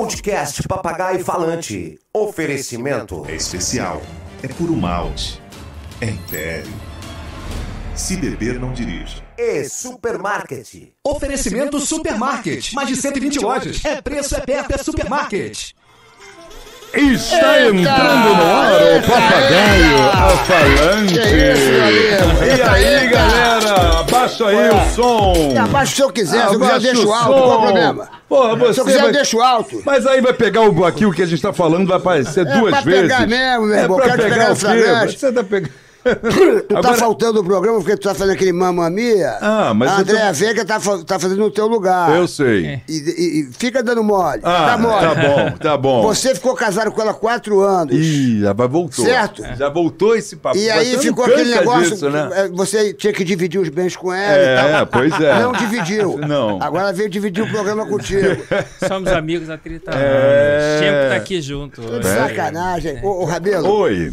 Podcast Papagaio Falante. Oferecimento. É especial. É puro malte. É império. Se beber, não dirija. E Supermarket. Oferecimento Supermarket. Mais de 120 lojas. É preço, é perto, é Supermarket. Está entrando no ar o papagaio a falante. E aí, galera? Abaixa aí o som. Abaixa se eu quiser, se eu quiser Abaixa deixo o alto, som. qual o problema? Porra, você Se eu quiser, vai- eu deixo alto. Mas aí vai pegar o, aqui o que a gente tá falando, vai aparecer É duas pra vezes. pegar mesmo, meu é irmão, pra quero te pegar pegar o quê? Você tá pegando... Tu tá Agora- faltando o programa porque tu tá fazendo aquele mamamia. Ah, mas A eu tô- Andréa Veiga tá, fa- tá fazendo no teu lugar. Eu sei. E, e- e fica dando mole. Ah, tá mole. tá bom, tá bom. Você ficou casado com ela há quatro anos. Ih, já vai- voltou. Certo. Já voltou esse papo. E aí Você ficou aquele negócio, disso, né? é, você tinha que dividir os bens com ela É, e tal. pois é. Não dividiu. Não. Agora veio dividir o programa contigo. Somos amigos há 30 anos. É. Sempre tá aqui junto. Tudo sacanagem. Ô, ô Rabelo, Oi.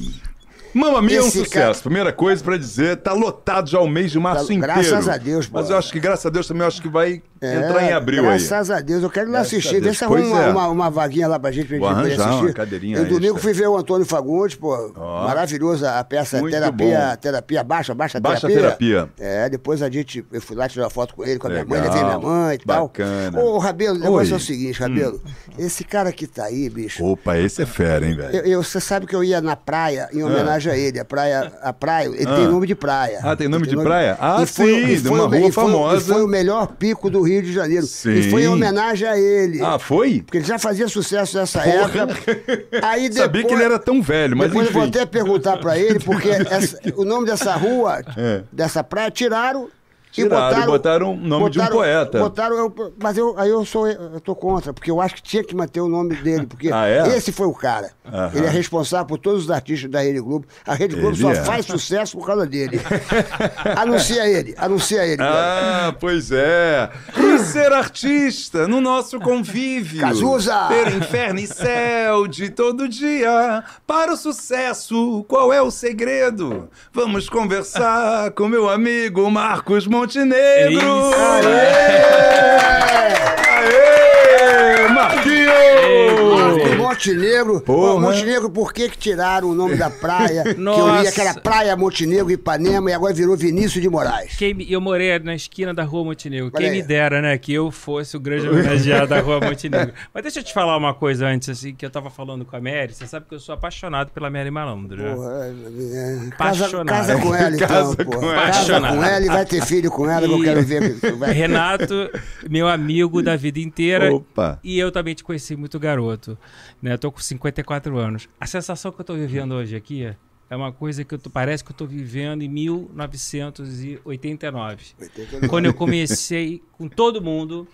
Mamma Mia é um sucesso. cara- Primeira coisa pra dizer, tá lotado já o mês de março Tá- inteiro. graças a Deus, pô. Mas eu acho que, graças a Deus, também acho que vai É, entrar em abril aí. Graças a Deus, eu quero ir lá Graças assistir. Vê se arruma uma, uma, uma vaguinha lá pra gente, pra gente arranjar assistir. uma cadeirinha Eu domingo extra. fui ver o Antônio Fagundes, pô, Ó. maravilhosa a peça Muito terapia, bom. terapia baixa, baixa, Baixa terapia. terapia. É, depois a gente, eu fui lá tirar foto com ele, com a minha mãe, Legal. levei minha mãe e tal. Bacana. Ô, Rabelo, o negócio. Hum. é o seguinte, Rabelo, esse cara que tá aí, bicho, Opa, esse é fera, hein, velho? eu- você sabe que eu ia na praia em homenagem a ele. A praia, a praia, ele Ah. tem nome de praia. Ah, tem nome Ele de praia? Ah, E foi- sim, de foi uma rua famosa. Foi o melhor pico do Rio de Janeiro. Sim. E foi em homenagem a ele. Ah, foi? Porque ele já fazia sucesso nessa Porra. época. Aí depois, Sabia que ele era tão velho, mas depois eu vou enfim. até perguntar pra ele, porque essa- o nome dessa rua, É. dessa praia, tiraram. Tiraram e botaram o nome de um poeta. Botaram, eu- mas eu, aí eu sou eu tô contra, porque eu acho que tinha que manter o nome dele, porque Ah, é? esse foi o cara. Aham. Ele é responsável por todos os artistas da Rede Globo. A Rede Globo Ele só é. faz sucesso por causa dele. anuncia ele, anuncia ele. cara. Ah, pois é. E ser artista no nosso convívio. Cazuza! Ter inferno e céu de todo dia. Para o sucesso, qual é o segredo? Vamos conversar com meu amigo Marcos Montenegro. Isso. Aê! Marquinhos! Marco Montenegro. Porra. Montenegro, por que que tiraram o nome da praia? que eu Nossa. ia, que era Praia Montenegro, Ipanema, e agora virou Vinícius de Moraes. Quem eu morei na esquina da Rua Montenegro. Olha Quem aí. me dera, né? Que eu fosse o grande homenageado da Rua Montenegro. Mas deixa eu te falar uma coisa antes, assim, que eu tava falando com a Mary. Você sabe que eu sou apaixonado pela Mary Malandro, né? Porra, é, casa, Apaixonado. casa com ela, então, Casa pô. com ela. Casa Apaixonado. com ela e vai ter filho com ela, que eu E- quero ver. vai- Renato, meu amigo da vida inteira. Opa. E eu também te conheci muito garoto. Né? Eu tô com 54 anos. A sensação que eu tô vivendo hoje aqui é uma coisa que eu tô- parece que eu tô vivendo em 1989. Quando eu comecei com todo mundo,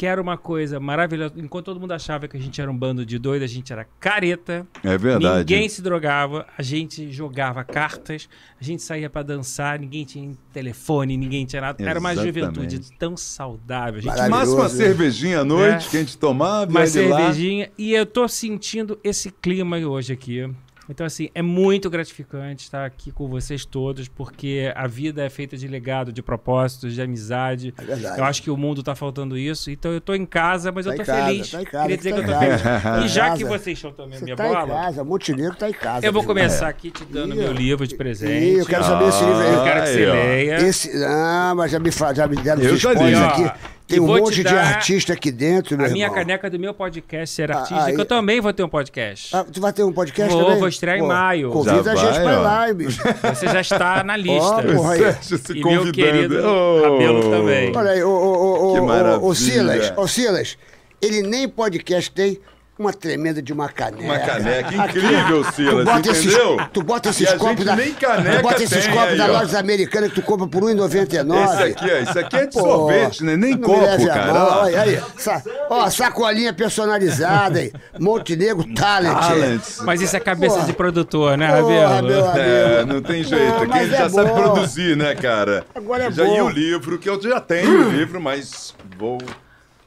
que era uma coisa maravilhosa. Enquanto todo mundo achava que a gente era um bando de doidos, a gente era careta. É verdade. Ninguém se drogava, a gente jogava cartas, a gente saía pra dançar, ninguém tinha telefone, ninguém tinha nada. Era uma juventude tão saudável. A gente. Máximo uma cervejinha à noite É. que a gente tomava. uma de lá. cervejinha e eu tô sentindo esse clima hoje aqui. Então, assim, é muito gratificante estar aqui com vocês todos, porque a vida é feita de legado, de propósitos, de amizade. É verdade. Eu acho que o mundo tá faltando isso. Então, eu tô em casa, mas Tá eu tô em casa, feliz. tá em casa, Queria dizer tá que eu em tô feliz. E já que vocês estão também minha tá em bola, casa, Montenegro tá em casa. eu vou começar aqui te dando Ih, meu ó. livro de presente. Ih, eu quero saber esse livro aí. Eu quero que você leia. Esse, ah, mas já me, já me deram Eu os spoilers Ó, aqui. Tem e um te monte de artista aqui dentro, meu A minha irmão. caneca do meu podcast Ser Ah, Artista, aí- que eu também vou ter um podcast. Ah, tu vai ter um podcast Vou, também? vou estrear em maio. Convida Já a gente vai, pra ó. lá, bicho. Você já está na lista. Ó, porra, aí. Sérgio se E meu convidando. querido Oh. Rabelo também. Olha aí, ô, ô, ô, Que ô, ô, maravilha. ô, Silas, ô Silas, ele nem podcast tem, uma tremenda de uma caneca. Uma caneca Aqui, incrível, Silas, tu bota esses, entendeu? tu bota E esses copos da, nem caneca tu bota esses copos aí, da ó. lojas americanas que tu compra por R$ 1,99. Esse aqui, ó, isso aqui é de Pô, sorvete, né? Nem copo, cara. Olha aí, sa- ó, sacolinha personalizada aí. Montenegro Talent. Talents. Mas isso é cabeça Porra. de produtor, né, Rabelo? É, não tem jeito. Não, Aqui a mas gente é já sabe bom. produzir, né, cara? Agora é já bom. ia o livro, que eu já tenho o livro, mas vou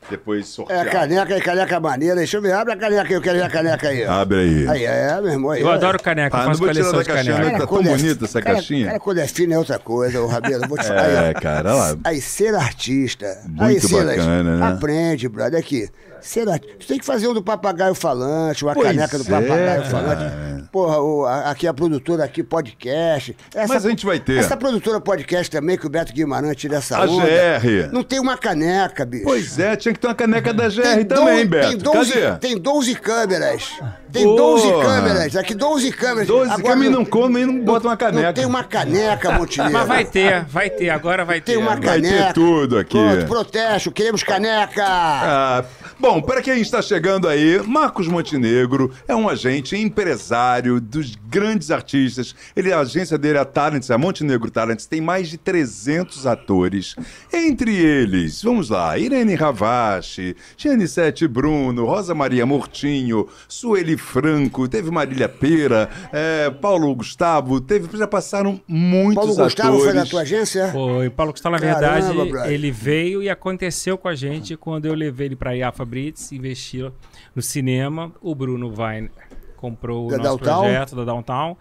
depois É sortear. a caneca, é caneca maneira. Deixa eu ver, abre a caneca aí, eu quero ver a caneca aí. Abre aí. Aí, é, meu irmão. Aí, Eu ó. adoro caneca, Ah, eu faço coleção da caneca. né? tá tão é- bonita essa cara, caixinha. Cara, quando é fino é outra coisa, ô Rabelo. Vou te falar. É, cara, olha lá. Aí, ser artista. Muito aí, Silas, bacana, né? Aprende, brother. Aqui. Será? Tu tem que fazer um do papagaio falante, uma Pois caneca do é, papagaio cara. falante. Porra, o- a- aqui a produtora aqui, podcast. Essa- Mas a gente vai ter. Essa produtora podcast também, que o Beto Guimarães tira essa A onda. GR. Não tem uma caneca, bicho. Pois é, tinha que ter uma caneca da GR Tem também, doze- Beto. Tem 12, Cadê? tem 12 câmeras. Tem Porra. 12 câmeras. Aqui 12 câmeras. 12 Agora câmeras e não come e não bota uma caneca. Não tem uma caneca, Montenegro. Mas vai ter, vai ter, agora vai ter. Tem uma Vai caneca. ter tudo aqui. Pronto, protesto. Queremos caneca. Ah, bom, para quem está chegando aí, Marcos Montenegro é um agente empresário dos grandes artistas. Ele, a agência dele, a Talents, a Montenegro Talents, tem mais de 300 atores. Entre eles, vamos lá, Irene Ravache, Gianissete Bruno, Rosa Maria Mortinho, Sueli Franco, teve Marília Pera, é, Paulo Gustavo, teve, já passaram muitos Paulo atores. Gustavo foi da tua agência? Foi, Paulo Gustavo, na Caramba, verdade, brother. ele veio e aconteceu com a gente quando eu levei ele para Iafa Brits, investir no cinema. O Bruno Vine comprou Da o nosso Downtown? projeto da Downtown.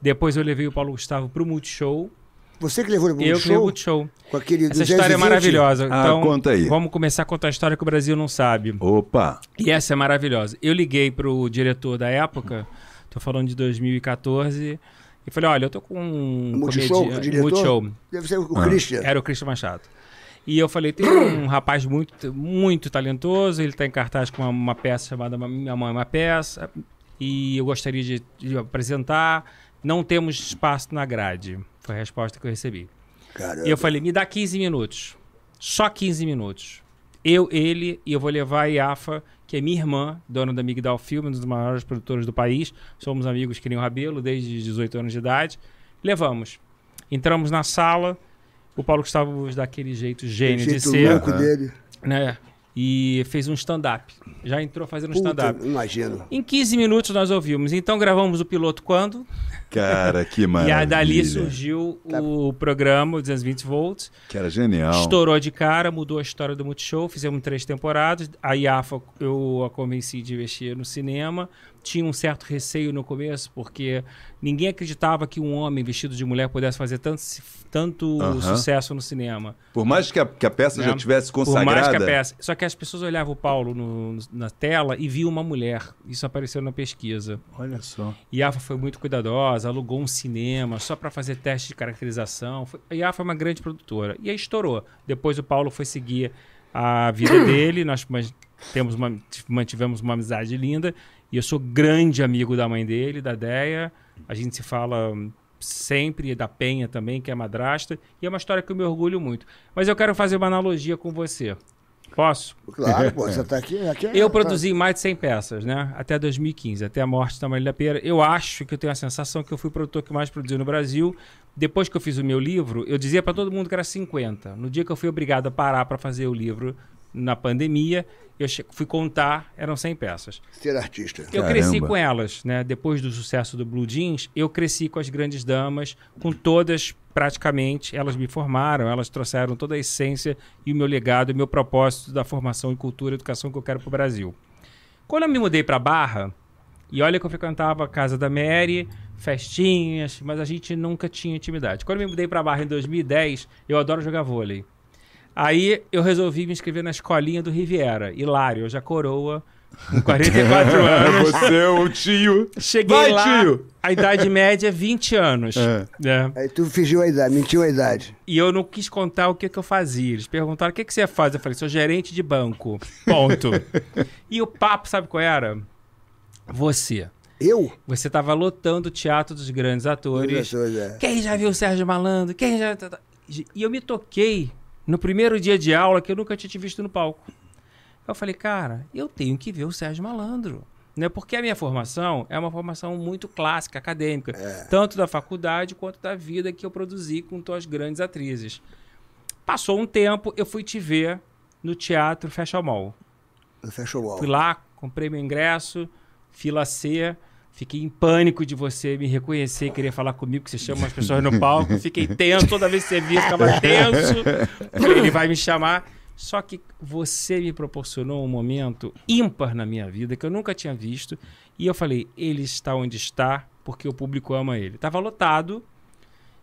Depois eu levei o Paulo Gustavo pro Multishow. Você que levou ele pro eu que levei o show? Multishow. Com aquele Essa história é 220? maravilhosa. Ah, então, conta aí. vamos começar a contar a história que o Brasil não sabe. Opa! E essa é maravilhosa. Eu liguei pro diretor da época, tô falando de 2014, e falei: olha, eu tô com um Multishow, o diretor? Multishow. Deve ser o Ah. Christian. Era o Christian Machado. E eu falei, tem um rapaz muito, muito talentoso, ele está em cartaz com uma, uma peça chamada Minha Mãe é uma Peça, e eu gostaria de, de apresentar, não temos espaço na grade. Foi a resposta que eu recebi. Caramba. E eu falei, me dá 15 minutos. Só 15 minutos. Eu, ele, e eu vou levar a Iafa, que é minha irmã, dona da Migdal Film, um dos maiores produtores do país. Somos amigos que nem o Rabelo, desde 18 anos de idade. Levamos. Entramos na sala, o Paulo Gustavo daquele jeito gênio de jeito ser, louco dele. né? E fez um stand-up. Já entrou fazendo um stand-up. imagino. Em 15 minutos nós ouvimos. Então gravamos o piloto quando? Cara, que E maravilha. aí dali surgiu Tá. o programa, o 220 volts. Que era genial. Estourou de cara, mudou a história do Multishow, fizemos três temporadas. A IAFA eu a convenci de investir no cinema. Tinha um certo receio no começo, porque ninguém acreditava que um homem vestido de mulher pudesse fazer tanto, tanto Aham. sucesso no cinema. Por mais que a, que a peça né? já tivesse consagrada. Por mais que a peça. Só que as pessoas olhavam o Paulo no- na tela e viam uma mulher. Isso apareceu na pesquisa. Olha só. IAFA foi muito cuidadosa, alugou um cinema só para fazer teste de caracterização. Foi, a IAFA é uma grande produtora. E aí estourou. Depois o Paulo foi seguir a vida dele, nós temos uma- mantivemos uma amizade linda. E eu sou grande amigo da mãe dele, da Deia. A gente se fala sempre, da Penha também, que é madrasta. E é uma história que eu me orgulho muito. Mas eu quero fazer uma analogia com você. Posso? Claro, pô, você tá aqui. aqui é- Eu produzi mais de 100 peças, né? Até 2015, até a morte da Marília Pera. Eu acho que eu tenho a sensação que eu fui o produtor que mais produziu no Brasil. Depois que eu fiz o meu livro, eu dizia para todo mundo que era 50. No dia que eu fui obrigado a parar para fazer o livro na pandemia, eu fui contar, eram 100 peças. Ser artista. Eu Caramba. cresci com elas, né? Depois do sucesso do Blue Jeans, eu cresci com as grandes damas, com todas praticamente. Elas me formaram, elas trouxeram toda a essência e o meu legado, e o meu propósito da formação em cultura e educação que eu quero para o Brasil. Quando eu me mudei para Barra, e olha que eu frequentava a casa da Mary, festinhas, mas a gente nunca tinha intimidade. Quando eu me mudei para Barra em 2010, eu adoro jogar vôlei. Aí eu resolvi me inscrever na escolinha do Riviera, Hilário, já coroa, com 44 anos. Você, é o tio. Cheguei Vai, lá, tio! a idade média é 20 anos. É. né? Aí tu fingiu a idade, mentiu a idade. E eu não quis contar o que, que eu fazia. Eles perguntaram, o que, que você faz? Eu falei, sou gerente de banco. Ponto. e o papo, sabe qual era? Você. Eu? Você estava lotando o teatro dos grandes atores. Pessoas, é. Quem já viu o Sérgio Malandro? Quem já... E eu me toquei no primeiro dia de aula que eu nunca tinha te visto no palco. Eu falei, cara, eu tenho que ver o Sérgio Malandro. Né? Porque a minha formação é uma formação muito clássica, acadêmica. Tanto da faculdade quanto da vida que eu produzi com tuas grandes atrizes. Passou um tempo, eu fui te ver no Teatro Fashion Mall. No Fashion Wall. Fui lá, comprei meu ingresso, fila C, fiquei em pânico de você me reconhecer e querer falar comigo, que você chama as pessoas no palco. Fiquei tenso, toda vez que você via, ficava tenso. Ele vai me chamar. Só que você me proporcionou um momento ímpar na minha vida que eu nunca tinha visto. E eu falei, ele está onde está porque o público ama ele. Tava lotado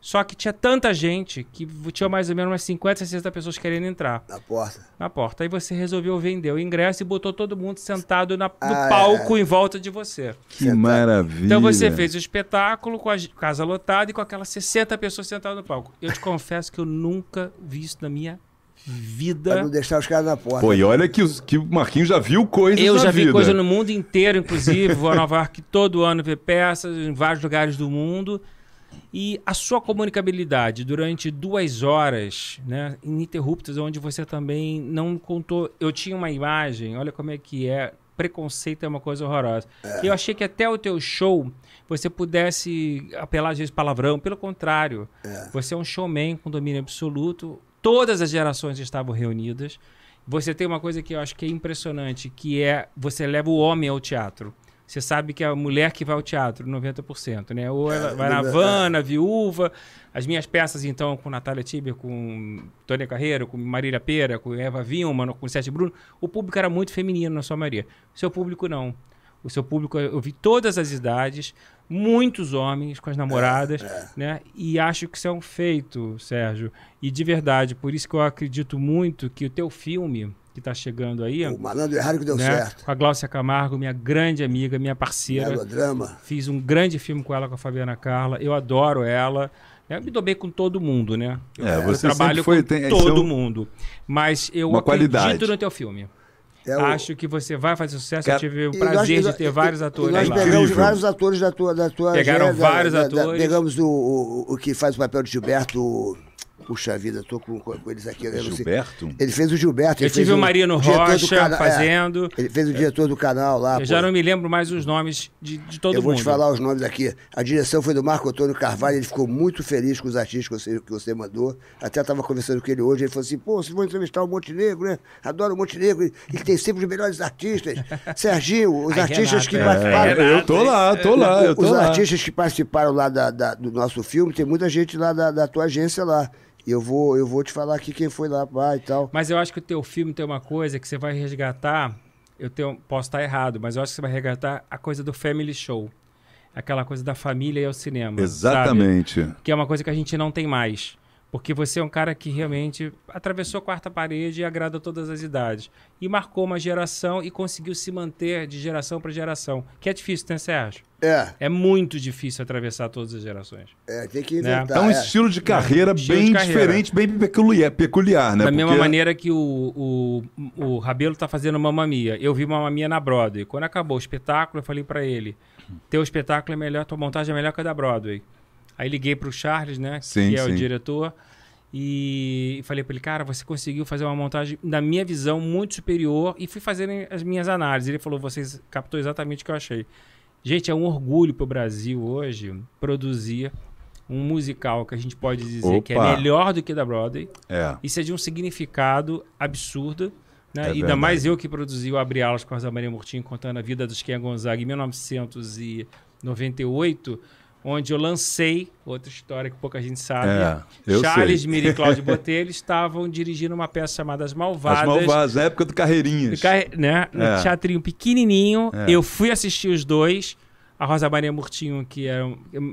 Só que tinha tanta gente que tinha mais ou menos umas 50, 60 pessoas querendo entrar Na porta. na porta. Aí você resolveu vender o ingresso e botou todo mundo sentado na- no Ah, é, palco em volta de você. Que maravilha. Então você fez o espetáculo com a casa lotada e com aquelas 60 pessoas sentadas no palco. Eu te confesso que eu nunca vi isso na minha Pra vida. não deixar os caras na porta. Pô, e olha que, os- que o Marquinhos já viu coisas Eu na já vi vida. coisa no mundo inteiro, inclusive. Vou a Nova York todo ano ver peças em vários lugares do mundo. E a sua comunicabilidade durante duas horas, né, ininterruptas, onde você também não contou. Eu tinha uma imagem, olha como é que é. Preconceito é uma coisa horrorosa. Eu achei que até o teu show você pudesse apelar às vezes palavrão. Pelo contrário, você é um showman com domínio absoluto. Todas as gerações estavam reunidas. Você tem uma coisa que eu acho que é impressionante, que é você leva o homem ao teatro. Você sabe que é a mulher que vai ao teatro, 90%, né? Ou ela vai na é. na viúva. As minhas peças, então, com Natália Tiber, com Tônia Carreiro, com Marília Pera, com Eva Vilma, com Sete Bruno, o público era muito feminino na sua maioria. O seu público não. O seu público, eu vi todas as idades, muitos homens com as namoradas, né? E acho que isso é um feito, Sérgio. E de verdade, por isso que eu acredito muito que o teu filme, que está chegando aí, O malandro errado que deu né? certo. com a Glaucia Camargo, minha grande amiga, minha parceira. Melodrama. Fiz um grande filme com ela, com a Fabiana Carla. Eu adoro ela. Eu me dou bem com todo mundo, né? Eu, É, eu você trabalho sempre foi- com tem- esse todo é um- mundo. Mas eu Uma acredito qualidade. no teu filme. É o- Acho que você vai fazer sucesso. Cara, eu tive o E prazer nós- de e ter nós- vários e atores nós lá. pegamos Incrível. vários atores da tua. Da tua Pegaram da- vários da- da- atores. pegamos o, o, o que faz o papel de Gilberto. O- Puxa vida, tô com, com eles aqui. sei. Gilberto? Ele fez o Gilberto. Eu ele fez tive o Marino do Rocha cana- é, fazendo. ele fez o diretor do canal lá. Eu já pô. não me lembro mais os nomes de, de todo Eu vou mundo. te falar os nomes aqui. A direção foi do Marco Antônio Carvalho, ele ficou muito feliz com os artistas que você, que você mandou. Até estava conversando com ele hoje, ele falou assim, pô, vocês vão entrevistar o Montenegro, né? Adoro o Montenegro, ele tem sempre os melhores artistas. Serginho, os Ai, artistas Renato, que é, participaram... eu tô lá, tô lá, eu tô os lá. artistas que participaram lá da- da- do nosso filme, tem muita gente lá da, da tua agência lá. E eu vou, eu vou te falar aqui quem foi lá pá, e tal. Mas eu acho que o teu filme tem uma coisa que você vai resgatar. Eu tenho, posso estar errado, mas eu acho que você vai resgatar a coisa do family show. Aquela coisa da família e ao cinema. sabe? Exatamente. Que é uma coisa que a gente não tem mais. Porque você é um cara que realmente atravessou a quarta parede e agrada todas as idades. E marcou uma geração e conseguiu se manter de geração para geração. Que é difícil, né, Sérgio? É, É muito difícil atravessar todas as gerações. é tem que Né? inventar. É um é. estilo de carreira estilo bem de carreira. diferente, bem peculiar, peculiar né? da mesma Porque- maneira que o, o, o Rabelo tá fazendo Mamma Mia. Eu vi Mamma Mia na Broadway. Quando acabou o espetáculo, eu falei pra ele: teu espetáculo é melhor, tua montagem é melhor que a da Broadway. Aí liguei pro Charles, né? Sim, que é sim. o diretor. E falei pra ele, cara, você conseguiu fazer uma montagem, na minha visão, muito superior. E fui fazendo as minhas análises. Ele falou, vocês captou exatamente o que eu achei. Gente, é um orgulho pro Brasil hoje produzir um musical que a gente pode dizer que é Opa. melhor do que da Broadway. É. Isso é de um significado absurdo. Né? É Ainda verdade. mais eu que produzi o Abre Alas com a Rosa Maria Murtinho contando a vida dos Ken Gonzaga em 1998, onde eu lancei, outra história que pouca gente sabe, É, eu Charles sei. Miri e Cláudio Botelho estavam dirigindo uma peça chamada As Malvadas. As Malvadas, na época do Carreirinhas. Ficar, né, no É. teatrinho pequenininho. É. Eu fui assistir os dois. A Rosa Maria Murtinho, que era,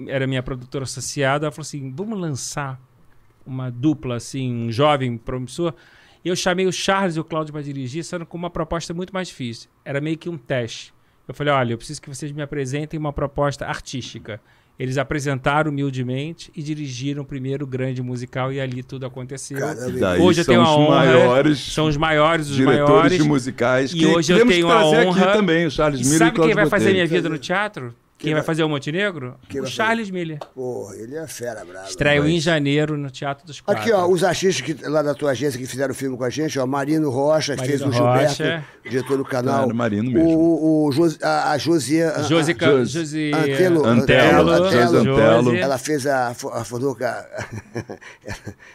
era minha produtora associada, ela falou assim: vamos lançar uma dupla, assim, um jovem promissor. E eu chamei o Charles e o Cláudio para dirigir, sendo com uma proposta muito mais difícil. Era meio que um teste. Eu falei: olha, eu preciso que vocês me apresentem uma proposta artística. Eles apresentaram humildemente e dirigiram o primeiro grande musical e ali tudo aconteceu. Caramba, daí Hoje eu tenho a honra. maiores são os maiores, os diretores maiores. de musicais. E que hoje eu temos tenho que a honra- aqui também, o Charles E Miller sabe quem vai fazer Botelho. minha vida no teatro? Quem vai fazer o Montenegro? Quem o Charles Miller. Pô, ele é fera, bravo. Estreia Mas- em janeiro no Teatro dos Quatro. Aqui, ó, os artistas que, lá da tua agência que fizeram o filme com a gente, ó, Marino Rocha, que Marino fez o Gilberto, Rocha. diretor do canal. Claro, Marino mesmo. O, o, Jos- a, a Josie... a- Josi, a- Ca- Jos- Josi Antelo, Antelo, Antelo, Josi Antelo. Josi. Ela fez a, fo- a fornuca...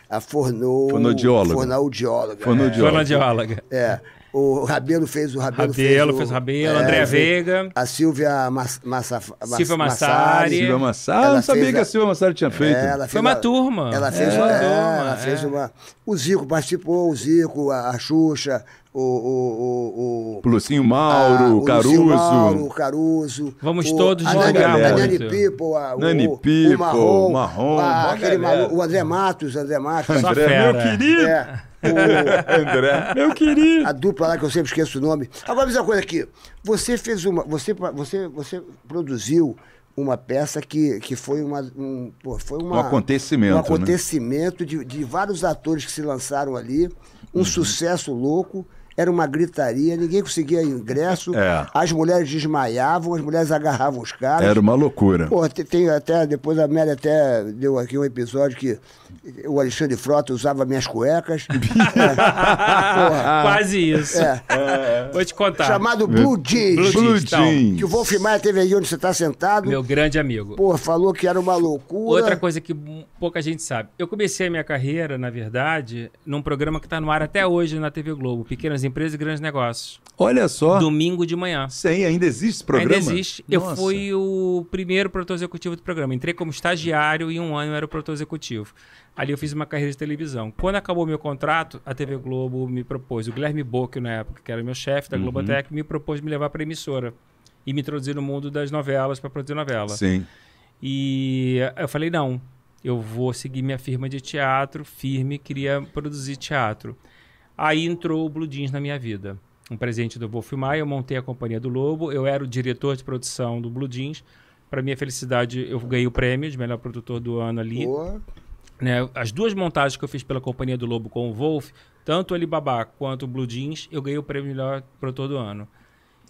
a forno... Fonodióloga. Fonoaudióloga. Fonodióloga. É. O Rabelo fez o Rabelo, Rabelo o- fez o Rabelo, é, André fez- Veiga. A Silvia Mas, Massa, Mas- Silvia Massari. Silvia Massari. Ah, eu não sabia fez que a a- Silvia Massari tinha feito. É, ela Foi fez uma a- turma. Ela fez, É, uma, uma é, turma, ela fez é. uma. O Zico participou, o Zico, a, a Xuxa, o. o, o, o Lucinho a- Mauro, o o Caruso. Lucinho Mauro, o Caruso. Vamos o- todos a jogar Nani, a. Nani People, a, o- Nani o, People, o Marrom, Marrom, a- uma aquele maluco, o André Matos, André Matos. André, meu querido. É, o- André, meu querido. a dupla lá que eu sempre esqueço o nome. Agora, me diz uma coisa aqui. Você fez uma. Você, você, você produziu uma peça que, que foi uma. Um, pô, foi uma, Um acontecimento, Um né? acontecimento de, de vários atores que se lançaram ali. Um Uhum. sucesso louco. Era uma gritaria, ninguém conseguia ingresso. É. As mulheres desmaiavam, as mulheres agarravam os caras. Era uma loucura. Pô, tem, tem até, depois a Amélia até deu aqui um episódio que o Alexandre Frota usava minhas cuecas. Porra. Quase isso. É. Vou te contar. Chamado Blue Jeans. Blue Blue Jeans, então. Que o Wolf Maia teve aí onde você está sentado. Meu grande amigo. Pô, falou que era uma loucura. Outra coisa que pouca gente sabe. Eu comecei a minha carreira, na verdade, num programa que está no ar até hoje na TV Globo, Pequenas Empresas e Grandes Negócios. Olha só. Domingo de manhã. Sim, ainda existe esse programa? Ainda existe. Eu Nossa. fui o primeiro produtor executivo do programa. Entrei como estagiário e um ano eu era o produtor executivo. Ali eu fiz uma carreira de televisão. Quando acabou meu contrato, a TV Globo me propôs, o Guilherme Bocchio, na época, que era meu chefe Uhum. da Globotech, me propôs me levar para emissora e me introduzir no mundo das novelas para produzir novela. Sim. E eu falei, não, eu vou seguir minha firma de teatro firme, queria produzir teatro. Aí entrou o Blue Jeans na minha vida. Um presente do Wolf Maia, eu montei a Companhia do Lobo, eu era o diretor de produção do Blue Jeans. Para minha felicidade, eu ganhei o prêmio de melhor produtor do ano ali. Pô, né? As duas montagens que eu fiz pela Companhia do Lobo com o Wolf, tanto o Alibaba quanto o Blue Jeans, eu ganhei o prêmio de melhor produtor do ano.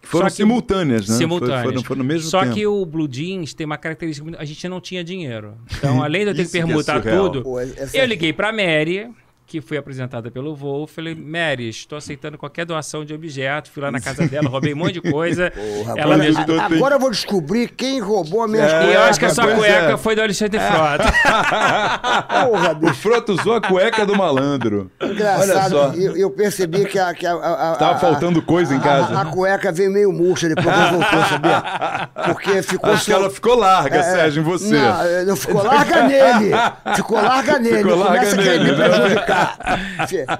Foram que- simultâneas, né? Simultâneas. Foram, foram no mesmo Só tempo. que o Blue Jeans tem uma característica muito... A gente não tinha dinheiro. Então, além de eu ter que é permutar surreal. tudo, Pô, essa- eu liguei pra Mary, que foi apresentada pelo Wolf. Falei, Mary, estou aceitando qualquer doação de objeto. Fui lá na casa dela, roubei um monte de coisa. Porra, Ela me agora, ajudou. a- agora eu vou descobrir quem roubou a minha E eu acho que a sua pois cueca é. foi do Alexandre Frota. Porra, O. Frota usou a cueca do malandro. Olha Engraçado, só. eu, eu percebi que a. Que a, a- a- Tava a- faltando coisa em casa. A, a cueca veio meio murcha depois que eu voltou, sabia? Porque ficou Acho que só- ela ficou larga, É, Sérgio, em você. Não, é, não ficou larga nele. Ficou larga nele. Ficou larga começa a querer nele, me né? prejudicar.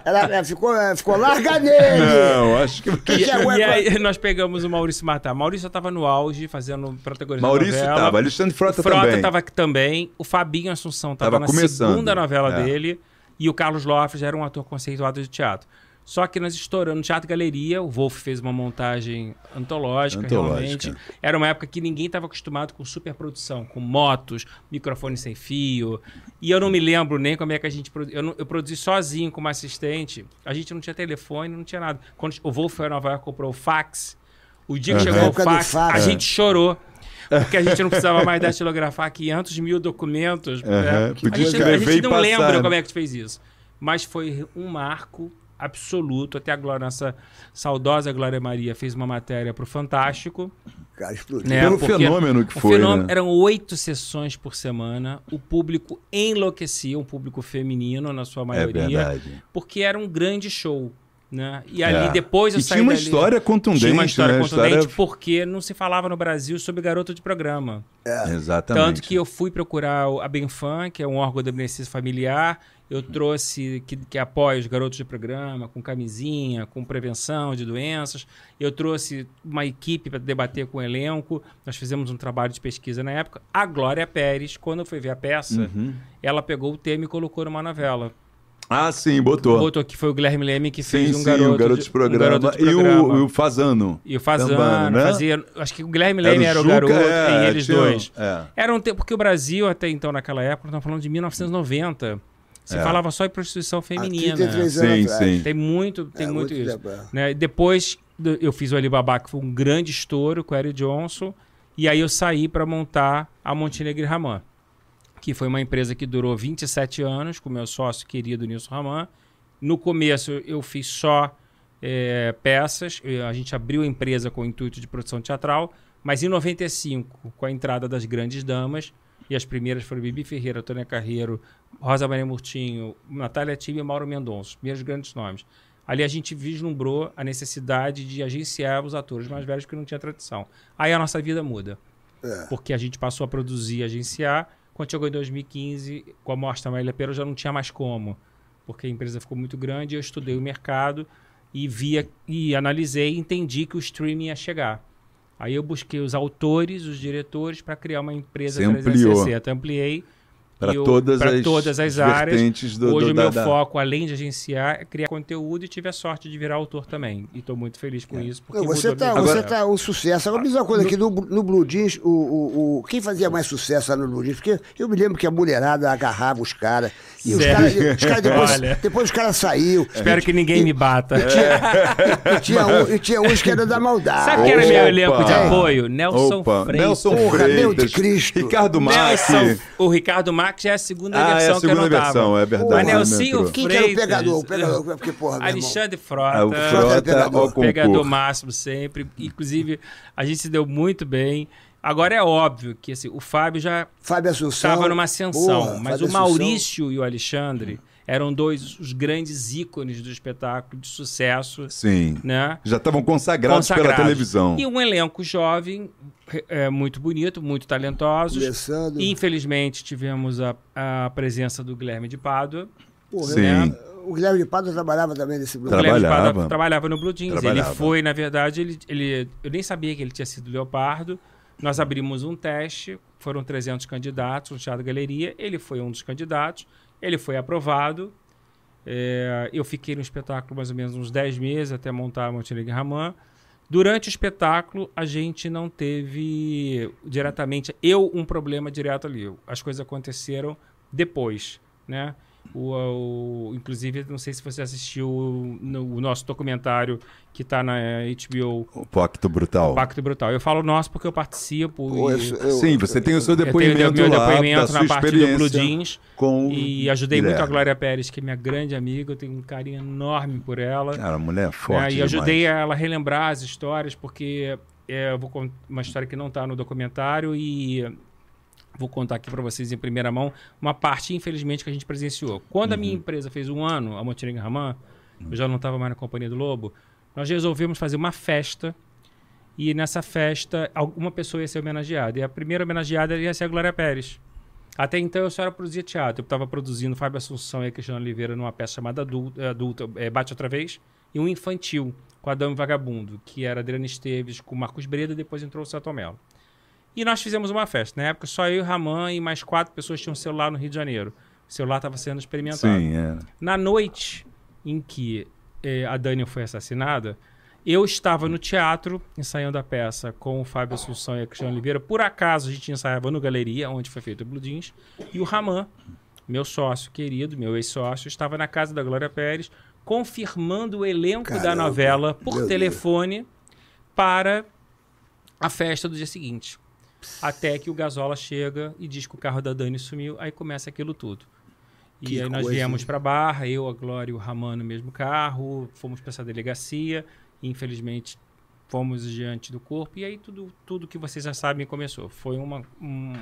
Ela, ficou, ficou larga nele. Não, acho que. Que que é E cueca? aí nós pegamos o Maurício Matar. Maurício estava no auge, fazendo protagonista Maurício da novela. tava, Alexandre Frota Frota também. estava aqui também. O Fabinho Assunção estava Tava na começando. segunda novela É. dele. E o Carlos Lofres era um ator conceituado de teatro. Só que nós estouramos no Teatro Galeria, o Wolf fez uma montagem antológica, Antológica. realmente. Era uma época que ninguém estava acostumado com superprodução, com motos, microfone sem fio. E eu não me lembro nem como é que a gente... produ- Eu, não- eu produzi sozinho como assistente. A gente não tinha telefone, não tinha nada. Quando o Wolf foi a Nova York, comprou o fax. O dia que Aham. chegou o fax, fax. a gente chorou. Porque a gente não precisava mais datilografar 500 mil documentos. Aham, né? A gente, a gente não passar, lembra como é que fez isso. Mas foi um marco absoluto. Até a Glória, nossa saudosa Glória Maria, fez uma matéria para o Fantástico. Cara, explodiu. Né? Pelo Porque fenômeno que o foi, fenômeno- né? Eram oito sessões por semana. O público enlouquecia, um público feminino na sua É maioria. verdade. porque era um grande show. Né? E ali, É. depois eu E saí tinha uma dali- história contundente, Tinha uma história né? contundente História- porque não se falava no Brasil sobre garoto de programa. Exatamente. Tanto que eu fui procurar a Benfam, que é um órgão da beneficência familiar. Eu trouxe, que, que apoia os garotos de programa, com camisinha, com prevenção de doenças. Eu trouxe uma equipe para debater com o elenco. Nós fizemos um trabalho de pesquisa na época. A Glória Pérez, quando eu fui ver a peça, Uhum. ela pegou o tema e colocou numa novela. Ah, sim, botou. Botou que foi o Guilherme Leme que sim, fez um sim, garoto, o garoto de, um programa. garoto de E, programa. o, e o Fazano. E o Fazano, Também, né? fazia. Acho que o Guilherme Era Leme o era o, Juca, garoto, é, e eles tinha- dois. é. Era um tempo, porque o Brasil, até então, naquela época, nós estamos falando de 1990. Se É. falava só em prostituição feminina. 33 anos Sim, atrás. sim. Tem muito, tem É, muito, muito isso. é. Né? Depois eu fiz o Alibaba, que foi um grande estouro com o Eric Johnson. E aí eu saí para montar a Montenegro Raman, que foi uma empresa que durou 27 anos com meu sócio querido Nilson Raman. No começo eu fiz só eh, peças, a gente abriu a empresa com o intuito de produção teatral, mas em 95, com a entrada das grandes damas, e as primeiras foram Bibi Ferreira, Tônia Carreiro, Rosa Maria Murtinho, Natália Time e Mauro Mendonça, os primeiros grandes nomes. Ali a gente vislumbrou a necessidade de agenciar os atores mais velhos que não tinha tradição. Aí a nossa vida muda. É. Porque a gente passou a produzir e agenciar. Quando chegou em 2015, com a morte da Marília Pera, eu já não tinha mais como. Porque a empresa ficou muito grande, eu estudei o mercado e via e analisei e entendi que o streaming ia chegar. Aí eu busquei os autores, os diretores para criar uma empresa Você ampliou. 360. Ampliei Para e todas, todas as áreas. do, Hoje do, o meu da- foco, além de agenciar, é criar conteúdo e tive a sorte de virar autor também. E estou muito feliz com isso. Porque você mudou tá, você tá um sucesso. Agora, me diz uma coisa aqui, no, no Blue Jeans, o, o, o- quem fazia mais sucesso lá no Blue Jeans? Porque eu me lembro que a mulherada agarrava os caras. E os caras caras depois, Olha. depois os caras saíram. Espero que ninguém me bata. E tinha, um- e tinha uns que eram da maldade. Sabe quem era meu elenco de apoio? Nelson Opa, Freitas. Nelson Porra, meu de Cristo. Ricardo. Nelson, o Ricardo Max já é a segunda Ah, é versão a que eu segunda não tava. versão, é verdade. Mas Nelsinho entrou. Quem que era o Freitas, pegador? O pegador, porque, porra, meu. Alexandre Ah, Frota. o Frota pegador. concurso. pegador máximo sempre. Inclusive, a gente se deu muito bem. Agora é óbvio que assim, o Fábio já Fábio Assunção. estava numa ascensão, Porra, mas Fábio o Assunção. Maurício e o Alexandre eram dois os grandes ícones do espetáculo de sucesso, Sim. né? Já estavam consagrados, pela Consagrados. televisão. E um elenco jovem, é, muito bonito, muito talentosos. Começando. Infelizmente, tivemos a, a presença do Guilherme de Pádua. Porra, Sim. né? O Guilherme de Pádua trabalhava também nesse grupo. O Guilherme de Trabalhava. Pádua trabalhava no Blue Jeans. Trabalhava. Ele foi, na verdade, ele, ele, eu nem sabia que ele tinha sido Leopardo. Nós abrimos um teste, foram 300 candidatos no Teatro Galeria. Ele foi um dos candidatos, ele foi aprovado. É, eu fiquei no espetáculo mais ou menos uns 10 meses até montar a Montenegro Raman. Durante o espetáculo, a gente não teve diretamente, eu, um problema direto ali. As coisas aconteceram depois, né? O, o- inclusive, não sei se você assistiu no, o nosso documentário que está na HBO, O Pacto Brutal. Pacto Brutal. Eu falo nosso porque eu participo. Pô, e- eu- Sim, você tem o seu eu tenho depoimento meu lá, depoimento na parte do Blue Jeans. com o E ajudei muito a Guilherme. Glória Pérez, que é minha grande amiga. Eu tenho um carinho enorme por ela. Cara, a mulher é forte né? E demais. ajudei ela a relembrar as histórias, porque é, eu vou contar uma história que não está no documentário e vou contar aqui para vocês em primeira mão uma parte, infelizmente, que a gente presenciou. Quando a minha empresa fez um ano, a Montenegro Raman, eu já não estava mais na Companhia do Lobo, nós resolvemos fazer uma festa e nessa festa alguma pessoa ia ser homenageada. E a primeira homenageada ia ser a Glória Pérez. Até então eu só era produzir teatro. Eu estava produzindo Fábio Assunção e a Cristiano Oliveira numa peça chamada Adulta, adulta é, Bate Outra Vez, e um infantil com Adão Vagabundo, que era Adriana Esteves com Marcos Breda, depois entrou o Celto Mello. E nós fizemos uma festa. Na época, só eu e o Raman e mais quatro pessoas tinham celular no Rio de Janeiro. O celular estava sendo experimentado. Sim, é. Na noite em que eh, a Dani foi assassinada, eu estava no teatro ensaiando a peça com o Fábio Assunção e a Cristiano Oliveira. Por acaso, a gente ensaiava no Galeria, onde foi feito o Blue Jeans. E o Raman, meu sócio querido, meu ex-sócio, estava na casa da Glória Pérez, confirmando o elenco da Caramba, novela por telefone para a festa do dia seguinte. Até que o Gasola chega e diz que o carro da Dani sumiu, aí começa aquilo tudo. E Que aí nós coisa, viemos para Barra, eu, a Glória e o Raman no mesmo carro, fomos para essa delegacia, e, infelizmente fomos diante do corpo, e aí tudo, tudo que vocês já sabem começou. Foi uma, um-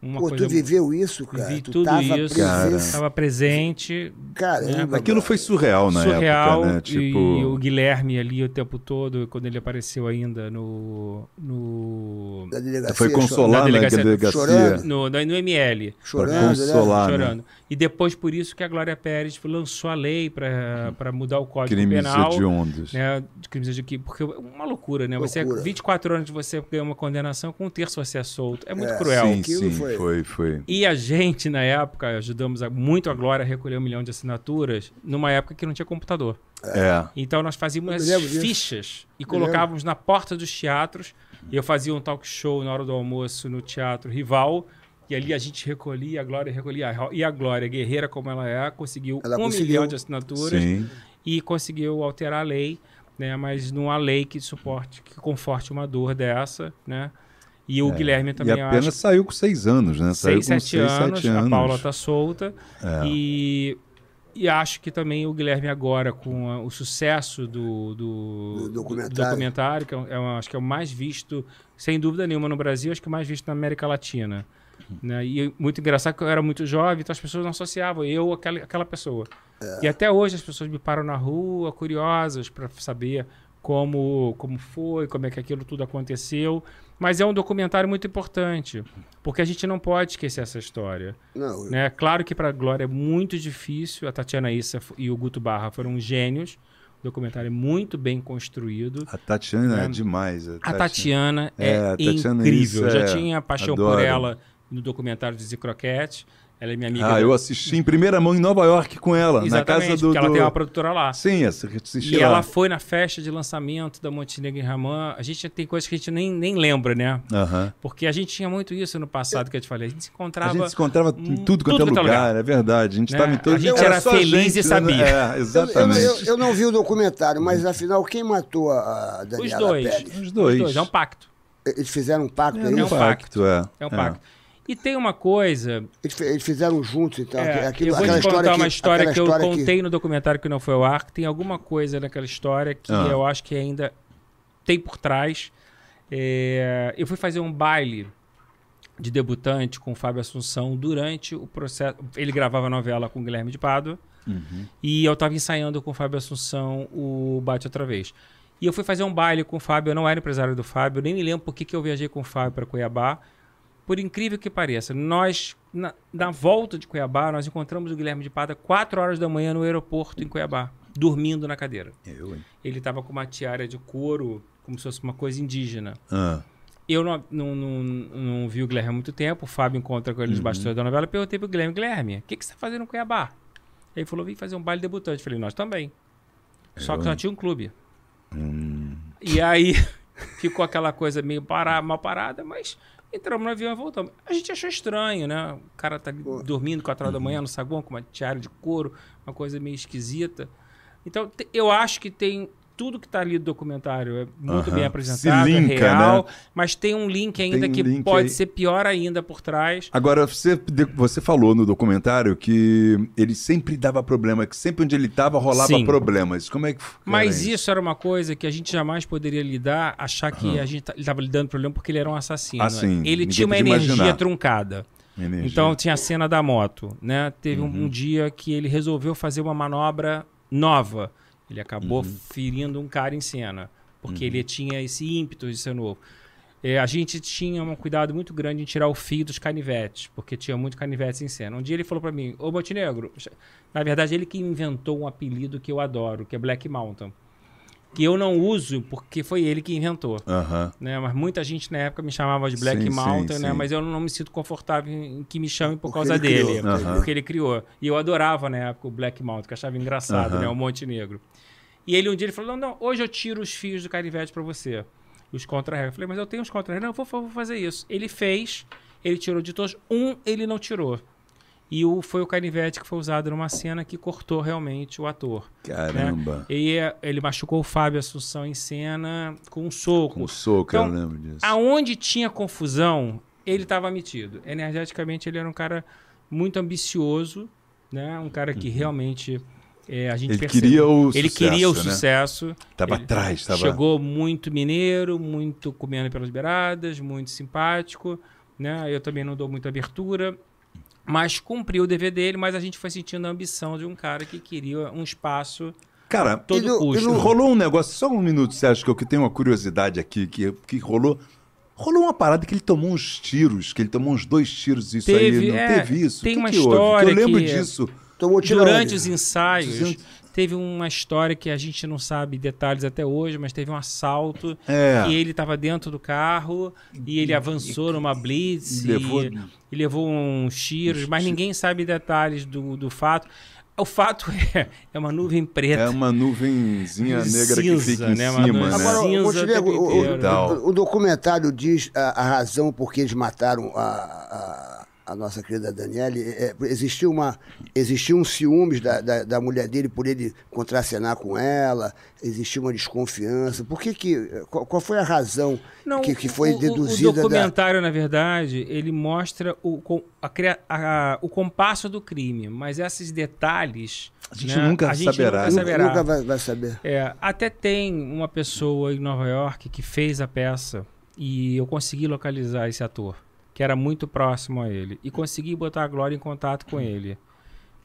uma Pô, coisa... tu viveu isso, cara? Vivi tu tudo tava isso, presença- estava presente, Caramba. Aquilo foi surreal na surreal, época, né? e Tipo, o Guilherme ali o tempo todo, quando ele apareceu ainda no... no Da delegacia, foi consolar na delegacia- delegacia. chorando. no, no ML. Chorando, né? consolar. né? chorando. E depois por isso que a Glória Pérez lançou a lei para mudar o Código Crimes Penal. hediondos. Né, de crimes hediondos, porque é uma loucura, né? Você Loucura. 24 anos de você ganha uma condenação, com um terço você é solto. É muito cruel. Sim, Aquilo sim, foi- foi, foi. E a gente, na época, ajudamos a- muito a Glória a recolher um milhão de assinaturas, numa época que não tinha computador. É. Então nós fazíamos disso. fichas e colocávamos na porta dos teatros. E eu fazia um talk show na hora do almoço no teatro rival. E ali a gente recolhia, a Glória recolhia. E a Glória, guerreira como ela é, conseguiu Ela um conseguiu. milhão de assinaturas Sim. e conseguiu alterar a lei, né? Mas não há lei que suporte, que conforte uma dor dessa, né? E o Guilherme É. E também a pena acho saiu com seis anos, né? Saiu seis, com sete anos, sete a Paula tá solta. É. E, E acho que também o Guilherme agora, com a- o sucesso do, do, Do documentário. do documentário, que é, um- é acho que é o mais visto, sem dúvida nenhuma, no Brasil, acho que o mais visto na América Latina. Né? E muito engraçado que eu era muito jovem, então as pessoas não associavam eu àquela, àquela pessoa. E até hoje as pessoas me param na rua, curiosas, para saber como, como foi, como é que aquilo tudo aconteceu. Mas é um documentário muito importante, porque a gente não pode esquecer essa história. Não, Né? Claro que para a Glória é muito difícil. A Tatiana Issa e o Guto Barra foram gênios. O documentário é muito bem construído. A Tatiana é, É. demais. A Tatiana é, É, a Tatiana incrível. Issa Já é- tinha paixão por adoro. ela no documentário de Zicroquete. Ela é minha amiga. Ah, da- eu assisti em primeira mão em Nova York com ela, na Exatamente, casa do. porque ela do- tem uma produtora lá. Sim, essa que eu assisti E lá. ela foi na festa de lançamento da Montenegro e Ramã. A gente tem coisas que a gente nem, nem lembra, né? Aham. Porque a gente tinha muito isso no passado que eu te falei. A gente se A encontrava. gente se encontrava em Hum, tudo quanto é tudo é lugar, lugar. é verdade. A gente Né? estava em todo A gente era feliz e né? sabia. É, eu, eu, exatamente. eu- eu não vi o documentário, mas afinal, quem matou a a Os Daniela dois. Pérez? Os dois. Os dois. É um pacto. Eles fizeram um pacto, é, É um isso? pacto. é. É um pacto. E tem uma coisa. Eles, fizeram juntos, então. é, aquilo, eu vou aquela te contar uma história aquela que eu história contei no documentário que não foi ao ar. que Tem alguma coisa naquela história que Ah. eu acho que ainda tem por trás. É, eu fui fazer um baile de debutante com o Fábio Assunção durante o processo. Ele gravava novela com o Guilherme de Pádua. E eu estava ensaiando com o Fábio Assunção o Bate Outra Vez. E eu fui fazer um baile com o Fábio. Eu não era empresário do Fábio, eu nem me lembro por que que eu viajei com o Fábio para Cuiabá. Por incrível que pareça, nós, na, na volta de Cuiabá, nós encontramos o Guilherme de Pádua 4 horas da manhã no aeroporto em Cuiabá, dormindo na cadeira. Eu, hein? Ele estava com uma tiara de couro, como se fosse uma coisa indígena. Ah, Eu não, não, não, não vi o Guilherme há muito tempo. O Fábio encontra com ele nos bastidores da novela. Perguntei pro Guilherme: Guilherme, o que, que você está fazendo em Cuiabá? Ele falou: vim fazer um baile debutante. Eu falei: nós também. Só que só tinha um clube. E aí ficou aquela coisa meio para, mal parada, mas entramos no avião e voltamos. A gente achou estranho, né? O cara tá dormindo 4 horas da manhã no saguão com uma tiara de couro, uma coisa meio esquisita. Então, eu acho que tem tudo que tá ali do documentário é muito bem apresentado, Se linka, é real, né? mas tem um link ainda um que link pode aí. ser pior ainda por trás. Agora, você, você falou no documentário que ele sempre dava problema, que sempre onde ele estava rolava Sim. problemas. Como é que Mas isso era uma coisa que a gente jamais poderia lidar, achar que Aham. a gente tá- ele estava lidando com problema porque ele era um assassino. Ah, sim. Ele tinha uma energia imaginar. truncada. Energia. Então tinha a cena da moto, né? Teve um- Uhum. um, dia que ele resolveu fazer uma manobra nova. Ele acabou Uhum. ferindo um cara em cena, porque ele tinha esse ímpeto de ser novo. É, a gente tinha um cuidado muito grande em tirar o fio dos canivetes, porque tinha muito canivetes em cena. Um dia ele falou pra mim, ô Montenegro, na verdade ele que inventou um apelido que eu adoro, que é Black Mountain. Que eu não uso porque foi ele que inventou né? Mas muita gente na época me chamava de Black Sim, Mountain, sim, né? sim. Mas eu não me sinto confortável em que me chamem por Porque causa ele dele, porque ele criou. E eu adorava na época o Black Mountain, que achava engraçado, né? O Monte Negro. E ele um dia ele falou: "Não, não, hoje eu tiro os fios do canivete pra você, os contra Eu falei: "Mas eu tenho os contra Não, vou, vou fazer isso". Ele fez, ele tirou de todos, um ele não tirou. E o, foi o canivete que foi usado numa cena que cortou realmente o ator. Caramba. E eh, ele machucou o Fábio Assunção em cena com um soco. Com soco, Então, eu lembro disso. Aonde tinha confusão, ele estava metido. Energeticamente, ele era um cara muito ambicioso, né? Um cara que realmente é, a gente Uhum. Ele queria o Ele sucesso, queria o né? sucesso. Tava Ele atrás, tava... Chegou muito mineiro, muito comendo pelas beiradas, muito simpático, né? Eu também não dou muita abertura. Mas cumpriu o dever dele, mas a gente foi sentindo a ambição de um cara que queria um espaço Cara, a todo E no- custo. e no- rolou um negócio, só um minuto, Sérgio, que eu que tenho uma curiosidade aqui, que, que rolou... Rolou uma parada que ele tomou uns tiros, que ele tomou uns dois tiros, isso aí, Teve, não é, teve isso? tem que uma que história Que eu lembro que- disso. Tomou tiro Durante os ensaios, Dizendo- teve uma história que a gente não sabe detalhes até hoje, mas teve um assalto É. e ele estava dentro do carro e ele avançou numa blitz E levou- e, e levou uns tiros, mas ninguém sabe detalhes do, do fato. O fato é, é uma nuvem preta. É uma nuvenzinha negra que Cinza, fica em né? Uma cima, nuvem né? Agora, Cinza o o, o- o documentário diz a, a razão por que eles mataram a, a, a nossa querida Daniele. É, existiu, uma, existiu um ciúmes da, da, da mulher dele por ele contracenar com ela, existiu uma desconfiança. Por que que... Qual, qual foi a razão Não, que, que foi o- deduzida O da... documentário, na verdade, ele mostra o, com- a cria- a- o compasso do crime, mas esses detalhes A gente né? nunca a gente saberá. Nunca Nunca, saberá. nunca vai, vai saber. É, até tem uma pessoa em Nova York que fez a peça e eu consegui localizar esse ator, que era muito próximo a ele, e consegui botar a Glória em contato com ele.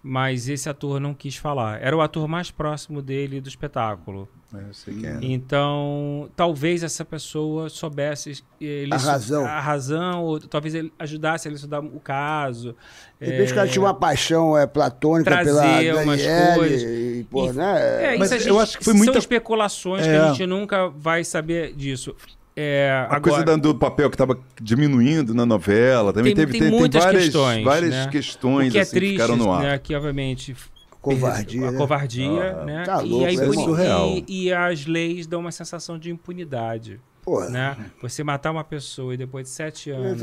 Mas esse ator não quis falar. Era o ator mais próximo dele do espetáculo. É, eu sei quem é. Então, talvez essa pessoa soubesse ele A razão. a razão, ou talvez ele ajudasse a elucidar o caso. De repente o cara tinha uma paixão é, platônica pela Daniele, coisas. e, pô, E- né? É, Mas gente, eu acho que foi são muita- especulações que É. a gente nunca vai saber disso. É, A agora, coisa do papel que estava diminuindo na novela, também Tem- teve tem muitas várias questões, várias né? questões que é assim, que triste, ficaram no ar. né, que obviamente Covardia, a né? covardia, Ah, né? tá e, louco, a isso é e, e as leis dão uma sensação de impunidade, Porra. né? Você matar uma pessoa e depois de sete anos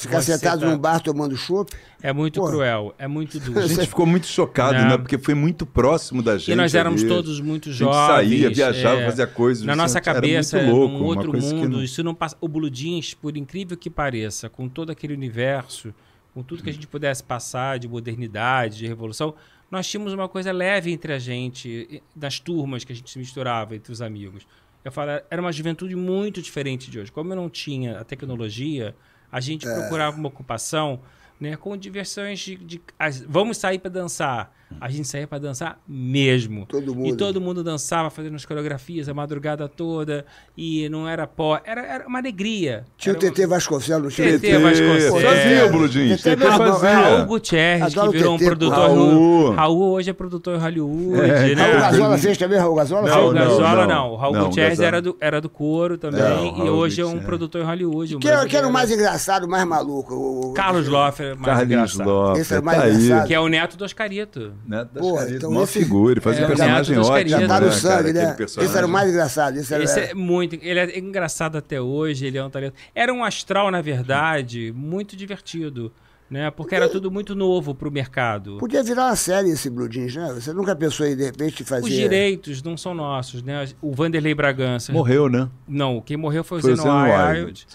Ficar sentado tá- num bar tomando chopp. é muito Porra. cruel, é muito duro. A gente ficou muito chocado, Né? né? Porque foi muito próximo da gente. E nós éramos ali. todos muito A gente jovens. saía, viajava, é, fazia coisas. Na nossa era cabeça, muito louco, num uma outro coisa que mundo, não- isso não passa. O Blue Jeans, por incrível que pareça, com todo aquele universo, com tudo que a gente pudesse passar de modernidade, de revolução, nós tínhamos uma coisa leve entre a gente, nas turmas que a gente se misturava entre os amigos. Eu falo, era uma juventude muito diferente de hoje. Como eu não tinha a tecnologia, a gente É. procurava uma ocupação né, com diversões de, de- as- vamos sair para dançar. A gente saía para dançar mesmo. Todo E mundo. todo mundo dançava, fazendo as coreografias a madrugada toda. E não era pó. Era, era uma alegria. Tinha o TT Vasconcelos, tinha? TT Vasconcelos. Fazia, Bludinho. TT fazia. é. Raul Gutierrez, que virou um produtor. Raul. Raul hoje é produtor em Hollywood, É, né? Raul Gazola fez também, Raul Gazola? Não, Raul? Gazola não. não. O Raul Gutierrez era do, era do couro também. Não, e hoje é um produtor em Hollywood. Um Que, era- que era o mais engraçado, o mais maluco? Carlos Loffer, mais Carlinhos engraçado. Lopes. Esse era mais tá aí. engraçado. Que é o neto do Oscarito. Das Porra, caretas, então uma esse- figura, ele fazia É, um o personagem Neto ótimo. Já tá no né, sangue, cara, né? Esse era o mais engraçado. Esse era, Esse é muito. Ele é engraçado até hoje, ele é um talento. Era um astral, na verdade, muito divertido. Né? Porque era tudo muito novo pro mercado. Podia virar uma série esse Blue Jeans, né? Você nunca pensou em, de repente, fazer... Os direitos não são nossos, né? O Vanderlei Bragança. Morreu, né? Não, quem morreu foi o Foi o Zeno Zeno Wild.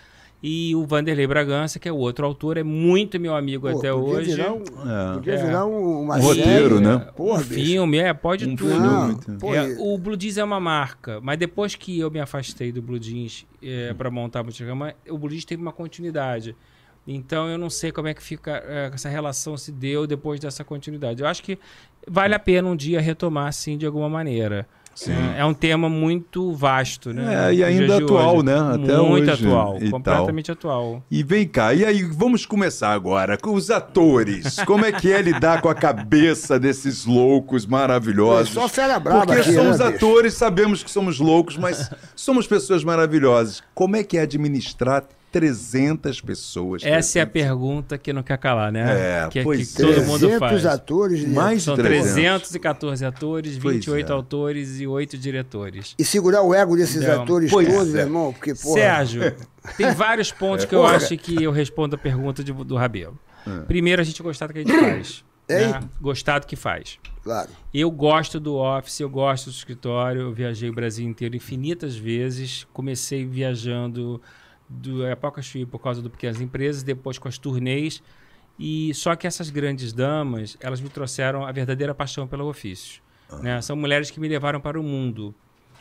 E o Vanderlei Bragança, que é o outro autor, é muito meu amigo Pô, até podia hoje. Virar um, É. Podia É. virar um, uma Um série. roteiro, né? Porra, um filme, é, pode Um tudo. Não, pô, É, o Blue Jeans é uma marca, mas depois que eu me afastei do Blue Jeans é, para montar a Multicama, o Blue Jeans teve uma continuidade. Então eu não sei como é que fica é, essa relação se deu depois dessa continuidade. Eu acho que vale a pena um dia retomar, sim, de alguma maneira. É, é um tema muito vasto, né? É, e ainda atual, hoje. né? Até muito hoje atual, e completamente atual. E vem cá, e aí vamos começar agora com os atores. Como é que é lidar com a cabeça desses loucos maravilhosos? Pô, só fera brava Porque aqui, somos né, bicho? atores, sabemos que somos loucos, mas somos pessoas maravilhosas. Como é que é administrar 300 pessoas? Essa é a 300? pergunta que não quer calar, né? É, que, pois que é. todo mundo 300 faz. atores. né? Mais de São 300. 314 atores, Pois 28 é. autores e 8 diretores. E segurar o ego desses Não, atores todos, é. irmão, porque, porra... Sérgio, tem vários pontos que eu Porra. acho que eu respondo a pergunta de- do Rabelo. Primeiro, a gente gostar do que a gente faz. Hein? né? Gostar do que faz. Claro. Eu gosto do office, eu gosto do escritório, eu viajei o Brasil inteiro infinitas vezes. Comecei viajando do Época Chuí por causa do Pequenas Empresas, depois com as turnês. E só que essas grandes damas, elas me trouxeram a verdadeira paixão pelo ofício. né? São mulheres que me levaram para o mundo.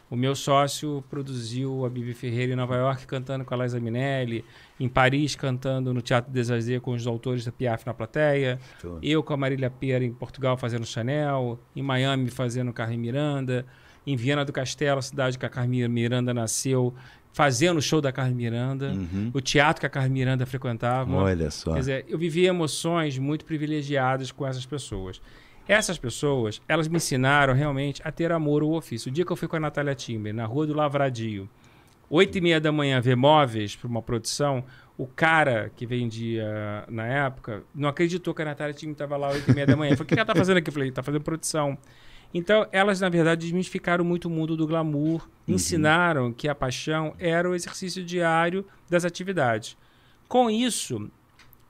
O meu sócio produziu a Bibi Ferreira em Nova York cantando com a Liza Minelli, em Paris cantando no Teatro des com os autores da Piaf na plateia, eu com a Marília Pera em Portugal fazendo Chanel, em Miami fazendo Carmen Miranda, em Viana do Castelo, a cidade que a Carmen Miranda nasceu, fazendo o show da Carmen Miranda, o teatro que a Carmen Miranda frequentava. Olha só. Quer dizer, eu vivi emoções muito privilegiadas com essas pessoas. Essas pessoas, elas me ensinaram realmente a ter amor ao ofício. O dia que eu fui com a Natália Timber, na Rua do Lavradio, oito e meia da manhã, ver móveis para uma produção, o cara que vendia na época não acreditou que a Natália Timber estava lá oito e meia da manhã. Eu falei, o que ela está fazendo aqui? Eu falei, está fazendo produção. Então, elas, na verdade, desmistificaram muito o mundo do glamour, ensinaram que a paixão era o exercício diário das atividades. Com isso,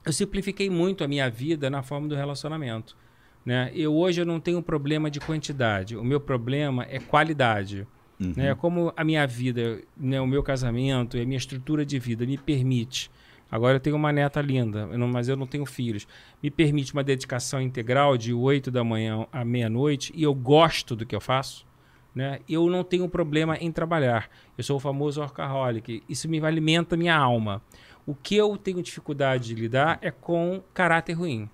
eu simplifiquei muito a minha vida na forma do relacionamento. Né? Eu hoje eu não tenho problema de quantidade, o meu problema é qualidade. Né? Como a minha vida, né, o meu casamento e a minha estrutura de vida me permite Agora eu tenho uma neta linda, mas eu não tenho filhos. Me permite uma dedicação integral de 8 da manhã à meia-noite e eu gosto do que eu faço. Né? Eu não tenho problema em trabalhar. Eu sou o famoso workaholic. Isso me alimenta a minha alma. O que eu tenho dificuldade de lidar é com caráter ruim.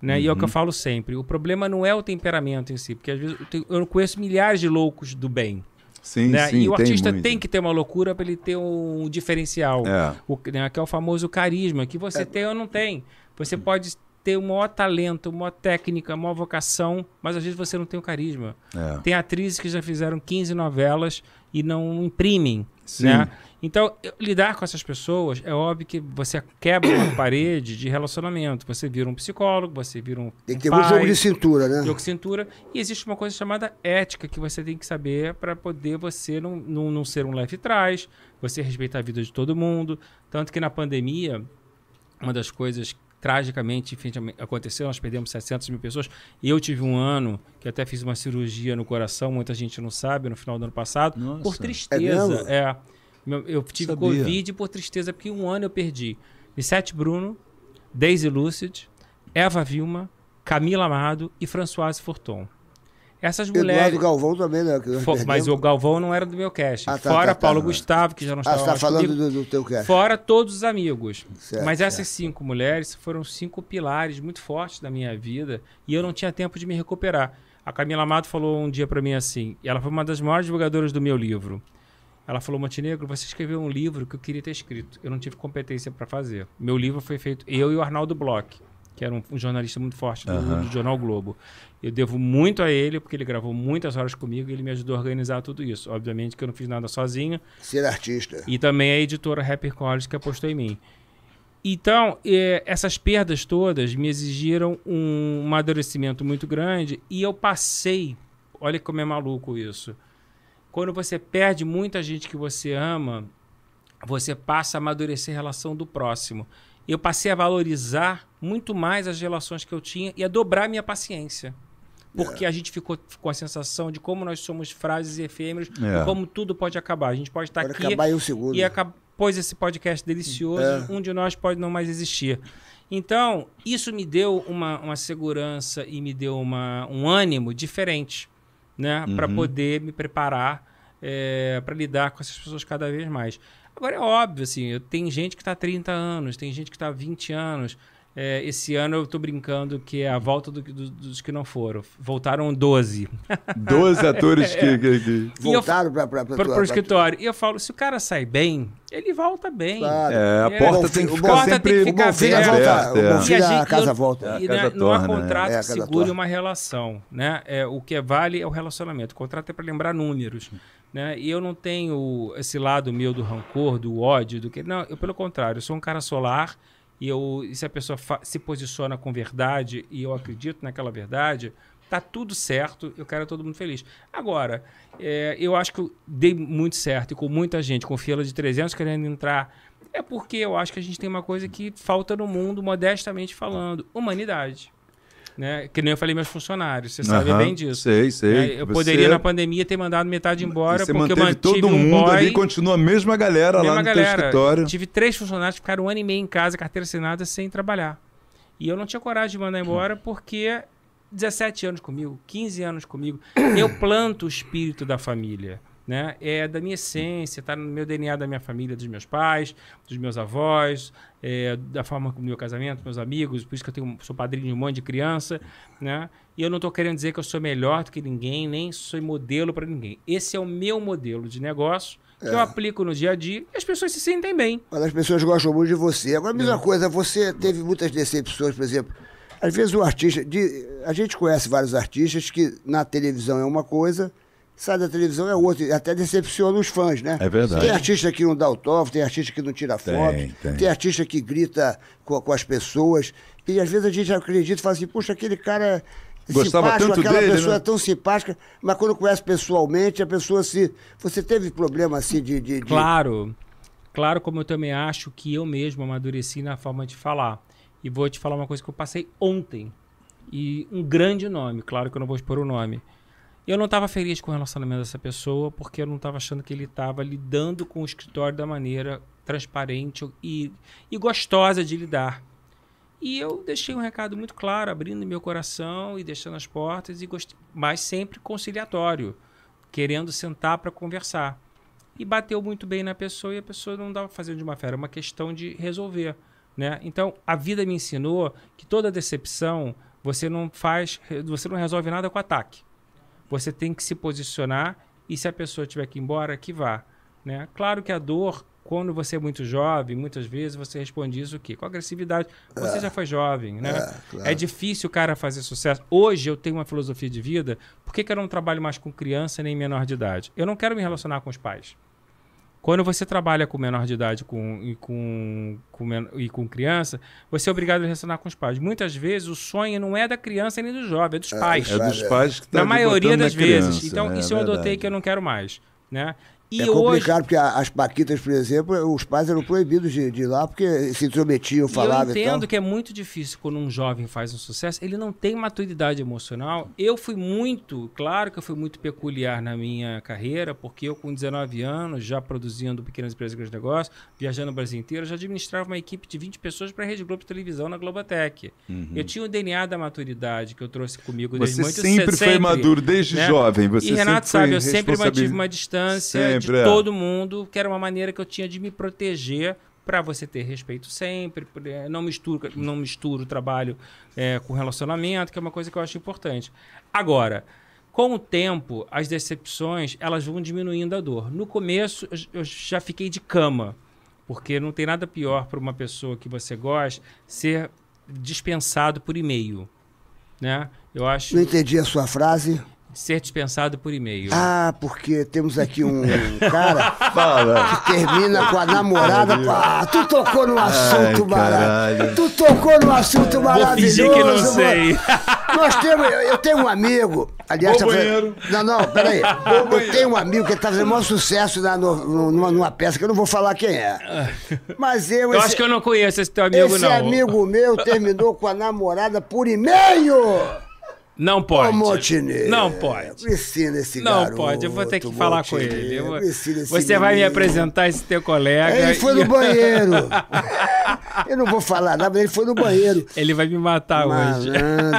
Né? E é o que eu falo sempre. O problema não é o temperamento em si, porque às vezes eu, tenho- eu conheço milhares de loucos do bem. Sim, né? sim. e o tem artista muito. tem que ter uma loucura para ele ter um diferencial. É. O, né, que é o famoso carisma, que você tem ou não tem. Você pode ter o maior talento, uma maior técnica, uma maior vocação, mas às vezes você não tem o carisma. É. Tem atrizes que já fizeram 15 novelas e não imprimem. Sim. Né? Então, lidar com essas pessoas, é óbvio que você quebra uma parede de relacionamento. Você vira um psicólogo, você vira um. Tem que ter um jogo de cintura, né? jogo de cintura. E existe uma coisa chamada ética que você tem que saber para poder você não, não, não ser um leve trás, você respeitar a vida de todo mundo. Tanto que na pandemia, uma das coisas tragicamente enfim, aconteceu, nós perdemos 700 mil pessoas. E eu tive um ano que até fiz uma cirurgia no coração, muita gente não sabe, no final do ano passado, Nossa. por É tristeza. É, Meu- eu tive Sabia. Covid por tristeza, porque um ano eu perdi Lissete Bruno, Daisy Lucid, Eva Vilma, Camila Amado e Françoise Forton. Essas mulheres. Eduardo Galvão também, né? que nós Fo- mas o Galvão não era do meu cast. Ah, tá, Fora tá, tá. Paulo Gustavo, que já não Ah, estava você tá falando comigo. do, teu cast. Fora todos os amigos. Certo, Mas essas certo. cinco mulheres foram cinco pilares muito fortes da minha vida e eu não tinha tempo de me recuperar. A Camila Amado falou um dia pra mim assim, e ela foi uma das maiores divulgadoras do meu livro. Ela falou, Montenegro, você escreveu um livro que eu queria ter escrito. Eu não tive competência para fazer. Meu livro foi feito, eu e o Arnaldo Bloch, que era um, um jornalista muito forte do, do Jornal Globo. Eu devo muito a ele, porque ele gravou muitas horas comigo e ele me ajudou a organizar tudo isso. Obviamente que eu não fiz nada sozinho, Ser artista. e também a editora Happy College que apostou em mim. Então, eh, essas perdas todas me exigiram um amadurecimento muito grande e eu passei. Olha como é maluco isso. Quando você perde muita gente que você ama, você passa a amadurecer a relação do próximo. Eu passei a valorizar muito mais as relações que eu tinha e a dobrar minha paciência. Porque a gente ficou com a sensação de como nós somos frágeis e efêmeros É. e como tudo pode acabar. A gente pode estar Pode aqui acabar em um segundo. e acab- pôs esse podcast delicioso, É. um de nós pode não mais existir. Então, isso me deu uma, uma segurança e me deu uma, um ânimo diferente, né? Para poder me preparar para lidar com essas pessoas cada vez mais. Agora, é óbvio, assim, eu- tem gente que está há 30 anos, tem gente que está há 20 anos. É, esse ano eu estou brincando que é a volta do- do- dos que não foram. Voltaram 12. 12 atores que. que- que- E Voltaram para o pra- escritório. E eu falo, se o cara sai bem, ele volta bem. Claro. É, a É, porta tem que ficar bom tem sempre que ficar aberta, volta, aberta, o bom é. E a a gente- casa eu- volta. É, a E casa né, não há torna, né? contrato É, a que casa segure torna. uma relação, né? É, o que vale é o relacionamento. O contrato é para lembrar números, né? E eu não tenho esse lado meu do rancor, do ódio, do que não. Eu pelo contrário, eu sou um cara solar e eu e se a pessoa se posiciona com verdade e eu acredito naquela verdade, tá tudo certo. Eu quero todo mundo feliz. Agora, é, eu acho que eu dei muito certo e com muita gente, com fila de 300 querendo entrar. É porque eu acho que a gente tem uma coisa que falta no mundo, modestamente falando: humanidade. Né? Que nem eu falei meus funcionários, você sabe Aham, bem disso. Sei, sei. né? Eu Você- poderia, na pandemia, ter mandado metade embora, Você porque eu mantive todo um mundo boy, ali, continua a mesma galera lá mesma no teu galera. escritório. Tive três funcionários que ficaram um ano e meio em casa, carteira assinada, sem trabalhar. E eu não tinha coragem de mandar embora porque 17 anos comigo, 15 anos comigo, eu planto o espírito da família. Né? É da minha essência, está no meu DNA da minha família, dos meus pais, dos meus avós, é, da forma como meu casamento, meus amigos, por isso que eu tenho, sou padrinho de um monte de criança, né? E eu não estou querendo dizer que eu sou melhor do que ninguém, nem sou modelo para ninguém. Esse é o meu modelo de negócio que eu aplico no dia a dia e as pessoas se sentem bem. Mas as pessoas gostam muito de você. Agora, a mesma coisa, você teve muitas decepções, por exemplo. Às vezes o artista. de- a gente conhece vários artistas que na televisão é uma coisa, sai da televisão é outra. e Até decepciona os fãs, né? É verdade. Tem artista que não dá autógrafo, tem artista que não tira Tem, foto, tem. artista que grita com, com as pessoas. E às vezes a gente acredita e fala assim, puxa, aquele cara. é Gostava simpático, tanto aquela dele, pessoa né? é tão simpática, mas quando conhece pessoalmente, a pessoa se. Você teve problema assim de. de- de- Claro, claro, como eu também acho que eu mesmo amadureci na forma de falar. E vou te falar uma coisa que eu passei ontem. E um grande nome, claro que eu não vou expor o nome. Eu não estava feliz com o relacionamento dessa pessoa porque eu não estava achando que ele estava lidando com o escritório da maneira transparente e, e gostosa de lidar. E eu deixei um recado muito claro, abrindo meu coração e deixando as portas, e gost... mas sempre conciliatório, querendo sentar para conversar. E bateu muito bem na pessoa e a pessoa não estava fazendo de uma fé, era uma questão de resolver. Né? Então, a vida me ensinou que toda decepção você não faz, você não resolve nada com ataque. Você tem que se posicionar e se a pessoa tiver que ir embora, que vá. Né? Claro que a dor, quando você é muito jovem, muitas vezes você responde isso o quê? com agressividade. Você É. já foi jovem, né? É, claro. É difícil o cara fazer sucesso. Hoje eu tenho uma filosofia de vida. Por que, que eu não trabalho mais com criança nem menor de idade? Eu não quero me relacionar com os pais. Quando você trabalha com menor de idade com, e, com, com e com criança, você é obrigado a relacionar com os pais. Muitas vezes o sonho não é da criança nem do jovem, é dos pais. É dos pais que tá Na maioria das criança, vezes. Então, é isso eu adotei que eu não quero mais. Né? E é hoje. complicado, porque a- as Paquitas, por exemplo, os pais eram proibidos de, de ir lá porque se intrometiam, E eu falavam e tal. entendo que é muito difícil quando um jovem faz um sucesso, ele não tem maturidade emocional. Eu fui muito, claro que eu fui muito peculiar na minha carreira, porque eu com 19 anos, já produzindo pequenas empresas e grandes negócios, viajando o Brasil inteiro, já administrava uma equipe de 20 pessoas para a Rede Globo de televisão na Globotech. Eu tinha o DNA da maturidade que eu trouxe comigo desde Uhum. Você muito sempre foi maduro, desde jovem. Você e Renato sabe, eu sempre mantive uma distância Sempre, de é. todo mundo, que era uma maneira que eu tinha de me proteger para você ter respeito sempre, por- eh, não misturo, não misturo o trabalho eh, com relacionamento, que é uma coisa que eu acho importante. Agora, com o tempo, as decepções elas vão diminuindo a dor. No começo, eu já fiquei de cama, porque não tem nada pior para uma pessoa que você gosta ser dispensado por e-mail, né? Eu acho Não entendi a sua frase. Ser dispensado por e-mail. Ah, porque temos aqui um cara Fala. que termina com a namorada. Ah, tu tocou num assunto maravilhoso. Tu tocou num assunto Vou maravilhoso. fingir que não mano. sei. Nós temos, eu, tenho um amigo. Aliás, Vou tá fazendo- banheiro. Não, não, peraí. Eu tenho um amigo que tá fazendo o maior sucesso na, no- numa, numa peça que eu não vou falar quem é. Mas eu. Eu esse- acho que eu não conheço esse teu amigo, esse não. amigo meu terminou com a namorada por e-mail! Não Ô, pode. Montenegro. Não pode. Ensina esse Não garoto, pode, eu vou ter que falar com ele. Vou- Você vai me apresentar esse teu colega. Ele foi no banheiro. eu não vou falar nada, mas ele foi no banheiro. Ele vai me matar hoje.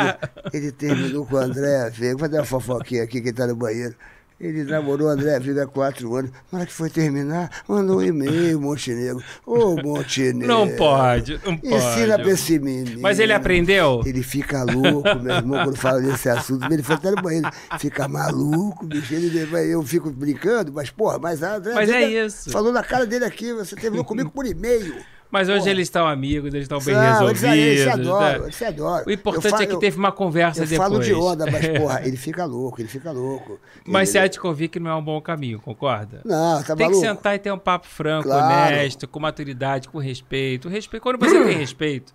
Ele terminou com o André Veiga. Vou dar uma fofoquinha aqui que ele tá no banheiro. Ele namorou André Veiga há quatro anos. Na hora que foi terminar, mandou um e-mail, Montenegro. Ô, Montenegro. Não pode, não pode. Ensina pra esse menino. Mas ele aprendeu? Ele fica louco, meu irmão, quando fala desse assunto. Ele foi até no banheiro. Fica maluco, bicho. Ele, eu fico brincando, mas, porra, mas a André Mas é isso. Falou na cara dele aqui, você terminou comigo por e-mail. Mas hoje Porra. eles estão amigos, eles estão bem Não, resolvidos. Eles, eles se adoram, eles se adoram. O importante Eu fa- é que eu- teve uma conversa Eu depois. falo de onda, mas, porra, ele fica louco, ele fica louco. Mas ele, você há de convir que não é um bom caminho, concorda? Não, tá Tem maluco? que sentar e ter um papo franco, Claro. honesto, com maturidade, com respeito. respeito. Quando você tem respeito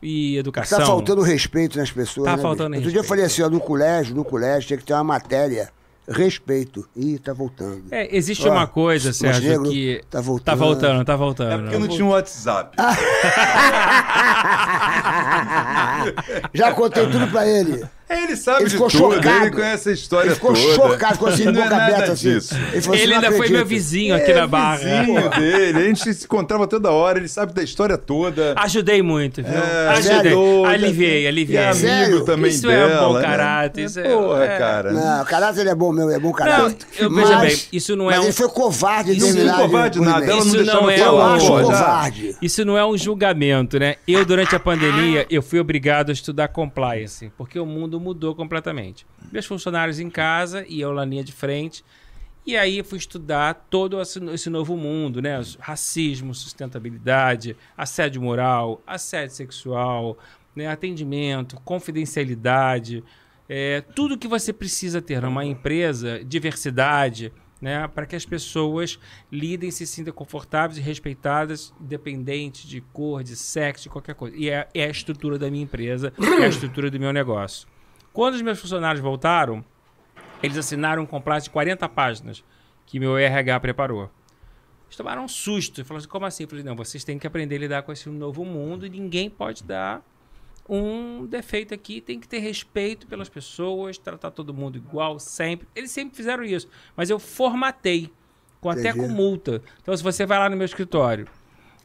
e educação. Tá faltando respeito nas pessoas. Tá né, faltando bicho? Outro dia eu respeito. falei assim, ó, no colégio, no colégio tinha que ter uma matéria. Respeito. Ih, tá voltando. É, existe Ó, uma coisa, Sérgio, Montenegro, que. tá voltando. Tá voltando, tá voltando. É porque não tinha um WhatsApp. Já contei tudo pra ele. É, ele sabe Ele de ficou tudo, chocado. ele conhece a história Ele ficou toda. chocado, ficou assim, de Não é boca aberta assim. Ele, falou Ele "Não ainda foi meu acredito." vizinho aqui na Barra. vizinho dele, a gente se encontrava toda hora, ele sabe da história toda. Ajudei muito, viu? É, Ajudei. ajudou, aliviei, E aliviei. é amigo Sério? também Isso dela. é bom né? caráter, isso é- Porra, é. cara. Não, o caráter é bom mesmo, é bom caráter. eu- veja bem, isso não é mas um- ele foi covarde não é terminar covarde nada, ela não não é falar, Eu um- acho covarde. Isso não é um julgamento, né? Eu, durante a pandemia, eu fui obrigado a estudar compliance, porque o mundo mudou completamente. Meus funcionários em casa e eu na linha de frente. E aí fui estudar todo esse esse novo mundo, né? Racismo, sustentabilidade, assédio moral, assédio sexual, né? atendimento, confidencialidade, é, tudo que você precisa ter numa empresa, diversidade, né? Para que as pessoas lidem, se sintam confortáveis e respeitadas, independente de cor, de sexo, de qualquer coisa. E é, é a estrutura da minha empresa, é a estrutura do meu negócio. Quando os meus funcionários voltaram, eles assinaram um compliance de 40 páginas que meu RH preparou. Eles tomaram um susto e falaram assim, como assim? Eu falei, não, vocês têm que aprender a lidar com esse novo mundo e ninguém pode dar um defeito aqui, tem que ter respeito pelas pessoas, tratar todo mundo igual, sempre. Eles sempre fizeram isso, mas eu formatei, com até Entendi. com multa. Então, se você vai lá no meu escritório,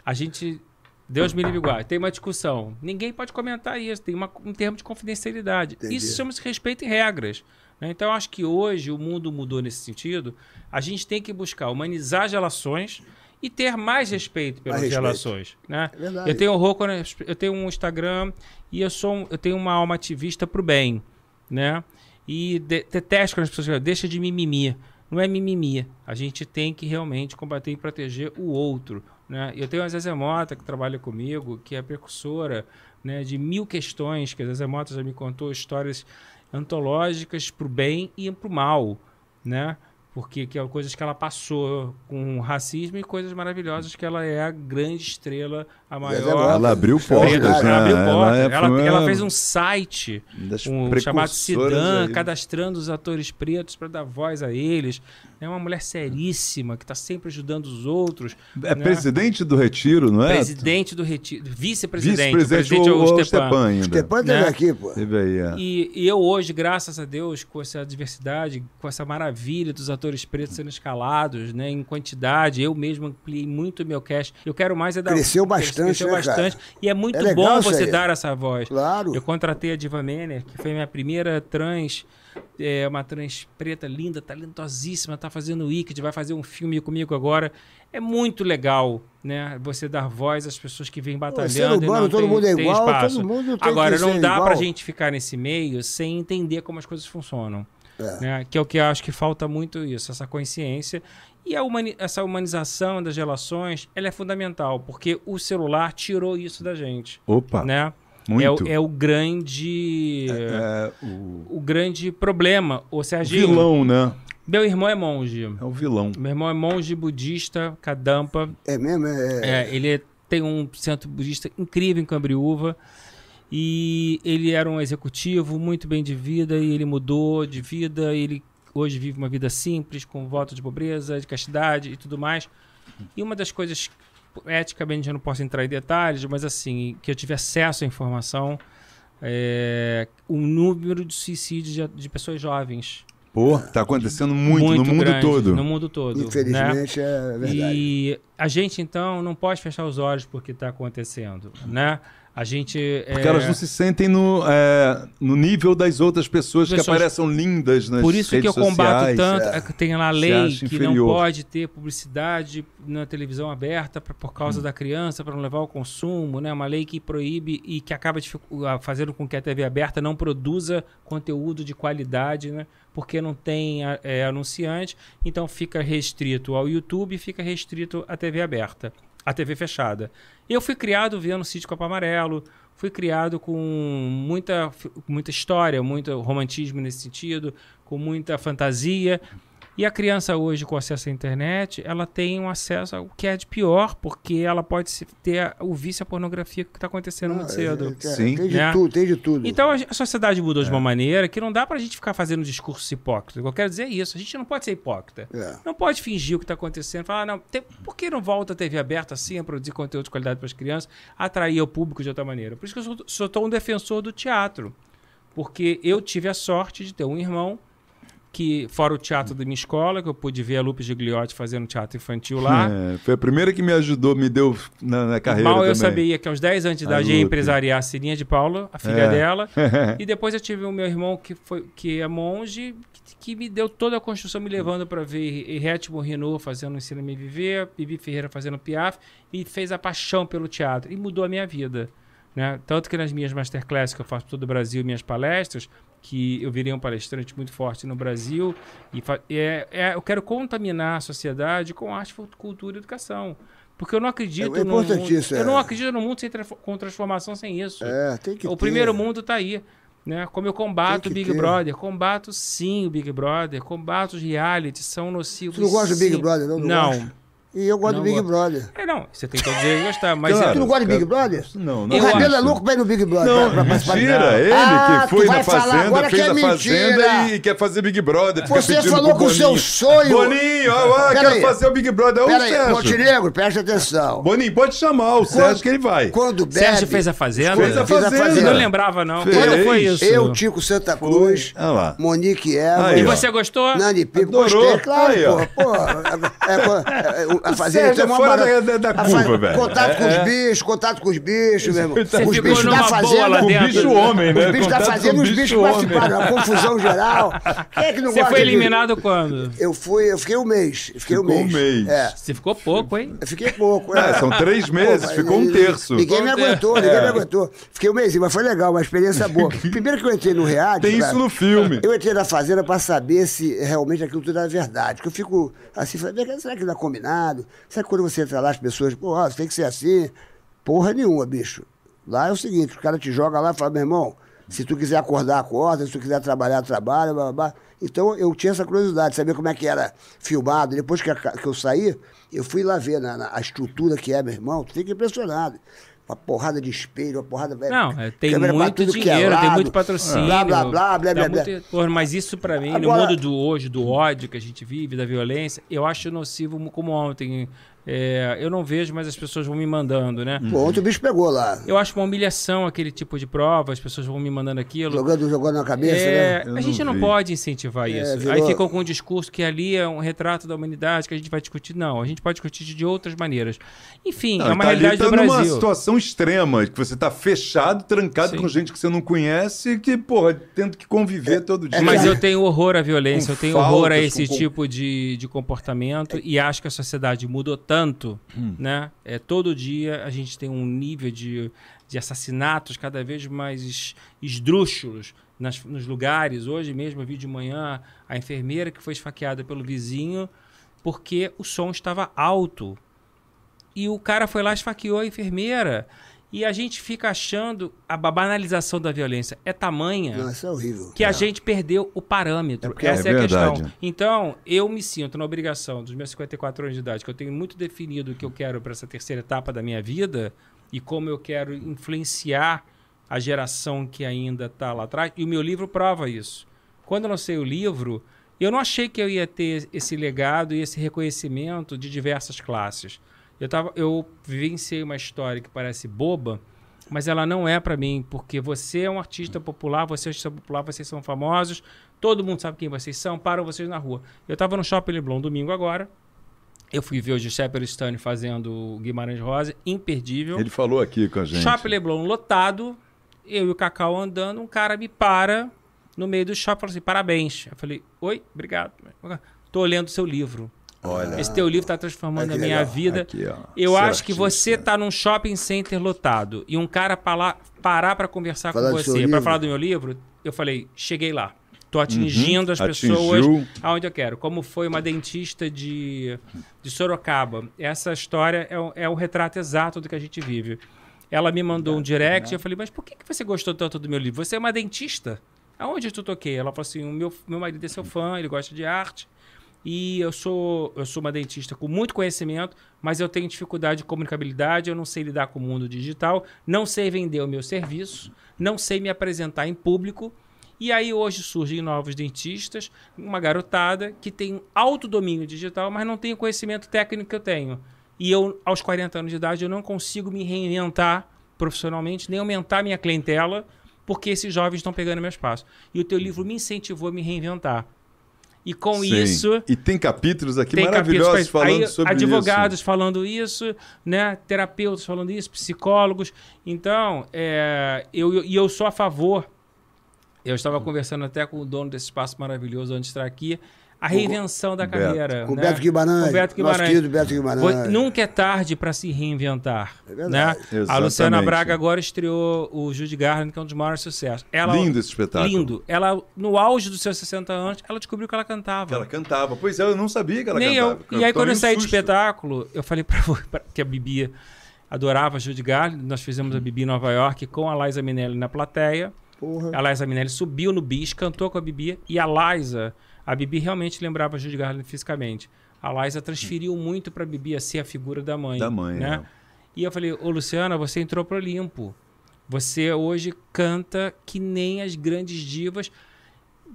a gente. Deus me livre igual. Tem uma discussão. Ninguém pode comentar isso. Tem uma- um termo de confidencialidade. Entendi. Isso chama-se respeito e regras. né? Então, eu acho que hoje o mundo mudou nesse sentido. A gente tem que buscar humanizar as relações e ter mais respeito pelas respeito. relações. Né? É verdade. Eu tenho quando eu- tenho um Instagram e eu sou um- eu tenho uma alma ativista pro bem, né? E de, detesto quando as pessoas falam, deixa de mimimi. Não é mimimi. A gente tem que realmente combater e proteger o outro. Né? Eu tenho a Zezé Mota, que trabalha comigo, que é precursora né, de mil questões, que a Zezé Mota já me contou histórias antológicas para o bem e para o mal. Né? Porque que é coisas que ela passou com racismo e coisas maravilhosas que ela é a grande estrela, a maior. Mota. Ela abriu é portas, né? Ela abriu portas. é- Ela, foi ela uma fez um site um, chamado Sidan, cadastrando os atores pretos para dar voz a eles. É uma mulher seríssima que está sempre ajudando os outros. É né? presidente do Retiro, não é? Presidente do Retiro, vice-presidente. Vice-presidente o presidente é o, o o Stepan. Stepan ainda. Stepan teve Né? aqui, pô. É. E, e eu hoje, graças a Deus, com essa diversidade, com essa maravilha dos atores pretos sendo escalados, né, em quantidade, eu mesmo ampliei muito o meu cast. Eu quero mais é dar Cresceu bastante, cresceu né, bastante. cara? E é muito É bom você dar essa voz. Claro. Eu contratei a Diva Manner, que foi minha primeira trans, é, uma trans preta linda, talentosíssima, tá fazendo o Wicked, vai fazer um filme comigo agora. É muito legal, né? Você dar voz às pessoas que vêm batalhando. e não todo tem- mundo é igual, todo mundo tem Agora, não dá igual. pra gente ficar nesse meio sem entender como as coisas funcionam. É. né? Que é o que eu acho que falta muito isso, essa consciência. E a humani- essa humanização das relações, ela é fundamental, porque o celular tirou isso da gente. Opa, Né? muito. É, o- é o grande. É, o O grande problema, o Serginho. vilão, né? Meu irmão é monge. É o vilão. Meu irmão é monge budista, Kadampa. É mesmo? É, É, ele tem um centro budista incrível em Cambriúva. E ele era um executivo muito bem de vida e ele mudou de vida. Ele hoje vive uma vida simples, com voto de pobreza, de castidade e tudo mais. E uma das coisas, eticamente eu não posso entrar em detalhes, mas assim, que eu tive acesso à informação, é o número de suicídios de, de pessoas jovens. Pô, tá acontecendo muito, no mundo grande, todo. No mundo todo. né? Infelizmente é verdade. E a gente, então, não pode fechar os olhos porque está acontecendo, né? A gente... Porque é, elas não se sentem no, é, no nível das outras pessoas, que Pessoas- aparecem lindas nas Por isso que redes eu combato sociais. tanto, é. é que tem lá a lei que não inferior. pode ter publicidade na televisão aberta pra, por Hum. causa da criança, para não levar ao consumo, né? Uma lei que proíbe e que acaba dificu- ah, fazendo com que a TV aberta não produza conteúdo de qualidade, né? Porque não tem é, anunciante, então fica restrito ao YouTube fica restrito à TV aberta, à TV fechada. Eu fui criado vendo Sítio Copa Amarelo, fui criado com muita, muita história, muito romantismo nesse sentido, com muita fantasia. E a criança hoje, com acesso à internet, ela tem um acesso ao que é de pior, porque ela pode se- ter o vício à pornografia que está acontecendo muito Ah, cedo. é, é, Sim. Tem de Né? tudo, tem de tudo. Então a a sociedade mudou de uma maneira que não dá pra gente ficar fazendo discurso hipócrita. Eu quero dizer isso, a gente não pode ser hipócrita. É. Não pode fingir o que está acontecendo. Falar, ah, não, tem- por que não volta a TV aberta assim a produzir conteúdo de qualidade para as crianças, atrair o público de outra maneira? Por isso que eu sou, sou tão um defensor do teatro. Porque eu tive a sorte de ter um irmão que, fora o teatro da minha escola, que eu pude ver a Lupe Gigliotti fazendo teatro infantil lá. É, foi a primeira que me ajudou, me deu na, na carreira Mal eu também. sabia que aos 10 anos de idade ia empresariar a Cirinha de Paula, a filha É. dela. e depois eu tive o meu irmão que, foi, que é monge, que, que me deu toda a construção, me levando para ver Ritmo Renault fazendo Ensina-me Viver, Bibi Ferreira fazendo Piaf, e fez a paixão pelo teatro. E mudou a minha vida. Né? Tanto que nas minhas masterclasses que eu faço por todo o Brasil, minhas palestras, que eu virei um palestrante muito forte no Brasil, e é, é- eu quero contaminar a sociedade com arte, cultura e educação. Porque eu não acredito É num mundo, importantíssimo, Eu não é. acredito num mundo sem tra- com transformação sem isso. É, tem que o ter. primeiro mundo está aí. Né? Como eu combato o Big ter. Brother, combato sim o Big Brother, combato os realities, são nocivos. Você não gosta do Big. Brother, não? Não Não. E eu gosto Não do Big gosto. Brother. É, não, você tem todo o direito de gostar, mas Claro. Tu é, não gosta de. Big Brother? Não, não O Rabelo é louco pra ir no Big Brother. Não, pra- pra participar. mentira. Ele Ah, que foi vai na falar Fazenda, agora fez que é a Fazenda mentira. e quer fazer Big Brother. Você falou com o seu sonho. Boninho, ó, ó, quero aí. fazer o Big Brother. Ô, Pera aí, Sérgio. Montenegro, presta atenção. Boninho, pode chamar o Sérgio que ele vai. Quando bebe... Sérgio fez a Fazenda? Fez a Fazenda. Não lembrava, não. Quando foi isso? Eu, Tico Santa Cruz. Monique Eva... E você gostou? Nani Pico, gostei, claro, pô, pô. É, é, é, a Fazenda Sérgio tem é uma fora barata- da- da a curva, velho. Contato com É, é. os bichos, contato com os bichos, meu irmão. Você os ficou bichos da Fazenda... dentro. bicho homem, né? Os bichos da com Fazenda, os bichos participaram, a confusão geral. Quem é que não Você gosta foi de- eliminado quando? Eu fui, eu fiquei um mês. Fiquei um Ficou um mês. mês. É. Você ficou pouco, hein? Eu fiquei pouco. É, são três meses, mas ficou um terço. Ninguém me Um aguentou, ninguém É. me aguentou. Fiquei um mês, mas foi legal, uma experiência boa. Primeiro que eu entrei no reality. Tem isso no filme. Eu entrei na fazenda pra saber se realmente aquilo tudo era verdade. Porque eu fico assim, falei, "Vem cá, será que não é combinado? Será que quando você entra lá, as pessoas, pô, ó, você tem que ser assim? Porra nenhuma, bicho. Lá é o seguinte, o cara te joga lá e fala, meu irmão, se tu quiser acordar, acorda, se tu quiser trabalhar, trabalha, blá, blá, blá. Então eu tinha essa curiosidade, saber como é que era filmado. Depois que eu saí, eu fui lá ver na, na- a estrutura que é, meu irmão, tu fica impressionado. Uma porrada de espelho, uma porrada... Não, é, tem muito que é dinheiro, tem lado, muito patrocínio. Blá, blá, blá, blá, blá, blá. muito- Porra, mas isso pra mim, no Agora- mundo do hoje, do ódio que a gente vive, da violência, eu acho nocivo como ontem. É, eu não vejo, mas as pessoas vão me mandando, né? Pô, ontem o bicho pegou lá. Eu acho uma humilhação aquele tipo de prova, as pessoas vão me mandando aquilo. Jogando, jogando na cabeça, É, né? Eu a gente não não pode incentivar isso. virou- Aí ficam com um discurso que ali é um retrato da humanidade que a gente vai discutir. Não, a gente pode discutir de outras maneiras. Enfim, Não, é uma tá ali, realidade tá do numa Brasil. situação extrema, que você tá fechado, trancado Sim. com gente que você não conhece e que, porra, tendo que conviver todo dia. Mas eu tenho horror à violência, Com eu tenho horror a faltas, esse com- com- tipo de, de comportamento e acho que a sociedade mudou tanto, Hum. né? É, todo dia a gente tem um nível de, de assassinatos cada vez mais es- esdrúxulos nas- nos lugares. Hoje mesmo eu vi de manhã a enfermeira que foi esfaqueada pelo vizinho porque o som estava alto. E o cara foi lá e esfaqueou a enfermeira. E a gente fica achando a ba- banalização da violência é tamanha Não, é horrível. que a gente perdeu o parâmetro. É porque Essa é é, a verdade. questão. Então, eu me sinto na obrigação dos meus 54 anos de idade, que eu tenho muito definido o que eu quero para essa terceira etapa da minha vida e como eu quero influenciar a geração que ainda está lá atrás. E o meu livro prova isso. Quando eu lancei o livro, eu não achei que eu ia ter esse legado e esse reconhecimento de diversas classes. Eu, tava, eu vivenciei uma história que parece boba, mas ela não é para mim, porque você é um artista popular, você é um artista popular, vocês são famosos, todo mundo sabe quem vocês são, param vocês na rua. Eu estava no Shopping Leblon domingo agora, eu fui ver o Giuseppe Aristani fazendo o Guimarães Rosa, imperdível. Ele falou aqui com a gente. Shopping Leblon lotado, eu e o Cacau andando, um cara me para no meio do shopping e fala assim, parabéns. Eu falei, oi, obrigado. Tô olhando o seu livro. Olha. Esse teu livro está transformando a minha legal. vida. Aqui. Eu Ser acho que você tá num shopping center lotado e um cara pala- parar para conversar Falar com você, para falar do meu livro, eu falei, cheguei lá. Tô atingindo as Uhum. Atingiu. pessoas aonde eu quero. Como foi uma dentista de, de Sorocaba. Essa história é, o- é o retrato exato do que a gente vive. Ela me mandou um direct e eu falei, mas por que, que você gostou tanto do meu livro? Você é uma dentista? Aonde tu toquei? Ela falou assim, o meu, meu marido é seu fã, ele gosta de arte. E eu sou, eu sou uma dentista com muito conhecimento, mas eu tenho dificuldade de comunicabilidade, eu não sei lidar com o mundo digital, não sei vender o meu serviço, não sei me apresentar em público. E aí hoje surgem novos dentistas, uma garotada que tem um alto domínio digital, mas não tem o conhecimento técnico que eu tenho. E eu, aos 40 anos de idade, eu não consigo me reinventar profissionalmente, nem aumentar minha clientela, porque esses jovens estão pegando meu espaço. E o teu livro me incentivou a me reinventar. E com Sim. isso, E tem capítulos aqui tem maravilhosos capítulos falando aí, sobre advogados isso. falando isso, né? Terapeutas falando isso, psicólogos. Então, é, eu, e eu sou a favor. Eu estava conversando até com o dono desse espaço maravilhoso antes de estar aqui. A reinvenção da Beto. carreira. Com o né? Beto Guimarães. Com o Beto Nosso Guimarães. querido Beto Guimarães. Nunca é tarde para se reinventar. É né? verdade. A Exatamente. Luciana Braga agora estreou o Judy Garland, que é um dos maiores sucessos. Ela, Lindo esse espetáculo. Lindo. Ela, no auge dos seus 60 anos, ela descobriu que ela cantava. Que ela cantava. Pois é, eu não sabia que ela Nem cantava. eu. E aí, quando eu um saí do espetáculo, eu falei pra, pra- que a Bibi adorava Judy Garland. Nós fizemos a Bibi em Nova York com a Liza Minnelli na plateia. Porra. A Liza Minnelli subiu no bis, cantou com a Bibi. E a Liza, a Bibi realmente lembrava a Judy Garland fisicamente. a Liza transferiu muito pra Bibi a ser a figura da mãe. Da mãe, né? é. E eu falei, ô Luciana, você entrou pro Olimpo. Você hoje canta que nem as grandes divas.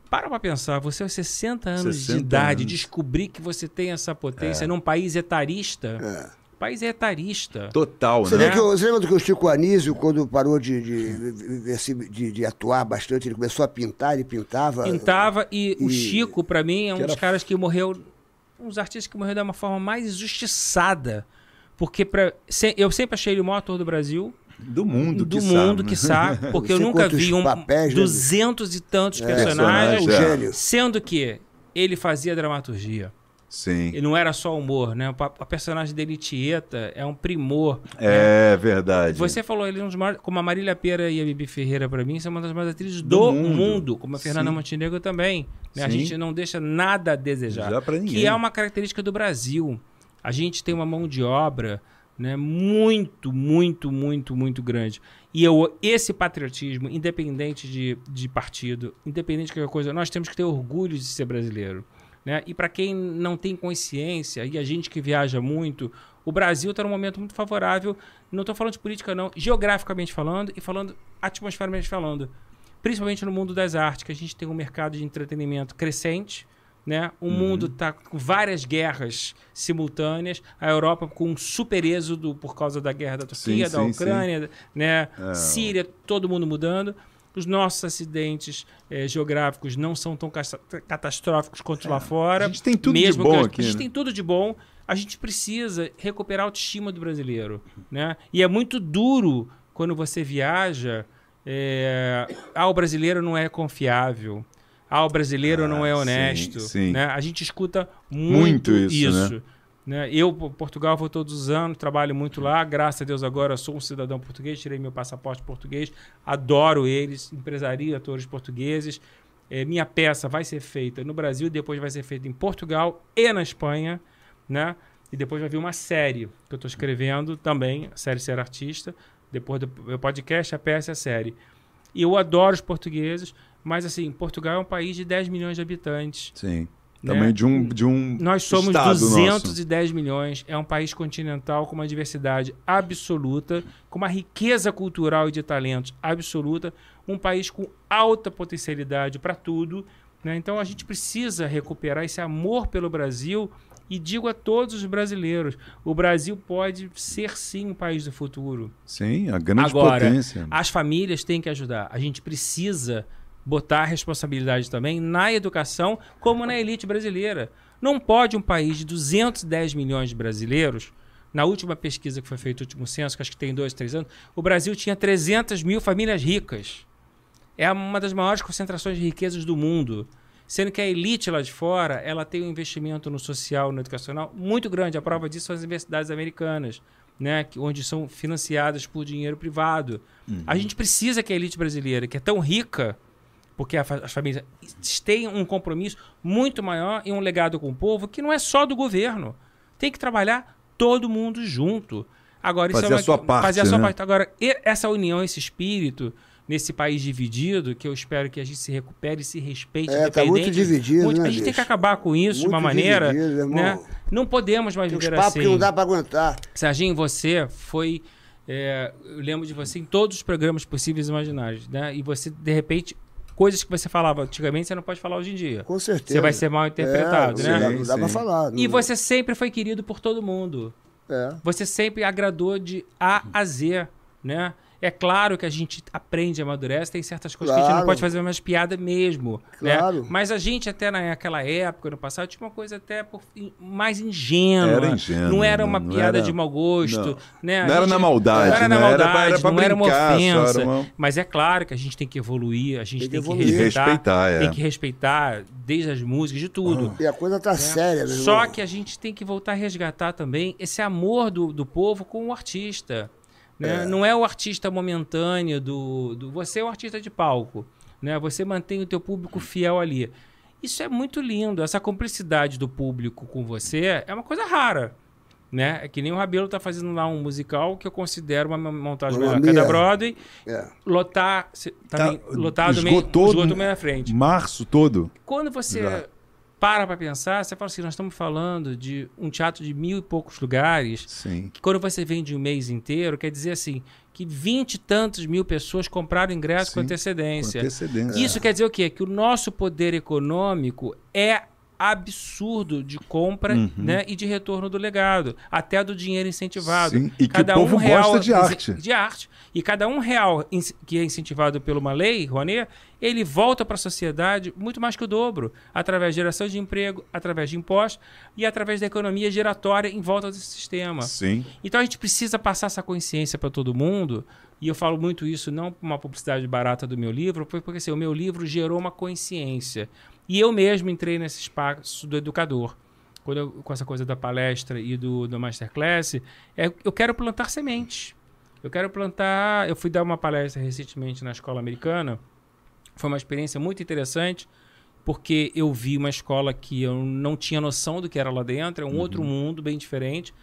Para pra pensar, você aos 60 anos 60 de idade, anos. descobrir que você tem essa É. potência num país etarista. É. O país é etarista. Total, Você, né? lembra que, o- você lembra do que o Chico Anísio, quando parou de, de, de, de- de atuar bastante, ele começou a pintar, ele pintava. Pintava e, o E- Chico, pra mim, é um Que dos era- caras que morreu. Um dos artistas que morreu de uma forma mais injustiçada. Porque pra, se- eu sempre achei ele o maior ator do Brasil. Do mundo, do quiçá, mundo, né? que sabe. Porque eu nunca vi um papéis, né? duzentos e tantos personagens, personagens. o é. gênio. Sendo que ele fazia dramaturgia. Sim. E não era só humor, né? A personagem dele, Tieta, é um primor. É verdade. Você falou, ele é um dos maiores, como a Marília Pera e a Bibi Ferreira, pra mim, são uma das maiores atrizes do, Do mundo. mundo. como a Fernanda Sim. Montenegro também. né? A gente não deixa nada a desejar. Já pra ninguém. Que é uma característica do Brasil. A gente tem uma mão de obra né, muito, muito, muito, muito grande. E eu, esse patriotismo, independente de, de partido, independente de qualquer coisa, nós temos que ter orgulho de ser brasileiro. Né? E para quem não tem consciência, e a gente que viaja muito, o Brasil está num momento muito favorável. Não estou falando de política, não, geograficamente falando e falando atmosfericamente falando. Principalmente no mundo das artes, que a gente tem um mercado de entretenimento crescente. Né? O mundo está com várias guerras simultâneas. A Europa com um super êxodo por causa da guerra da Turquia, Sim, da sim, Ucrânia, né? Síria, todo mundo mudando. Os nossos acidentes eh, geográficos não são tão catastróficos quanto lá fora. a gente tem tudo de mesmo bom que a- aqui, A gente né? tem tudo de bom. A gente precisa recuperar a autoestima do brasileiro, né? E é muito duro quando você viaja. É... Ah, o brasileiro não é confiável. Ah, o brasileiro não é Ah, sim, honesto. sim. Né? A gente escuta muito, Muito isso, isso. né? Eu, por Portugal, vou todos os anos, trabalho muito lá. Graças a Deus, agora sou um cidadão português, tirei meu passaporte português, adoro eles, empresaria atores portugueses. Eh, minha peça vai ser feita no Brasil, depois vai ser feita em Portugal e na Espanha, né? E depois vai vir uma série que eu estou escrevendo também, a série Ser Artista. Depois do meu podcast, a peça e a série. E eu adoro os portugueses, mas assim, Portugal é um país de 10 milhões de habitantes. Sim. Né? Também de um, de um Nós somos estado nosso. 210 milhões, é um país continental com uma diversidade absoluta, com uma riqueza cultural e de talentos absoluta, um país com alta potencialidade para tudo. né? Então a gente precisa recuperar esse amor pelo Brasil e digo a todos os brasileiros: o Brasil pode ser sim um país do futuro. Sim, a grande Agora, potência. as famílias têm que ajudar. A gente precisa botar a responsabilidade também na educação, como na elite brasileira. Não pode um país de 210 milhões de brasileiros. Na última pesquisa que foi feita, o último censo, que acho que tem dois, três anos, o Brasil tinha 300 mil famílias ricas. É uma das maiores concentrações de riquezas do mundo. Sendo que a elite lá de fora, ela tem um investimento no social, no educacional muito grande. A prova disso são as universidades americanas, né? que- onde são financiadas por dinheiro privado. A gente precisa que a elite brasileira, que é tão rica, porque a as famílias tenham um compromisso muito maior e um legado com o povo, que não é só do governo. Tem que trabalhar todo mundo junto. Agora, Fazer isso é a uma, sua parte, Fazer a sua né? parte. Agora, essa união, esse espírito, nesse país dividido, que eu espero que a gente se recupere e se respeite. É, tá muito dividido, muito- né, A gente tem que acabar com isso de uma Muito maneira. né? Não podemos mais Tem viver papos assim. que não dá pra aguentar. Serginho, você foi. é, eu lembro de você em todos os programas possíveis e imaginários, né? E você, de repente, coisas que você falava antigamente, você não pode falar hoje em dia. Com certeza. Você vai ser mal interpretado, é, né? Não dá, Sim, não dá pra sim. falar. E não- você sempre foi querido por todo mundo. É. Você sempre agradou de A a Z, né? É claro que a gente aprende amadurece, tem certas coisas que a gente não Claro. pode fazer mais piada mesmo, Claro. né? Mas a gente até naquela época, no passado, tinha uma coisa até por- mais ingênua. Era ingênua, Não era uma não piada era- de mau gosto, não. né? Não era na maldade, Não era na né? Era pra- maldade, era pra não era uma brincar, ofensa. era uma- Mas é claro que a gente tem que evoluir, a gente Tem tem, que que, evoluir. respeitar, Respeitar, é. tem que respeitar desde as músicas, de tudo. E a coisa tá séria, meu Só que a gente tem que voltar a resgatar também esse amor do, do povo com o artista. Né? Não é o artista momentâneo do, do. Você é o artista de palco. Né? Você mantém o teu público fiel ali. Isso é muito lindo. Essa cumplicidade do público com você é uma coisa rara. Né? É que nem o Rabelo tá fazendo lá um musical que eu considero uma montagem melhor da. Broadway. É. Lotar, Tá, também, lotado meio, esgotou esgotou meio na frente. Março todo. Quando você Já. Para para pensar, você fala assim, nós estamos falando de um teatro de mil e poucos lugares, Sim. que quando você vende um mês inteiro, quer dizer assim, que vinte e tantos mil pessoas compraram ingresso com Sim, antecedência. com antecedência. Isso quer dizer o quê? Que o nosso poder econômico é absurdo de compra né, e de retorno do legado, até do dinheiro incentivado. Sim, e que o povo gosta de arte. De arte. E cada um real que é incentivado por uma lei, Rouanet, ele volta para a sociedade muito mais que o dobro, através de geração de emprego, através de impostos e através da economia giratória em volta desse sistema. Sim. Então a gente precisa passar essa consciência para todo mundo. E eu falo muito isso não por uma publicidade barata do meu livro, porque assim, o meu livro gerou uma consciência. E eu mesmo entrei nesse espaço do educador. Quando eu, com essa coisa da palestra e do, do masterclass, é, eu quero plantar sementes. Eu quero plantar. Eu fui dar uma palestra recentemente na escola americana. Foi uma experiência muito interessante, porque eu vi uma escola que eu não tinha noção do que era lá dentro, é um outro mundo bem diferente.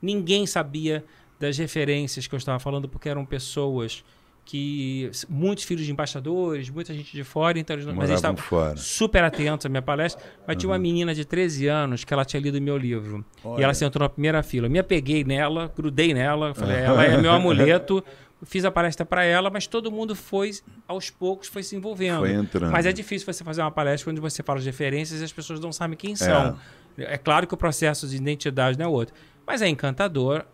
Ninguém sabia das referências que eu estava falando, porque eram pessoas que. Muitos filhos de embaixadores, muita gente de fora, então eles não. Mas eles estavam fora. super atentos à minha palestra. Mas tinha uma menina de 13 anos que ela tinha lido meu livro. E ela sentou na primeira fila. Eu me apeguei nela, grudei nela, falei, ela é meu amuleto. Fiz a palestra para ela, mas todo mundo foi, aos poucos, foi se envolvendo. Foi entrando. Mas é difícil você fazer uma palestra onde você fala de referências e as pessoas não sabem quem são. É, claro que o processo de identidade não é outro. Mas é encantador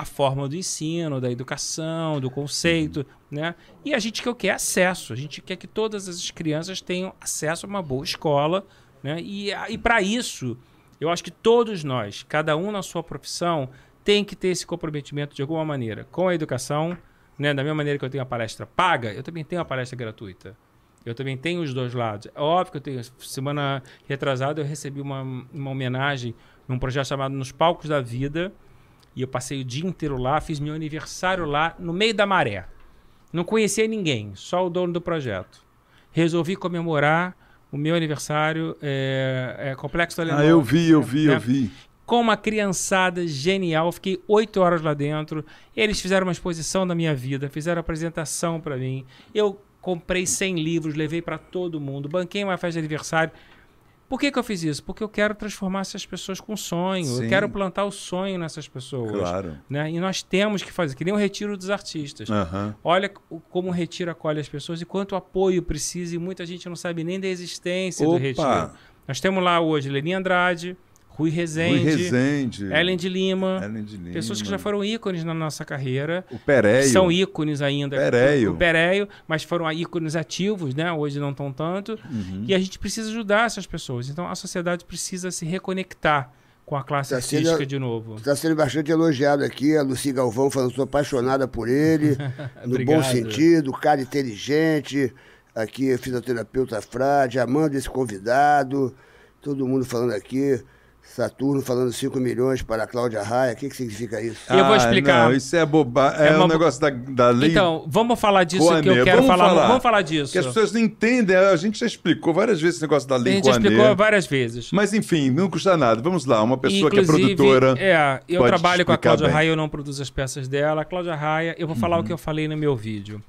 a forma do ensino, da educação, do conceito, né? E a gente quer o quê? Acesso. A gente quer que todas as crianças tenham acesso a uma boa escola, né? E, a- e para isso, eu acho que todos nós, cada um na sua profissão, tem que ter esse comprometimento de alguma maneira com a educação, né? Da mesma maneira que eu tenho a palestra paga, eu também tenho a palestra gratuita. Eu também tenho os dois lados. É óbvio que eu tenho. Semana retrasada eu recebi uma, uma homenagem num projeto chamado Nos Palcos da Vida. E eu passei o dia inteiro lá, fiz meu aniversário lá, no meio da maré. Não conhecia ninguém, só o dono do projeto. Resolvi comemorar o meu aniversário, é, é, Complexo do Alemão. Ah, eu vi, eu vi, né? eu vi. com uma criançada genial. Fiquei oito horas lá dentro. Eles fizeram uma exposição da minha vida, fizeram apresentação para mim. Eu comprei 100 livros, levei para todo mundo, banquei uma festa de aniversário. Por que, que eu fiz isso? Porque eu quero transformar essas pessoas com sonho. Sim. Eu quero plantar o sonho nessas pessoas. Claro. Né? E nós temos que fazer, que nem o retiro dos artistas. Aham. Olha como o retiro acolhe as pessoas e quanto apoio precisa, e muita gente não sabe nem da existência do Opa! retiro. Nós temos lá hoje Leni Andrade, Rui Rezende, Rui Rezende. Ellen de Lima, Ellen de Lima. pessoas que já foram ícones na nossa carreira. O Pereio. São ícones ainda. Pereio. O Pereio, mas foram ícones ativos, né? Hoje não estão tanto. Uhum. E a gente precisa ajudar essas pessoas. Então a sociedade precisa se reconectar com a classe Tá sendo- artística de novo. Está sendo bastante elogiado aqui, a Lucy Galvão falando, sou apaixonada por ele, no bom sentido, cara inteligente, aqui fisioterapeuta frade, amando esse convidado, todo mundo falando aqui, Saturno falando 5 milhões para a Cláudia Raia, o que, que significa isso? Eu vou Ah, explicar. Não, isso é bobagem. É, É uma um negócio da, da lei. Então, vamos falar disso que eu quero Vamos falar. falar. Vamos falar disso. Que as pessoas não entendem. A gente já explicou várias vezes esse negócio da a lei gente já explicou várias vezes. Mas enfim, não custa nada. Vamos lá, uma pessoa Inclusive, que é produtora. É, eu pode trabalho com a Cláudia bem. Raia, eu não produzo as peças dela. A Cláudia Raia, eu vou falar Uhum. o que eu falei no meu vídeo.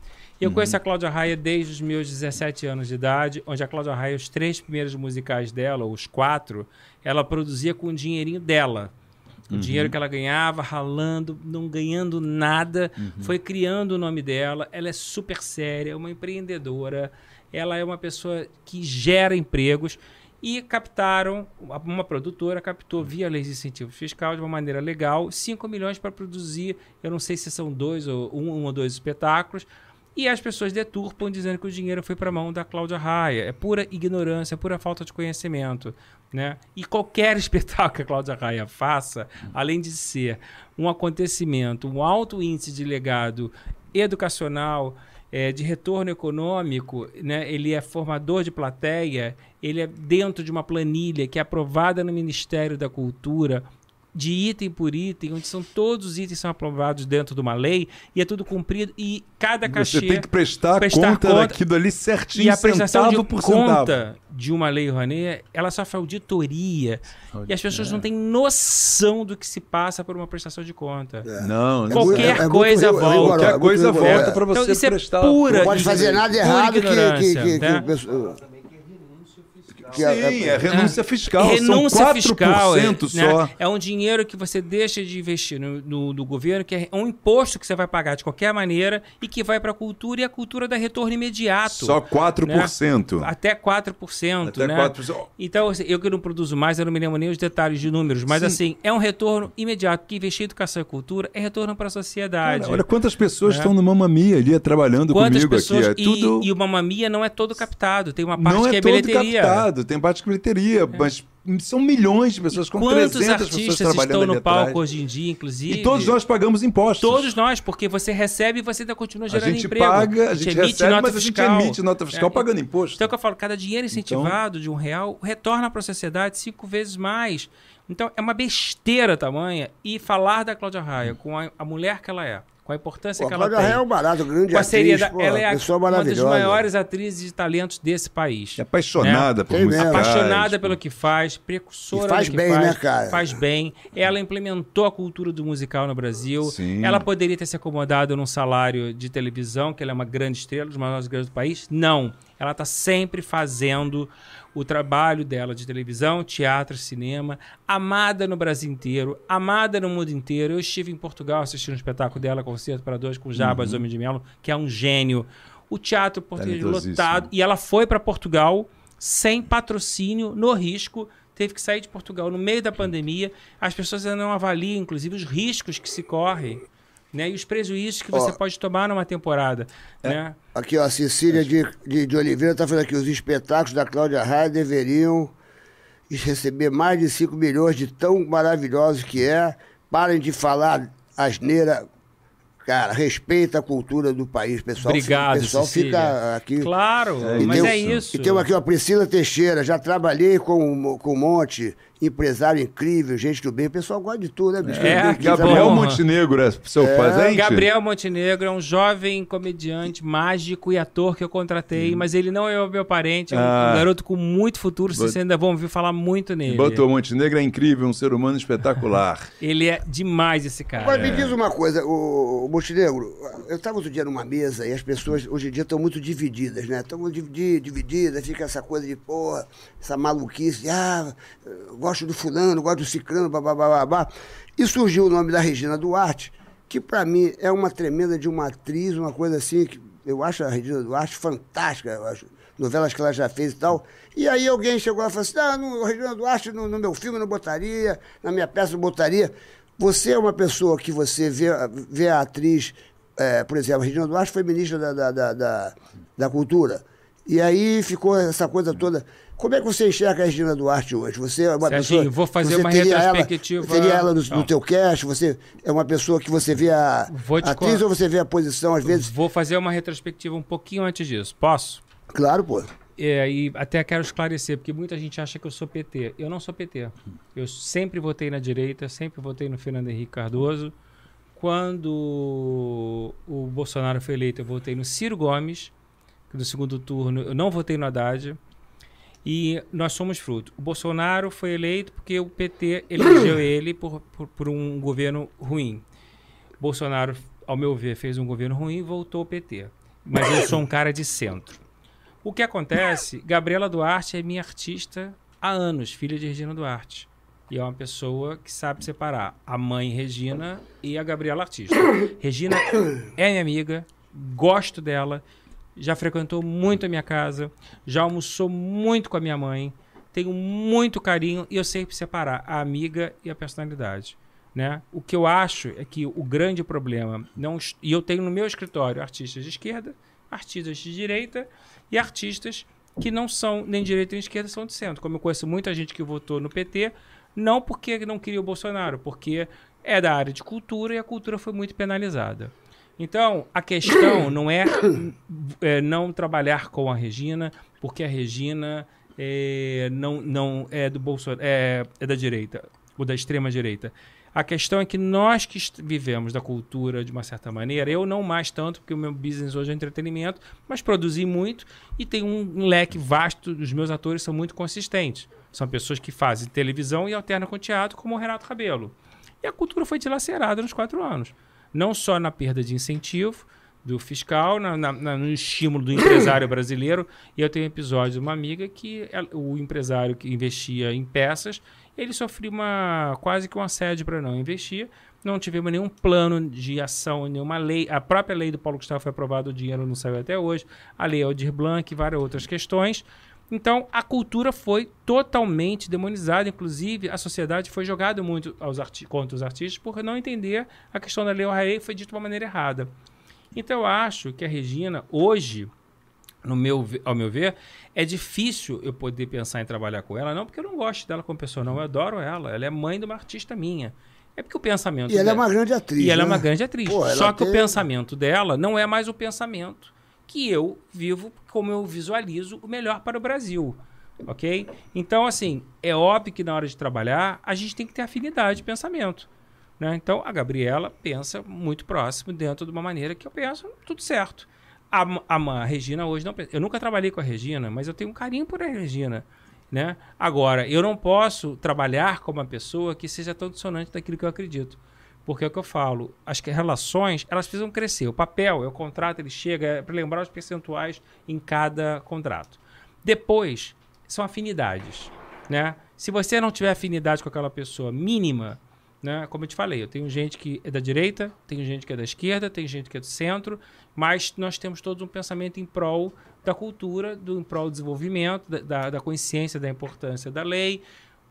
Eu conheço a Cláudia Raia desde os meus 17 anos de idade, onde a Cláudia Raia, os três primeiros musicais dela, os quatro, ela produzia com o dinheirinho dela. O Uhum. dinheiro que ela ganhava, ralando, não ganhando nada, Uhum. foi criando o nome dela. Ela é super séria, é uma empreendedora, ela é uma pessoa que gera empregos. E captaram, uma produtora captou via lei de incentivo fiscal de uma maneira legal 5 milhões para produzir, eu não sei se são dois ou um, um ou dois espetáculos. E as pessoas deturpam dizendo que o dinheiro foi para a mão da Cláudia Raia. É pura ignorância, é pura falta de conhecimento. Né? E qualquer espetáculo que a Cláudia Raia faça, além de ser um acontecimento, um alto índice de legado educacional, é, de retorno econômico, né? ele é formador de plateia, ele é dentro de uma planilha que é aprovada no Ministério da Cultura, de item por item, onde são todos os itens são aprovados dentro de uma lei e é tudo cumprido e cada cachê Você tem que prestar, prestar conta, conta. daquilo ali certinho, e a prestação centavo de por centavo. conta de uma lei Rouanet, ela sofre auditoria e as pessoas não têm noção do que se passa por uma prestação de conta. Não, não. Qualquer muito coisa rigor- volta. Qualquer é coisa volta para você Então, isso é prestar. pura Não pode fazer nada errado que, que, que, que né? que Sim, é renúncia fiscal. Renúncia São 4% fiscal, é, só. né? É um dinheiro que você deixa de investir no, no- do governo, que é um imposto que você vai pagar de qualquer maneira e que vai para a cultura e a cultura dá retorno imediato. Só 4%. Até 4%, Até né? 4%. Então, assim, eu que não produzo mais, eu não me lembro nem os detalhes de números, mas Sim. assim, é um retorno imediato, porque investir em educação e cultura é retorno para a sociedade. Cara, olha quantas pessoas estão no Mamma Mia ali trabalhando É. Quantas comigo pessoas. aqui. É e, tudo... e o Mamamia não é todo captado, tem uma parte não que é, é, todo bilheteria. É. tem parte de bilheteria, mas são milhões de pessoas, com Quantos 300 pessoas trabalhando estão ali no palco atrás. hoje em dia, inclusive? E todos nós pagamos impostos. Todos nós, porque você recebe e você ainda continua A gerando gente emprego. paga, a gente emite recebe, nota mas a gente fiscal. emite nota fiscal É, pagando imposto. Então, é o que eu falo, cada dinheiro incentivado de um real retorna para a sociedade cinco vezes mais. Então, é uma besteira tamanha. E falar da Cláudia Raia com a, a mulher que ela é, com a importância Pô, que ela Cláudia tem, Raia é um barato, grande com a atriz, seriedade, pô, ela é a- pessoa uma das maiores atrizes de talentos desse país. É apaixonada por Tem música. Apaixonada pelo que faz, precursora E faz do que bem, faz, né, cara? faz bem. Ela implementou a cultura do musical no Brasil. Sim. Ela poderia ter se acomodado num salário de televisão, que ela é uma grande estrela, dos maiores grandes do país. Não. Ela está sempre fazendo o trabalho dela de televisão, teatro, cinema, amada no Brasil inteiro, amada no mundo inteiro. Eu estive em Portugal assistindo um espetáculo dela, Concerto para Dois, com Jabas Homem de Melo, que é um gênio. O teatro português lotado. E ela foi para Portugal sem patrocínio, no risco. Teve que sair de Portugal no meio da pandemia. As pessoas ainda não avaliam, inclusive, os riscos que se correm. Né, e os prejuízos que você Ó. pode tomar numa temporada. Né? Aqui, ó, a Cecília de, de, de Oliveira está falando aqui, os espetáculos da Cláudia Raia deveriam receber mais de 5 milhões de tão maravilhosos que é. Parem de falar asneira. Cara, respeita a cultura do país, pessoal. Obrigado, O pessoal Cecília. fica aqui. Claro, E mas é isso. E tem aqui, ó, Priscila Teixeira. Já trabalhei com, com um monte, empresário incrível, gente do bem. O pessoal gosta de tudo, né, bicho? É, Tem que Gabriel Montenegro é seu presente? Gabriel Montenegro é um jovem comediante, mágico e ator que eu contratei, mas ele não é o meu parente, é um, Ah. garoto com muito futuro, vocês Bot- ainda vão ouvir falar muito nele. Botou Montenegro é incrível, um ser humano espetacular. Ele é demais esse cara. Agora, me diz uma coisa, o, o Montenegro, eu estava outro dia numa mesa e as pessoas hoje em dia estão muito divididas, né? Estão divididas, fica essa coisa de, porra, essa maluquice, ah, eu gosto do fulano, gosto do ciclano, babá. E surgiu o nome da Regina Duarte, que para mim é uma tremenda de uma atriz, uma coisa assim, que eu acho a Regina Duarte fantástica, eu acho, novelas que ela já fez e tal. E aí alguém chegou e falou assim, ah, Regina Duarte no, no meu filme não botaria, na minha peça não botaria. Você é uma pessoa que você vê, vê a atriz, é, por exemplo, a Regina Duarte foi ministra da, da, da, da, da Cultura. E aí ficou essa coisa toda. Como é que você enxerga a Regina Duarte hoje? Você é uma Serginho, pessoa. vou fazer uma teria retrospectiva- Ela, teria ela no, no teu cast? Você é uma pessoa que você vê a atriz con- ou você vê a posição, às vezes? Vou fazer uma retrospectiva um pouquinho antes disso. Posso? Claro, pô. É, e até quero esclarecer, porque muita gente acha que eu sou PT. Eu não sou PT. Eu sempre votei na direita, sempre votei no Fernando Henrique Cardoso. Quando o Bolsonaro foi eleito, eu votei no Ciro Gomes. No segundo turno, eu não votei no Haddad. E nós somos fruto. O Bolsonaro foi eleito porque o PT elegeu ele por, por, por um governo ruim. Bolsonaro, ao meu ver, fez um governo ruim e voltou ao PT. Mas eu sou um cara de centro. O que acontece? Gabriela Duarte é minha artista há anos, filha de Regina Duarte. E é uma pessoa que sabe separar a mãe Regina e a Gabriela artista. Regina é minha amiga, gosto dela, já frequentou muito a minha casa, já almoçou muito com a minha mãe, tenho muito carinho e eu sei separar a amiga e a personalidade. Né? O que eu acho é que o grande problema, não, e eu tenho no meu escritório artistas de esquerda, artistas de direita e artistas que não são nem direita nem esquerda, são de centro. Como eu conheço muita gente que votou no PT, não porque não queria o Bolsonaro, porque é da área de cultura e a cultura foi muito penalizada. Então, a questão não é, é, não trabalhar com a Regina, porque a Regina é, não, não é do Bolsonaro, é, é da direita, ou da extrema direita. A questão é que nós que vivemos da cultura de uma certa maneira, eu não mais tanto, porque o meu business hoje é entretenimento, mas produzi muito e tem um, leque vasto, os meus atores são muito consistentes. São pessoas que fazem televisão e alternam com teatro, como o Renato Rabelo. E a cultura foi dilacerada nos quatro anos. Não só na perda de incentivo, do fiscal, na- na- no estímulo do empresário brasileiro. E eu tenho um episódio de uma amiga que ela- o empresário que investia em peças, ele sofria uma quase que um assédio para não investir. Não tivemos nenhum plano de ação, nenhuma lei. A própria lei do Paulo Gustavo foi aprovada, o dinheiro não saiu até hoje. A lei Aldir Blanc e várias outras questões. Então, a cultura foi totalmente demonizada. Inclusive, a sociedade foi jogada muito aos contra os artistas por não entender a questão da lei O'Reilly foi dito de uma maneira errada. Então, eu acho que a Regina, hoje, no meu, ao meu ver, é difícil eu poder pensar em trabalhar com ela, não porque eu não gosto dela como pessoa, não. Eu adoro ela. Ela é mãe de uma artista minha. É porque o pensamento. E ela é dela- uma grande atriz. e ela é né? uma grande atriz. Pô, Só que o tem- pensamento dela não é mais o pensamento que eu vivo como eu visualizo o melhor para o Brasil. Ok? Então, assim, é óbvio que na hora de trabalhar a gente tem que ter afinidade de pensamento. Né? Então, a Gabriela pensa muito próximo, dentro de uma maneira que eu penso, tudo certo. A, a, a Regina hoje não pensa. Eu nunca trabalhei com a Regina, mas eu tenho um carinho por a Regina. Né? Agora, eu não posso trabalhar com uma pessoa que seja tão dissonante daquilo que eu acredito. Porque é o que eu falo, as relações, elas precisam crescer. O papel, é o contrato, ele chega é para lembrar os percentuais em cada contrato. Depois, são afinidades, né? Se você não tiver afinidade com aquela pessoa mínima, né? Como eu te falei, eu tenho gente que é da direita, tenho gente que é da esquerda, tem gente que é do centro, mas nós temos todos um pensamento em prol da cultura, do, em prol do desenvolvimento, da, da, da consciência da importância da lei,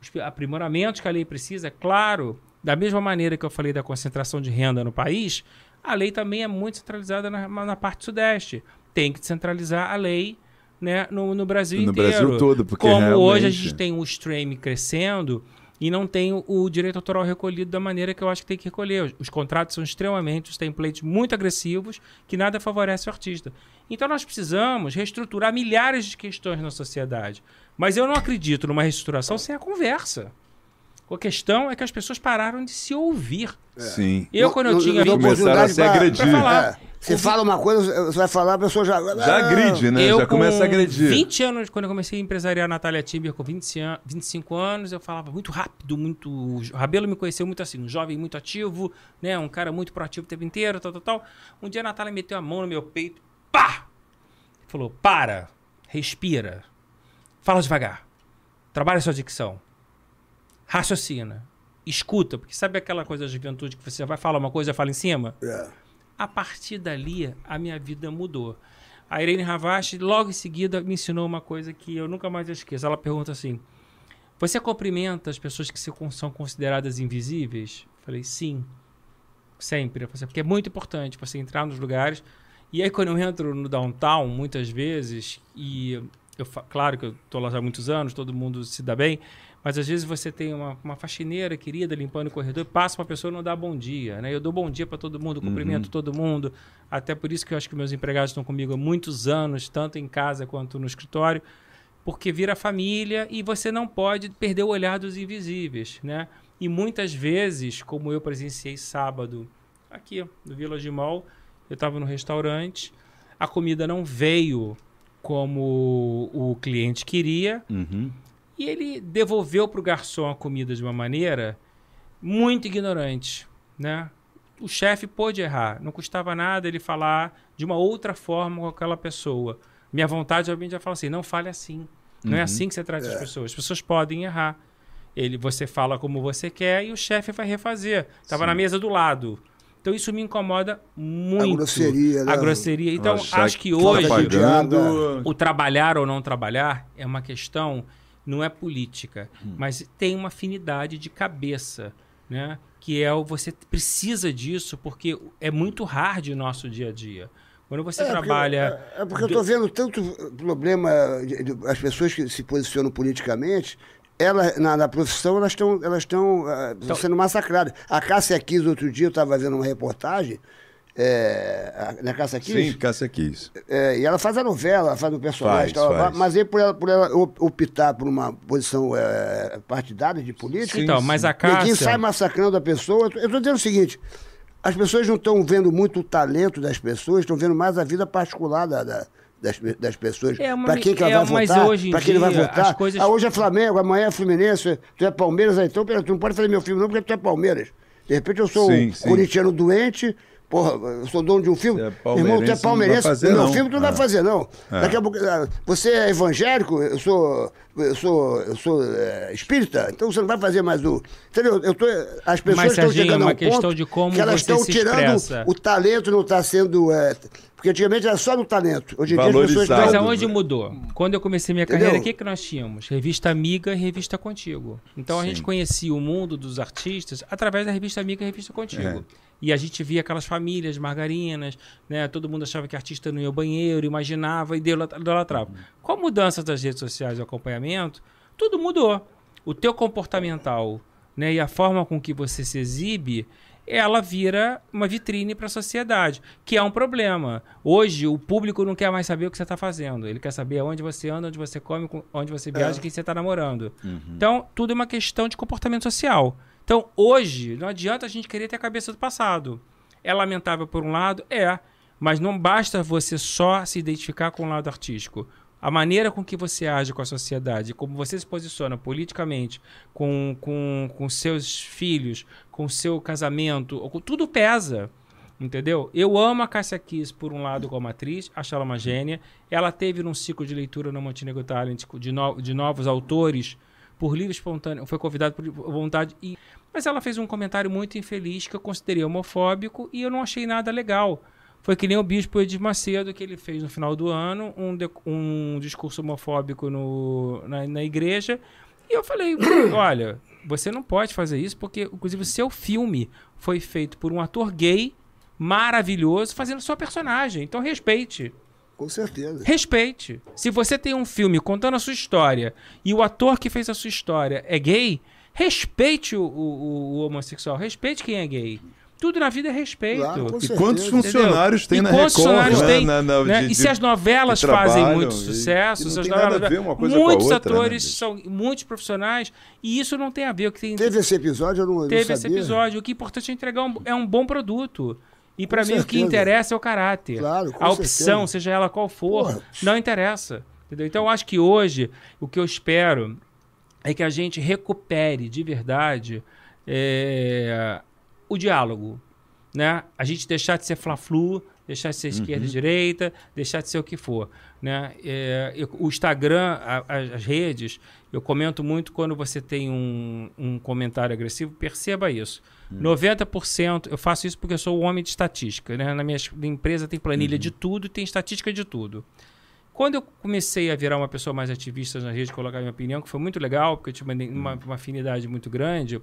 os aprimoramentos que a lei precisa, é claro, da mesma maneira que eu falei da concentração de renda no país, a lei também é muito centralizada na, na parte sudeste. Tem que centralizar a lei né, no, no Brasil No inteiro. Brasil todo, porque Como hoje a realmente- gente tem um stream crescendo e não tem o, o direito autoral recolhido da maneira que eu acho que tem que recolher. Os, os contratos são extremamente, os templates muito agressivos, que nada favorece o artista. Então nós precisamos reestruturar milhares de questões na sociedade. Mas eu não acredito numa reestruturação sem a conversa. A questão é que as pessoas pararam de se ouvir. Sim. Eu, quando eu tinha 20 Começaram a oportunidade se pra- agredir. pra falar. É, você fala uma coisa, você vai falar, a pessoa já. Já agride, né? Eu, Já começa a agredir. 20 anos, quando eu comecei a empresariar a Natália Timber com 20 an 25 anos, eu falava muito rápido, muito. O Rabelo me conheceu muito assim, um jovem muito ativo, né? Um cara muito proativo o tempo inteiro, tal, tal, tal. Um dia a Natália meteu a mão no meu peito, pá! Falou: para, respira, fala devagar, trabalha sua dicção, raciocina, escuta, porque sabe aquela coisa da juventude que você vai falar uma coisa e fala em cima? É. A partir dali, a minha vida mudou. A Irene Ravache, logo em seguida, me ensinou uma coisa que eu nunca mais esqueço. Ela pergunta assim: Você cumprimenta as pessoas que são consideradas invisíveis? Eu falei: Sim, sempre. Falei, Porque é muito importante você entrar nos lugares. E aí, quando eu entro no downtown, muitas vezes, e eu, claro que eu estou lá já há muitos anos, todo mundo se dá bem, mas às vezes você tem uma, uma faxineira querida limpando o corredor, passa uma pessoa e não dá bom dia, né? Eu dou bom dia para todo mundo, cumprimento todo mundo. Até por isso que eu acho que meus empregados estão comigo há muitos anos, tanto em casa quanto no escritório, porque vira família e você não pode perder o olhar dos invisíveis, né? E muitas vezes, como eu presenciei sábado aqui no Village Mall, eu estava no restaurante, a comida não veio como o cliente queria, Uhum. E ele devolveu para o garçom a comida de uma maneira muito ignorante, né? O chefe pôde errar, não custava nada ele falar de uma outra forma com aquela pessoa. Minha vontade, alguém já fala assim, não fale assim. Não é assim que você trata as pessoas. As pessoas podem errar. Ele, você fala como você quer e o chefe vai refazer. Tava na mesa do lado. Então isso me incomoda muito. grosseria, né? A grosseria. Então Achar acho que tá hoje pagando. o trabalhar ou não trabalhar é uma questão, não é política, mas tem uma afinidade de cabeça, né? Que é o você precisa disso porque é muito hard o nosso dia a dia. Quando você É, porque- trabalha É, é porque eu estou vendo tanto problema, de- de- as pessoas que se posicionam politicamente, elas, na, na profissão, elas estão elas ah, Então- sendo massacradas. A Cássia Kiss, outro dia, eu estava vendo uma reportagem, é, na Cássia Kiss, Sim, Cássia quis. é, e ela faz a novela, ela faz o personagem, Faz, tal, faz. mas aí por ela, por ela op- optar por uma posição é, partidária de política, então, mas a Ninguém Cássia sai massacrando a pessoa. Eu estou dizendo o seguinte: as pessoas não estão vendo muito o talento das pessoas, estão vendo mais a vida particular da- da- das, das pessoas. É uma para quem que ela é, vai mas votar? hoje quem ele vai dia, votar? as coisas- Ah, hoje é Flamengo, amanhã é Fluminense, tu é Palmeiras, então pera, tu não pode fazer meu filme não porque tu é Palmeiras. De repente eu sou Sim, um sim. corintiano doente, Porra, eu sou dono de um filme. É Meu irmão, tu é palmeirense, não fazer, meu não. filme tu não vai É. fazer, não. Daqui a pouco. ah, Você é evangélico, eu sou. Eu sou, eu sou é, espírita, então você não vai fazer mais o. Entendeu? Eu tô, as pessoas Mas, estão Serginho, chegando é uma a um questão ponto de como que elas você estão se tirando expressa. o talento, não está sendo. é, porque antigamente era só no talento. Hoje em dia as pessoas Valorizado. Mas estão. aonde mudou? Quando eu comecei minha Entendeu? carreira, o que, que nós tínhamos? Revista Amiga e Revista Contigo. Então a gente conhecia o mundo dos artistas através da Revista Amiga e Revista Contigo. É. E a gente via aquelas famílias margarinas, né? Todo mundo achava que artista não ia ao banheiro, imaginava e idolatra- idolatrava. Com a mudança das redes sociais e o acompanhamento, tudo mudou. O teu comportamental né? e a forma com que você se exibe ela vira uma vitrine para a sociedade, que é um problema. Hoje, o público não quer mais saber o que você está fazendo. Ele quer saber onde você anda, onde você come, com- onde você viaja, quem você está namorando. Então, tudo é uma questão de comportamento social. Então, hoje, não adianta a gente querer ter a cabeça do passado. É lamentável por um lado? É. Mas não basta você só se identificar com o lado artístico. A maneira com que você age com a sociedade, como você se posiciona politicamente, com, com, com seus filhos, com seu casamento, tudo pesa. Entendeu? Eu amo a Cássia Kiss, por um lado, como atriz, acho ela uma gênia. Ela teve num ciclo de leitura no Montenegro Talent de, no- de novos autores, por livre e espontâneo, foi convidada por vontade. E... Mas ela fez um comentário muito infeliz que eu considerei homofóbico e eu não achei nada legal. Foi que nem o bispo Edir Macedo, que ele fez no final do ano um, de- um discurso homofóbico no, na, na igreja. E eu falei, olha, você não pode fazer isso, porque, inclusive, o seu filme foi feito por um ator gay maravilhoso fazendo sua personagem. Então respeite. Com certeza. Respeite. Se você tem um filme contando a sua história e o ator que fez a sua história é gay, respeite o, o- o homossexual, respeite quem é gay. Tudo na vida é respeito. Claro, E certeza. quantos Entendeu? funcionários tem E na quantos Record? funcionários né? tem, Na- na- né? de- e se as novelas fazem muito e- sucesso, e as novelas- ver muitos outra, né, atores bicho? são muitos profissionais e isso não tem a ver o que tem Teve esse episódio, eu não, eu não teve esse episódio. O que é importante é entregar um, é um bom produto. E pra Com mim o que certeza. interessa é o caráter. Claro, com a opção, certeza. seja ela qual for, Porra. não interessa. Entendeu? Então eu acho que hoje o que eu espero é que a gente recupere de verdade é, o diálogo. Né? A gente deixar de ser fla-flu, deixar de ser esquerda e direita, deixar de ser o que for. Né? É, eu- o Instagram, a- as redes, eu comento muito quando você tem um, um comentário agressivo, perceba isso. 90%, eu faço isso porque eu sou um homem de estatística. Né? Na minha es- empresa tem planilha de tudo e tem estatística de tudo. Quando eu comecei a virar uma pessoa mais ativista nas redes, colocar minha opinião, que foi muito legal, porque eu tinha uma, uma- uma afinidade muito grande,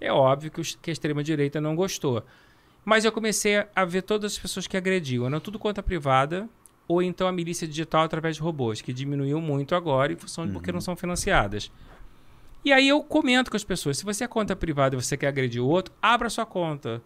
é óbvio que, a extrema-direita não gostou. Mas eu comecei a ver todas as pessoas que agrediam, não tudo conta privada, ou então a milícia digital através de robôs, que diminuiu muito agora em função de porque não são financiadas. E aí eu comento com as pessoas, se você é conta privada e você quer agredir o outro, abra sua conta.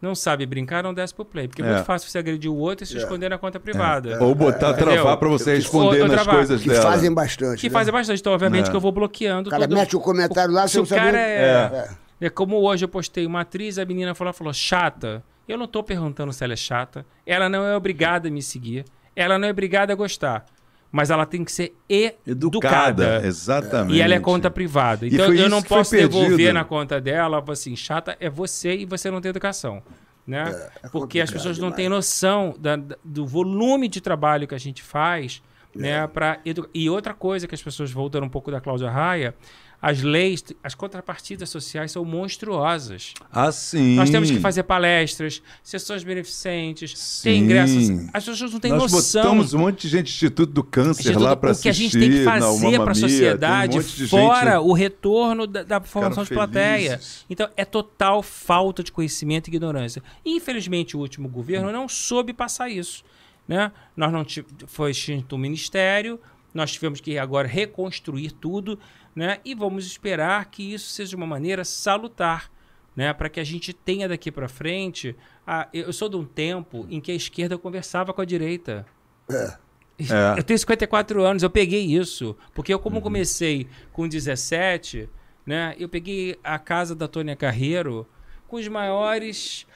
Não sabe brincar, não desce pro play. Porque é, É. muito fácil você agredir o outro e se esconder na conta privada. Ou botar, Entendeu? travar pra você responder nas travar. coisas Que dela. fazem bastante. Que né? fazem bastante. Então, obviamente, É. que eu vou bloqueando O cara todo... mete um comentário lá, Se você o não sabe. cara é... É. É como hoje eu postei uma atriz, a menina falou, falou chata. Eu não tô perguntando se ela é chata. Ela não é obrigada a me seguir. Ela não é obrigada a gostar. Mas ela tem que ser educada. Educada, exatamente. E ela é conta privada. E Então eu não posso devolver perdido. na conta dela, assim, chata é você e você não tem educação. Né? Porque as pessoas não demais. têm noção da- do volume de trabalho que a gente faz. Né, pra edu- E outra coisa que as pessoas, voltando um pouco da Cláudia Raia, as leis, as contrapartidas sociais são monstruosas. Ah, sim. Nós temos que fazer palestras, sessões beneficentes, Sim. ter ingressos. As pessoas não têm Nós noção. botamos um monte de gente do Instituto do Câncer Instituto- lá para o assistir. que a gente tem que fazer para a sociedade, um fora gente- o retorno da, da formação de plateia. felizes. Então, é total falta de conhecimento e ignorância. Infelizmente, o último governo não soube passar isso. Né? Nós não foi extinto o ministério, nós tivemos que agora reconstruir tudo, né? E vamos esperar que isso seja uma maneira salutar, né? Para que a gente tenha daqui para frente. a- eu sou de um tempo em que a esquerda conversava com a direita. É. Eu tenho 54 anos, eu peguei isso. Porque eu, como comecei com 17, né? Eu peguei a casa da Tônia Carreiro com os maiores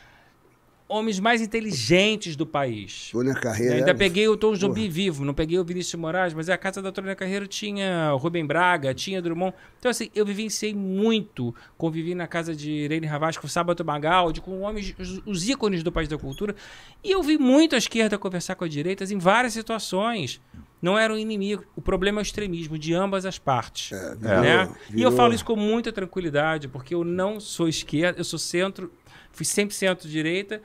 homens mais inteligentes do país. Tônia Carreira. Eu ainda é- peguei o Tom Zumbi vivo, não peguei o Vinícius Moraes, mas a casa da Tônia Carreira tinha o Rubem Braga, tinha Drummond. Então, assim, eu vivenciei muito. Convivi na casa de Irene Ravasco, Sábato Magaldi, com homens, os, os ícones do país da cultura. E eu vi muito a esquerda conversar com a direita em várias situações. Não era um inimigo. O problema é o extremismo de ambas as partes. É, né? virou- E eu virou- falo isso com muita tranquilidade, porque eu não sou esquerda, eu sou centro, fui sempre centro-direita.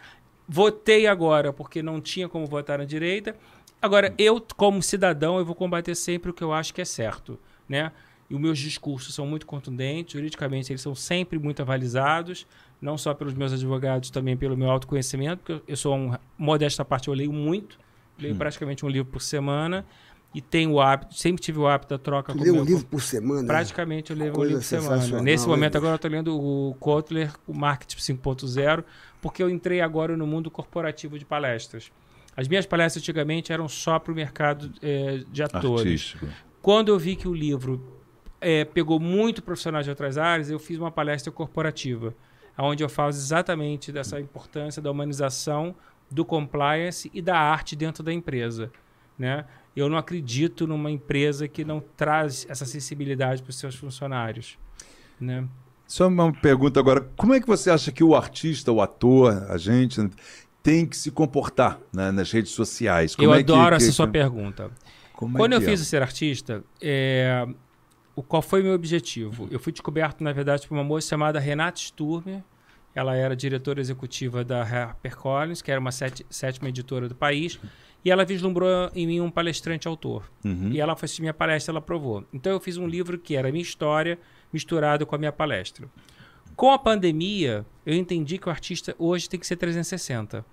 Votei agora porque não tinha como votar na direita. Agora, eu, como cidadão, eu vou combater sempre o que eu acho que é certo, né? E os meus discursos são muito contundentes, juridicamente eles são sempre muito avalizados, não só pelos meus advogados, também pelo meu autoconhecimento, porque eu, sou um modesta parte, eu leio muito, leio praticamente um livro por semana e tenho o hábito, sempre tive o hábito da troca Tu com o um livro por semana? Praticamente eu levo um livro por semana. Nesse momento agora eu estou lendo o Kotler, o Marketing 5.0, porque eu entrei agora no mundo corporativo de palestras. As minhas palestras antigamente eram só para o mercado eh, de atores. Artístico. Quando eu vi que o livro eh, pegou muito profissionais de outras áreas, eu fiz uma palestra corporativa, onde eu falo exatamente dessa importância da humanização, do compliance e da arte dentro da empresa. Né? Eu não acredito numa empresa que não traz essa sensibilidade para os seus funcionários. Né? Só uma pergunta agora. Como é que você acha que o artista, o ator, a gente, tem que se comportar né, nas redes sociais? Como eu é que- adoro que- essa sua pergunta. como é Quando eu que é? fiz o Ser Artista, é, o, qual foi o meu objetivo? Eu fui descoberto, na verdade, por uma moça chamada Renate Sturmer. Ela era diretora executiva da HarperCollins, que era uma sete- sétima editora do país. E ela vislumbrou em mim um palestrante autor. Uhum. E ela foi minha palestra, ela aprovou. Então eu fiz um livro que era a minha história misturado com a minha palestra. Com a pandemia, eu entendi que o artista hoje tem que ser 360.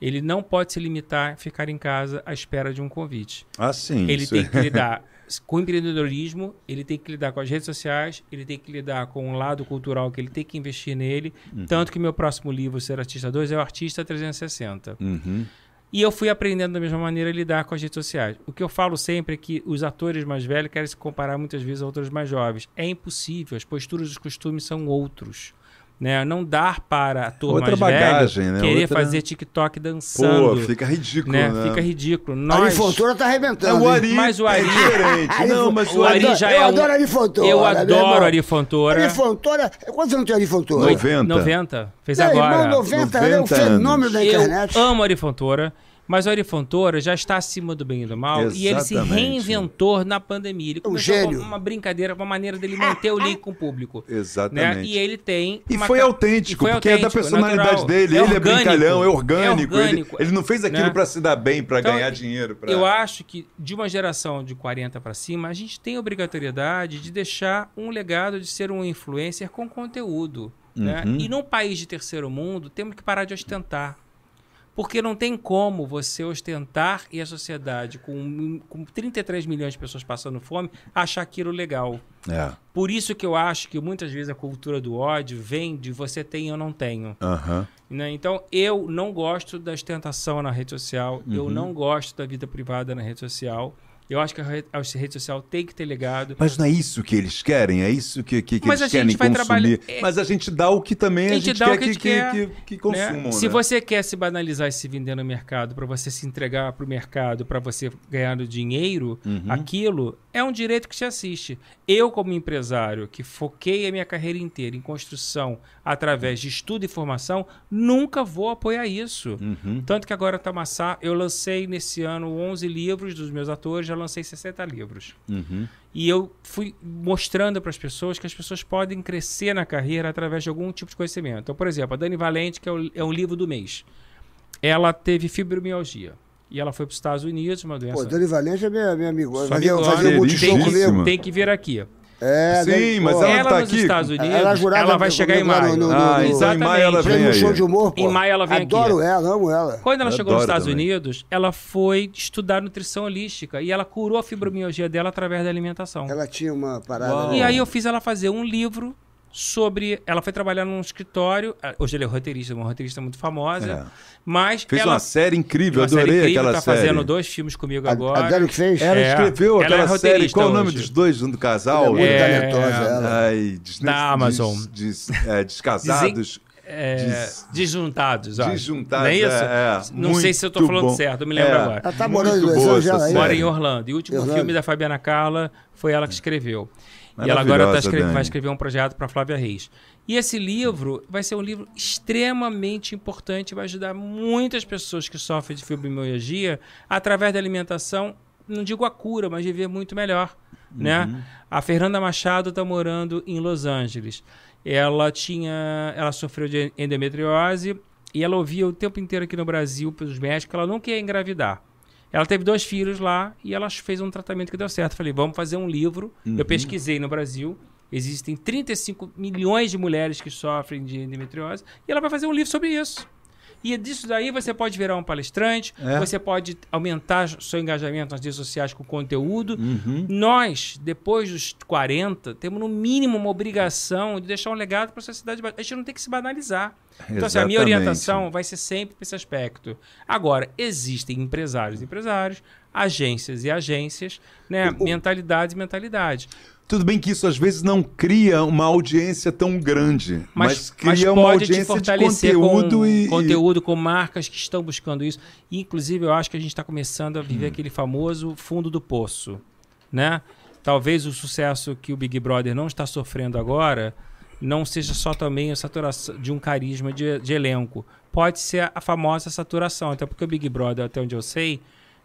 Ele não pode se limitar a ficar em casa à espera de um convite. Ah, sim. Ele tem é- que lidar com o empreendedorismo, ele tem que lidar com as redes sociais, ele tem que lidar com o lado cultural que ele tem que investir nele. Uhum. Tanto que meu próximo livro, Ser Artista 2, é o Artista 360. Uhum. E eu fui aprendendo da mesma maneira a lidar com as redes sociais. O que eu falo sempre é que os atores mais velhos querem se comparar muitas vezes a atores mais jovens. É impossível, as posturas e os costumes são outros. Né? Não dar para ator Outra mais bagagem, velho né? querer Outra- fazer TikTok dançando. Pô, fica ridículo, né? né? Fica ridículo. Ari Nós, Fontoura tá É arrebentando. o hein? Ari, Mas o Ari- é diferente. Não, mas o o Ari Ari... já eu é um- adoro Ari Fontoura. Eu meu adoro irmão. Ari Fontoura. Ari Fontoura. Quantos anos tem Ari Fontoura? Oito. 90. 90. Fez Meu agora. irmão, 90, ele é um 90 fenômeno da Eu internet. amo Ari Fontoura, mas o Ari Fontoura já está acima do bem e do mal e ele se Exatamente. reinventou na pandemia. Ele É um começou com gênio. uma brincadeira, uma maneira dele manter o link com o público. Né? Exatamente. E ele tem. E foi ca- autêntico, e foi porque é da autêntico, personalidade natural. dele. ele é orgânico, brincalhão, é orgânico. é Ele, orgânico. ele não fez aquilo né? pra se dar bem, pra Então, ganhar dinheiro. Pra... Eu acho que de uma geração de 40 para cima, a gente tem obrigatoriedade de deixar um legado de ser um influencer com conteúdo. Né? Uhum. E num país de terceiro mundo, temos que parar de ostentar. Porque não tem como você ostentar e a sociedade, com, com 33 milhões de pessoas passando fome, achar aquilo legal. É. Por isso que eu acho que muitas vezes a cultura do ódio vem de você tem ou não tenho. Aham. Né? Então, eu não gosto da ostentação na rede social, eu Uhum. não gosto da vida privada na rede social. Eu acho que a re- a rede social tem que ter legado. Mas não é isso que eles querem, é isso que, que, que eles a gente querem consumir. trabalhar- é- Mas a gente dá o que também a gente, dá quer o que a gente que, quer, que, que né? consumam. Se né? você quer se banalizar e se vender no mercado para você se entregar para o mercado, para você ganhar dinheiro, Uhum. aquilo é um direito que te assiste. Eu, como empresário, que foquei a minha carreira inteira em construção através de estudo e formação, nunca vou apoiar isso. Uhum. Tanto que agora Tamassá, eu lancei nesse ano 11 livros dos meus atores, já lancei 60 livros. Uhum. E eu fui mostrando para as pessoas que as pessoas podem crescer na carreira através de algum tipo de conhecimento. Então, por exemplo, a Dani Valente, que é o, é o livro do mês, ela teve fibromialgia. E ela foi para os Estados Unidos, uma doença. Pô, Dani Valente é minha, minha amiga. Fazia, amigona, fazia um multishow comigo. tem que vir aqui. É, Sim, mas pô, ela ela tá nos aqui? Estados Unidos, Ela ela, vai chegar em maio. no- no- Ah, no- então em Exatamente. maio ela vem aí. show de humor, pô. Em maio ela vem aqui. Adoro ela, amo ela. Quando ela Eu chegou nos Estados também. Unidos, ela foi estudar nutrição holística e ela curou a fibromialgia dela através da alimentação. Ela tinha uma parada. Uau. E aí eu fiz ela fazer um livro sobre. Ela foi trabalhar num escritório. ah, Hoje ela é roteirista, uma roteirista muito famosa. Mas Fez ela uma série incrível, uma série adorei incrível, aquela tá série. fazendo dois filmes comigo A, agora. a que fez? Ela É, escreveu ela é aquela série. roteirista Qual o nome hoje. dos dois do casal? Ela é muito É, talentosa, ela. Ai, des- Da des- Amazon. des- é, descasados. é, Des- desjuntados. acho. Desjuntados, Não é isso? é, é. Não sei se eu tô Muito falando bom. certo, eu me lembro É. agora. Ela tá morando em série. Mora em Orlando. E o último Orlando. filme da Fabiana Carla foi ela que escreveu. E ela agora tá Maravilhosa, escre- Dani. vai escrever um projeto para Flávia Reis. E esse livro vai ser um livro extremamente importante, vai ajudar muitas pessoas que sofrem de fibromialgia através da alimentação, não digo a cura, mas viver muito melhor, né? A Fernanda Machado está morando em Los Angeles. Ela tinha, ela sofreu de endometriose e ela ouvia o tempo inteiro aqui no Brasil pelos médicos que ela não quer engravidar. Ela teve dois filhos lá e ela fez um tratamento que deu certo. Falei, vamos fazer um livro. Eu pesquisei no Brasil. Existem 35 milhões de mulheres que sofrem de endometriose e ela vai fazer um livro sobre isso. E disso daí você pode virar um palestrante, É. você pode aumentar seu engajamento nas redes sociais com conteúdo. Uhum. Nós, depois dos 40, temos no mínimo uma obrigação de deixar um legado para a sociedade. A gente não tem que se banalizar. Então, assim, a minha Exatamente. orientação vai ser sempre para esse aspecto. Agora, existem empresários e empresários, agências e agências, né? mentalidades e mentalidades. Tudo bem que isso às vezes não cria uma audiência tão grande, mas, Mas, cria mas uma audiência de fortalecer conteúdo com e, conteúdo com marcas que estão buscando isso. E, inclusive, eu acho que a gente está começando a viver aquele famoso fundo do poço, né? Talvez o sucesso que o Big Brother não está sofrendo agora não seja só também a saturação de um carisma de, de elenco. Pode ser a famosa saturação, até porque o Big Brother, até onde eu sei,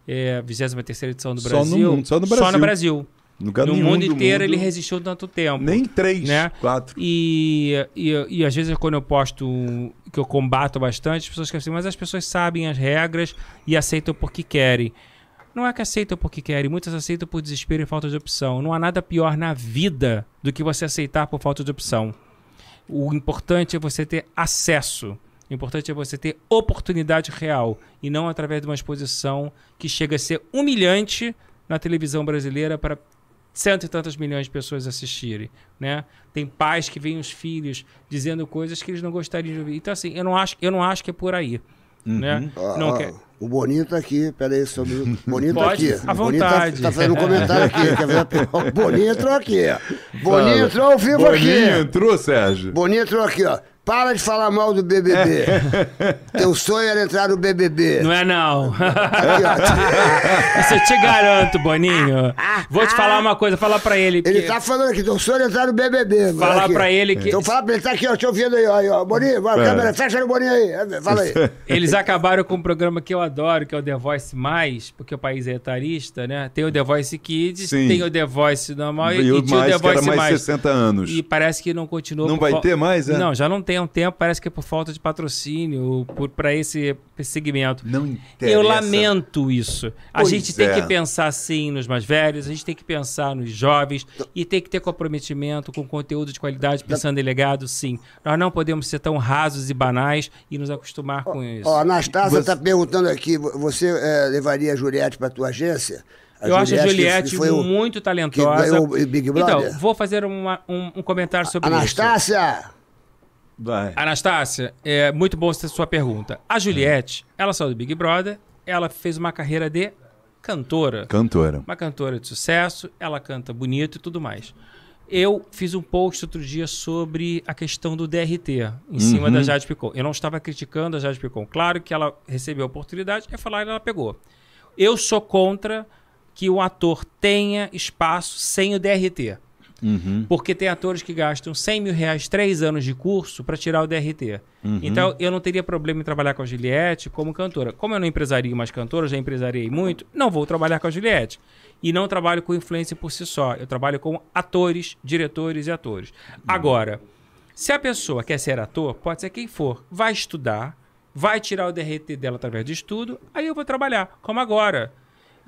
é a 23 edição do Só no Brasil. só no Só Brasil. no Brasil. No mundo do inteiro mundo. ele resistiu tanto tempo. Nem três, Né? quatro. E, e, e às vezes quando eu posto que eu combato bastante, as pessoas ficam assim, mas as pessoas sabem as regras e aceitam porque querem. Não é que aceitam porque querem, muitas aceitam por desespero e falta de opção. Não há nada pior na vida do que você aceitar por falta de opção. O importante é você ter acesso. O importante é você ter oportunidade real e não através de uma exposição que chega a ser humilhante na televisão brasileira para cento e tantas milhões de pessoas assistirem, né? Tem pais que veem os filhos dizendo coisas que eles não gostariam de ouvir. Então assim, eu não acho, eu não acho que é por aí, né? Ó, Não quer. O Boninho tá aqui, peraí, um minuto. Boninho tá Pode, aqui. à O Boninho tá- vontade. Tá, fazendo um comentário aqui. quer ver? O Boninho entrou aqui. ó. Boninho Fala. entrou ao vivo Boninho aqui. entrou, Sérgio? Boninho entrou aqui, ó. Para de falar mal do BBB. Teu sonho era entrar no BBB. Não é não. Aqui. Isso eu te garanto, Boninho. Vou te falar uma coisa, fala pra ele. Ele que- tá falando aqui, teu sonho era entrar no BBB. mano, Falar aqui. pra ele que- Então fala pra ele, tá aqui, ó, te ouvindo aí, ó. ó. Boninho, vai, É. câmera, fecha no Boninho aí. Fala aí. Eles acabaram com um programa que eu adoro, que é o The Voice Mais, porque o país é etarista, né? Tem o The Voice Kids, Sim. tem o The Voice normal e, E o tinha o The mais, que era Voice mais Mais. 60 anos. E parece que não continuou. Não vai ter mais, é? Não, já não tem há um tempo, parece que é por falta de patrocínio por, pra esse, esse segmento. Não interessa. Eu lamento isso. A Pois gente tem é. que pensar sim nos mais velhos, a gente tem que pensar nos jovens e tem que ter comprometimento com conteúdo de qualidade, pensando em legado, sim. Nós não podemos ser tão rasos e banais e nos acostumar com isso. Ó, a Anastácia Você- tá perguntando aqui, vo- você eh, levaria a Juliette pra tua agência? Eu acho a que- Juliette que foi o- muito talentosa. ganhou o Big Brother? Então, vou fazer uma- um, um comentário sobre isso. Anastácia! Vai. Anastácia, é muito bom essa sua pergunta. A Juliette, ela saiu do Big Brother, ela fez uma carreira de cantora. Cantora. Uma cantora de sucesso, ela canta bonito e tudo mais. Eu fiz um post outro dia sobre a questão do DRT em cima da Jade Picon. Eu não estava criticando a Jade Picon. Claro que ela recebeu a oportunidade, é falar e ela pegou. Eu sou contra que o ator tenha espaço sem o DRT. Porque tem atores que gastam 100 mil reais, três anos de curso para tirar o DRT. Então, eu não teria problema em trabalhar com a Juliette como cantora. Como eu não empresaria mais cantora, já empresariei muito, não vou trabalhar com a Juliette. E não trabalho com influência por si só. Eu trabalho com atores, diretores e atores. Agora, se a pessoa quer ser ator, pode ser quem for, vai estudar, vai tirar o DRT dela através de estudo, aí eu vou trabalhar, como agora.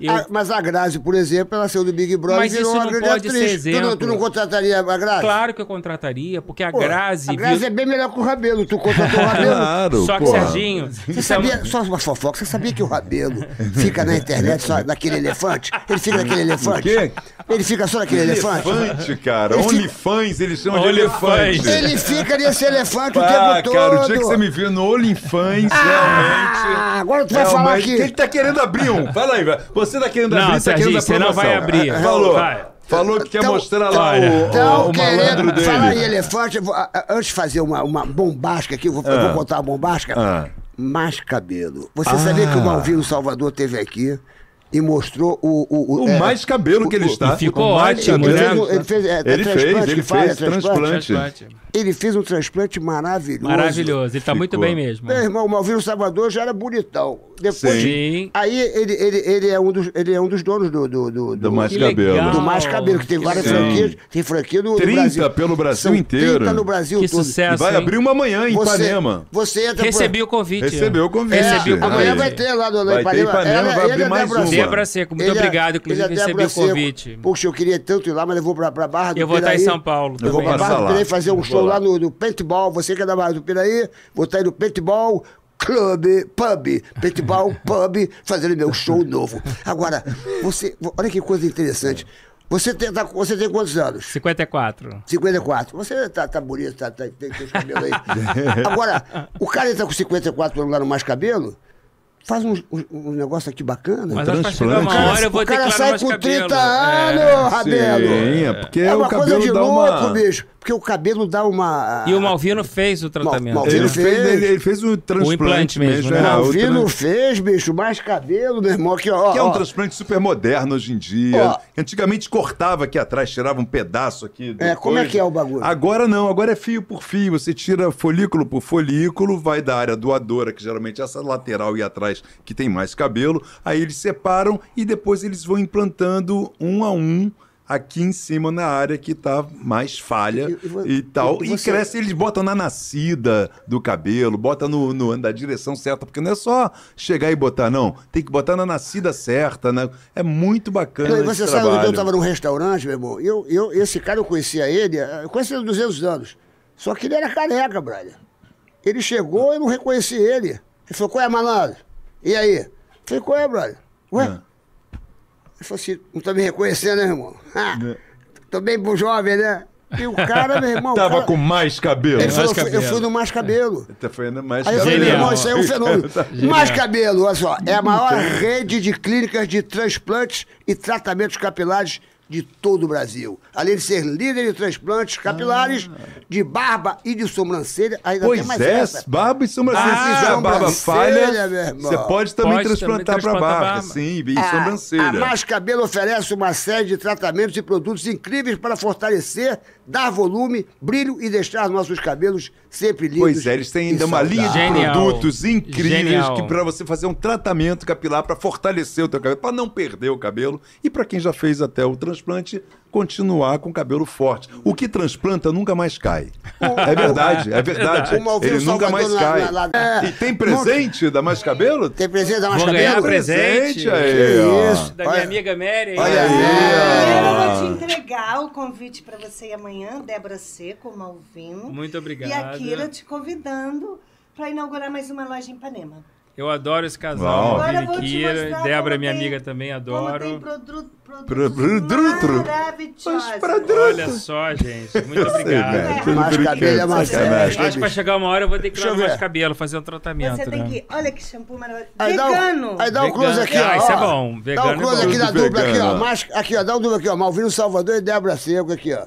Eu, Ah, mas a Grazi, por exemplo, ela saiu do Big Brother Mas e virou isso uma não grande pode atriz. ser Tu não, tu exemplo. não contrataria a Grazi? claro que eu contrataria, porque a Pô, Grazi. A Grazi viu- é bem melhor que o Rabelo. Tu contratou o Rabelo. Claro, Só que, porra. Serginho, Você é sabia, uma- só uma fofoca, você sabia que o Rabelo fica na internet só naquele elefante? Ele fica naquele elefante? quê? Ele fica só naquele elefante? Elefante, cara. Ele fica- OnlyFans, eles chamam de elefante. Ele fica nesse elefante o Ah, tempo todo. cara, o dia que você me viu no OnlyFans, realmente. Ah, agora tu vai falar realmente- aqui. Quem tá querendo abrir um? Fala aí, vai. Você tá querendo Não, abrir, tá querendo a você não vai abrir. Falou. Vai. Falou que quer Tão- mostrar lá Olha. o, Então, o, o malandro querendo, fala aí, dele. elefante, vou- antes de fazer uma, uma bombástica aqui, eu vou, eu vou contar uma bombástica. Ah. Mais cabelo. Você sabia que o Malvino Salvador teve aqui e mostrou o. O, O é, mais cabelo que ele está. e ficou o mais ótimo, ele cabelo. fez, um- ele fez, é, é Ele transplante fez, que ele faz, fez é transplante? transplante. Ele fez um transplante maravilhoso. Maravilhoso. Ele tá muito bem mesmo. Meu irmão, o Malvino Salvador já era bonitão. Depois, Sim. Aí ele, ele, ele, é um dos, ele é um dos donos do. Do, do, Do mais cabelo. legal. do Mais Cabelo, que tem várias legal. franquias. Tem franquia no, no 30 Brasil. pelo Brasil São inteiro. 30 no Brasil Que todo. E sucesso, vai hein? abrir uma manhã em Você, Ipanema. você entra por- Recebi o convite. Recebeu o convite. Recebi o É, amanhã convite. vai ter lá no, no Vai ter Ipanema, Ela- vai abrir é mais. Seco. Débora Seco, muito Ele é- obrigado. Inclusive, ele é recebi o Seco. convite. Poxa, eu queria tanto ir lá, mas eu vou pra, pra Barra do Eu vou estar em Piraí. São Paulo Eu vou. Pra Barra do. Piraí fazer um show lá. lá no, no Paintball. Você que é da Barra do Piraí, vou estar aí no Paintball Club, Pub, Paintball Pub, fazendo meu show novo. Agora, você, olha que coisa interessante. Você tem, tá- você tem quantos anos? 54. 54. Você tá, tá bonito, tá, tá, tem, tem os cabelos aí. Agora, o cara entra com 54 anos lá no Mais Cabelo, faz um, um, um negócio aqui bacana. Mas transplante. uma O cara- hora eu vou o ter que cara sai com cabelo. 30 É. anos, Rabelo. Sim, é porque é o uma coisa cabelo de dá louco, uma... bicho. Porque o cabelo dá uma. E o Malvino fez o tratamento. Malvino Ele fez. ele, ele fez um transplante implante mesmo, mesmo. né? é, o Malvino tran- fez, bicho, mais cabelo, meu irmão. Aqui, ó, Que é um ó. transplante super moderno hoje em dia. Ó. Antigamente cortava aqui atrás, tirava um pedaço aqui. É, como é que é o bagulho? Agora não, agora é fio por fio. Você tira folículo por folículo, vai da área doadora, que geralmente é essa lateral e atrás que tem mais cabelo. Aí eles separam e depois eles vão implantando um a um. Aqui em cima na área que tá mais falha E- e, e tal. e E, você- cresce, eles botam na nascida do cabelo, botam no, no, na direção certa, porque não é só chegar e botar, não. Tem que botar na nascida certa, né? É muito bacana. Você sabe trabalho. eu estava num restaurante, meu irmão? Eu, eu, esse cara, eu conhecia ele, eu conheci ele há 200 anos. Só que ele era careca, brother. Ele chegou e eu não reconheci ele. Ele falou, qual é, malandro? E aí? Falei, qual é, brother? Ué? É. Ele falou assim, não tá me reconhecendo, né, irmão? Ah, tô bem pro jovem, né? E o cara, meu irmão... Tava cara- com mais cabelo. Ele falou, Mais eu fui- eu cabelo. fui no Mais Cabelo. Tá foi mais Aí eu falei, meu Genial. irmão, isso aí é um fenômeno. Mais cabelo, olha só. É a maior rede de clínicas de transplantes e tratamentos capilares de todo o Brasil. Além de ser líder de transplantes capilares, de barba e de sobrancelha, ainda Pois tem mais é, essa. barba e sobrancelha. Ah, Se a barba falha, você pode também Pode transplantar transplantar barba. barba. Sim, e A- sobrancelha. A Mais Cabelo oferece uma série de tratamentos e produtos incríveis para fortalecer, dar volume, brilho e deixar nossos cabelos sempre lindos. Pois é, eles têm ainda uma linha de. Genial. produtos incríveis Genial. que para você fazer um tratamento capilar para fortalecer o teu cabelo, para não perder o cabelo e para quem já fez até o transplante continuar com o cabelo forte. O que transplanta nunca mais cai. É verdade, é verdade. Ele nunca mais cai. E tem presente da Mais Cabelo? Tem presente da Mais Vou ganhar Cabelo? presente. aí, isso? Da minha amiga Mary. Olha aí, eu vou te entregar o convite para você ir amanhã, Débora Seco, Malvino. Muito obrigado. E a Kira te convidando para inaugurar mais uma loja em Ipanema. Eu adoro esse casal, Agora vou te mostrar Débora, minha tem- amiga, também Como tem adoro. produtos maravilhosos. Olha só, gente. Muito sei, obrigado. Mais cabelo é mais sério. Acho que vai chegar uma hora eu vou ter que ir lá eu no mais cabelo, fazer um tratamento. Você tem né? que. Olha que shampoo maravilhoso. Aí dá, Vegano. um, aí dá um close aqui, Ah, ó. isso é bom. Dá um é close aqui na Tudo dupla, aqui, ó. Mas, aqui, ó. Dá um dupla aqui, ó. Malvino Salvador e Débora Seco aqui, ó.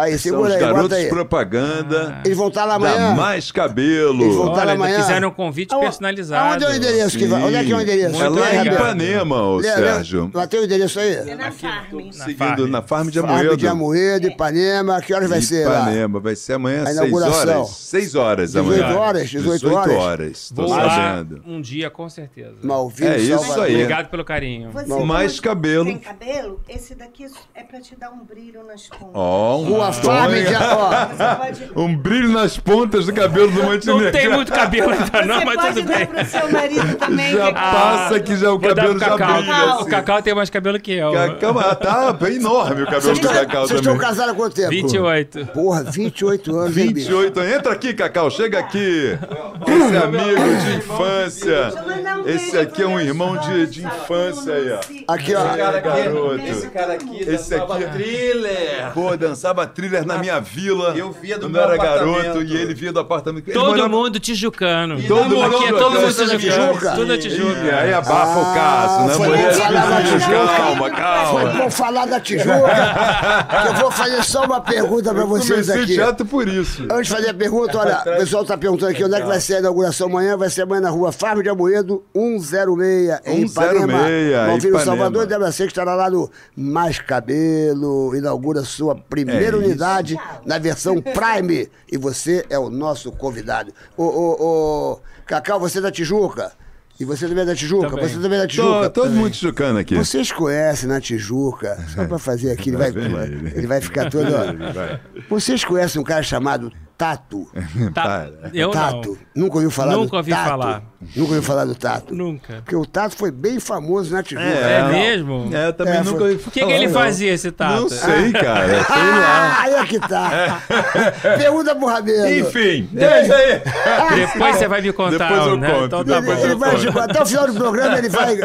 Aí, São segura os aí, garotos aí. propaganda Eles vão estar lá da amanhã. Mais Cabelo. Eles estar lá Olha, amanhã. fizeram um convite Aonde- personalizado. Aonde é o endereço que vai? Onde é que é o endereço? É lá em. Ipanema, ô Lê- lê- Sérgio. Lá tem o endereço aí? É na Farm. Seguindo Farm. na Farm de Farm Amoedo. de Amoedo, Ipanema. Que horas vai ser lá? Ipanema, vai ser amanhã às 6 inauguração. horas. 6 horas 18 amanhã. horas, 18 horas. Tô Vou lá sabendo. um dia, com certeza. Malvino É isso Salvador. aí. Obrigado pelo carinho. Você Mais cabelo. Tem cabelo? Esse daqui é para te dar um brilho nas pontas. Ó, um, Ó, um brilho nas pontas do cabelo do Montenegro. Não tem muito cabelo ainda não, você mas pode tudo dar bem. pro seu marido também. Já que- passa que já o Vou dar cabelo pro já Cacau. brilha. Cacau. O Assim. Cacau tem mais cabelo que eu. Cacau, ah, tá bem enorme o cabelo do Cacau vocês estão também. casados há quanto tempo? 28. Porra, 28 anos, hein, bicho? 28 Entra aqui, Cacau, chega aqui. Esse amigo de infância. Esse aqui é um irmão de, de infância aí, ó. Aqui, ó. Garoto. Esse cara aqui Esse dançava aqui é- thriller. Pô, dançava thriller na minha vila. Eu via do quando meu eu era garoto e ele via do apartamento. Ele Todo morava- mundo tijucano. Todo mundo Aqui é todo tijucano. mundo é tijucano. Tijuca? Tudo é Tijuca. aí abafa o caso, né? foi mulher? bom falar da Tijuca. Calma, Foi calma. bom falar da Tijuca. que eu vou fazer só uma pergunta pra Eu vocês comecei aqui. teatro por isso. Antes de fazer a pergunta, olha, o pessoal tá perguntando aqui onde é que vai ser a inauguração amanhã. Vai ser amanhã na rua Fábio de Amoedo, 106, em 106, Ipanema. Malvino Ipanema. Salvador, Débora Seco estará lá no Mais Cabelo, inaugura sua primeira É isso. unidade na versão Prime. E você é o nosso convidado. Ô, ô, ô, Cacau, você é da Tijuca? E você também é da Tijuca? Também. Você também é da Tijuca? Tô, todo mundo chucando aqui. Vocês conhecem na Tijuca, só pra fazer aqui, ele vai, ele vai ficar todo. ó. Vocês conhecem um cara chamado Tato? Tá, eu Tato. Nunca ouviu falar Nunca do ouvi Tato? falar. Nunca ouviu falar do Tato? não. Nunca. Porque o Tato foi bem famoso na Tijuca. É, mesmo? É, eu também É, nunca ouvi O que, que ele fazia, esse Tato? Não sei, cara. Sei lá. Ah, aí é que tá. Pergunta pro Rabelo. Enfim, é isso aí. Depois você vai me contar, Depois eu né? conto. Então tá Ele, ele vai, tipo, até o final do programa ele vai.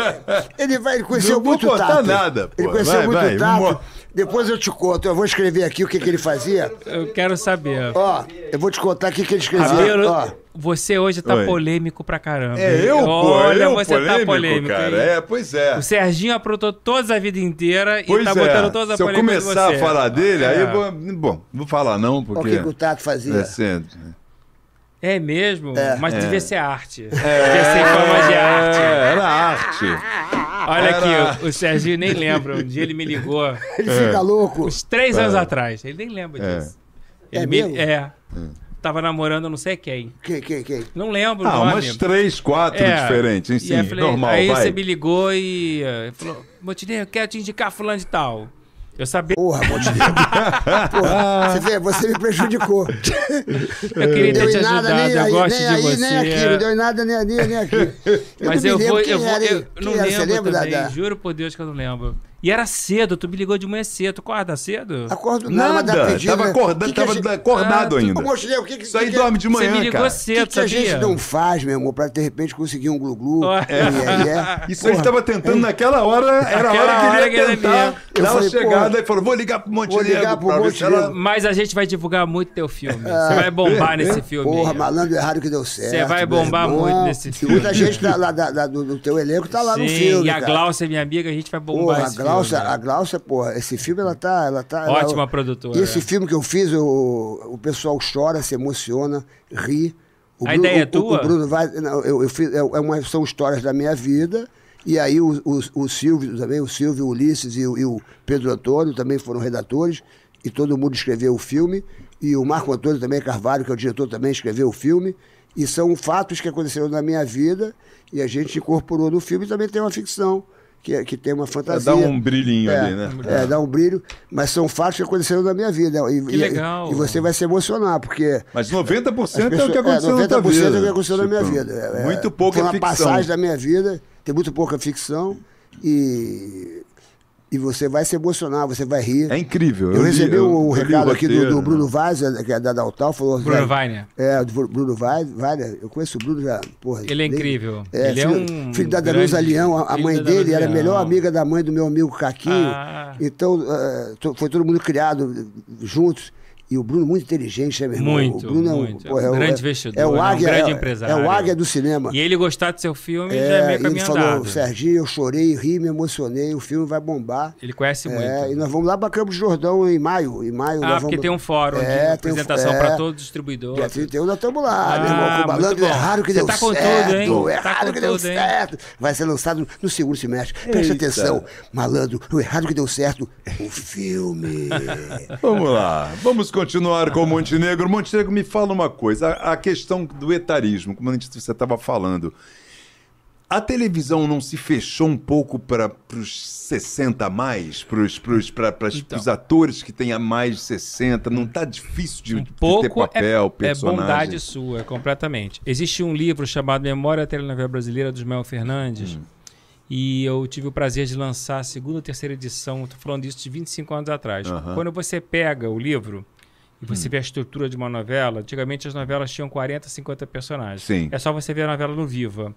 Ele vai. Ele conheceu Não vou muito o contar Tato. nada, pô. Ele conheceu Vai, muito vai, o Tato. Depois eu te conto. Eu vou escrever aqui o que, que ele fazia. Eu quero saber. Ó, eu vou te contar o que, que ele escrevia. Rabelo, Ó. você hoje tá Oi. polêmico pra caramba. É eu, pô. Olha, eu você polêmico, tá polêmico. cara. hein? É, pois é. O Serginho aprontou toda a vida inteira e Pois tá é. botando toda a Se eu polêmica em começar você. a falar dele, aí É. eu vou. Bom, não vou falar não, Ó, o porque. que, que o Tato fazia. É cedo. É mesmo? É. Mas É. devia ser arte. Devia ser em forma de arte. É, era arte. Olha Era- aqui, o Serginho nem lembra. Um dia ele me ligou, Ele fica louco. uns três anos atrás. Ele nem lembra É. disso. É Ele me- mesmo? É. Tava namorando não sei quem. Quem, quem, quem? Não lembro Ah, umas três, quatro É. diferentes, Sim, falei- normal, Aí vai. você me ligou e eh, falou, Montenegro, eu quero te indicar fulano de tal. Eu sabia, Porra, Montenegro. Porra, você vê, você me prejudicou. eu queria ter deu te nada, ajudado, eu aí, gosto nem de aí, você. nem aqui. Não deu em nada, nem ali, nem aqui. Eu Mas eu vou, lembro eu vou, eu não lembro lembra da- também, da... juro por Deus que eu não lembro. E era cedo, tu me ligou de manhã cedo, tu acorda cedo? Acordo nada, mas Nada, pedido, tava né? acordado, Que que tava gente- acordado Ah, ainda. Ô, Montenegro, o que que Isso aí que- dorme de Você manhã, me ligou cara. O que, cedo, que a gente não faz, meu amor, pra de repente conseguir um glu-glu? Ó. É, é, é. Isso ele Porra, estava tentando naquela hora, era a hora que ele ia ele tentar dar uma chegada e falou, vou ligar pro Montenegro ligar pro. Montenegro. Mas a gente vai divulgar muito teu filme. Você vai bombar nesse filme. Porra, aí. malandro errado que deu certo. Você vai bombar muito nesse filme. Muita gente do, teu elenco tá lá no Sim, filme. e a. Glaucia, minha amiga, a gente vai bombar esse Glaucia, filme. a Glaucia, porra, esse filme ela tá. Ela tá ela- Ótima produtora. E esse filme que eu fiz, o, o pessoal chora, se emociona, ri. O A ideia é o- tua? O, Bruno vai. Não, eu, eu fiz, é uma, são histórias da minha vida. E aí o, o, o Silvio também, o Silvio, Ulisses e o, e o Pedro Antônio também foram redatores. E todo mundo escreveu o filme. E o Marco Antônio também Carvalho, que é o diretor, também escreveu o filme. E são fatos que aconteceram na minha vida. E a gente incorporou no filme e também tem uma ficção. Que, é- que tem uma fantasia. Dá um brilhinho É, ali, né? É, dá um brilho, mas são fatos que aconteceram na minha vida. E, Que e- legal. E, você vai se emocionar, porque. Mas 90% as é o pessoas- que aconteceu na tua 90% vida. é o que aconteceu na minha Tipo, vida. É- é- Muito pouca Foi uma ficção. passagem da minha vida, tem muito pouca ficção e. E você vai se emocionar, você vai rir. É incrível. Eu, li- recebi eu- um eu recado o aqui do, do Bruno Vaz, que é da Daltal, falou. Bruno velho, Weiner. É, do Bru- Bruno Vaz, Vaz, eu conheço o Bruno já, porra. Ele é incrível. É, Ele é filho, um filho da Danusa Leão, a, mãe dele era a melhor amiga da mãe do meu amigo Caquinho. Ah. Então, eh, to- foi todo mundo criado juntos. E o Bruno muito inteligente, né, meu irmão? Muito, o Bruno é um, muito. pô, É um o- grande é, investidor, é o né? Um águia, grande é- empresário. É o águia do cinema. E ele gostar do seu filme já é É, meio e ele caminho falou, andado. Serginho, eu chorei, ri, me emocionei, o filme vai bombar. Ele conhece muito. É, e nós vamos lá para Campos de Jordão em maio. Em maio Ah, nós porque vamos... tem um fórum É, de tem um- apresentação é. para todos os distribuidores. Dia 31 nós estamos lá, Ah, meu irmão, com o muito malandro bom. é raro que Você deu tá com tudo, certo. hein? É Tá raro que deu tudo, certo. Vai ser lançado no segundo semestre. Preste atenção, malandro, o errado que deu certo, o filme. Vamos lá, vamos continuar com o Montenegro. Montenegro, me fala uma coisa, a, a questão do etarismo, como a gente, você estava falando. A televisão não se fechou um pouco para os 60 a mais, para os Então. atores que têm a mais de 60? Não tá difícil de, Um de ter pouco papel, é, é personagem? bondade sua, completamente. Existe um livro chamado Memória da Telenovela Brasileira, do Ismael Fernandes, Hum. e eu tive o prazer de lançar a segunda ou terceira edição, estou falando disso de 25 anos atrás. Aham. Quando você pega o livro e Hum. você vê a estrutura de uma novela, antigamente as novelas tinham 40, 50 personagens. Sim. É só você ver a novela no Viva.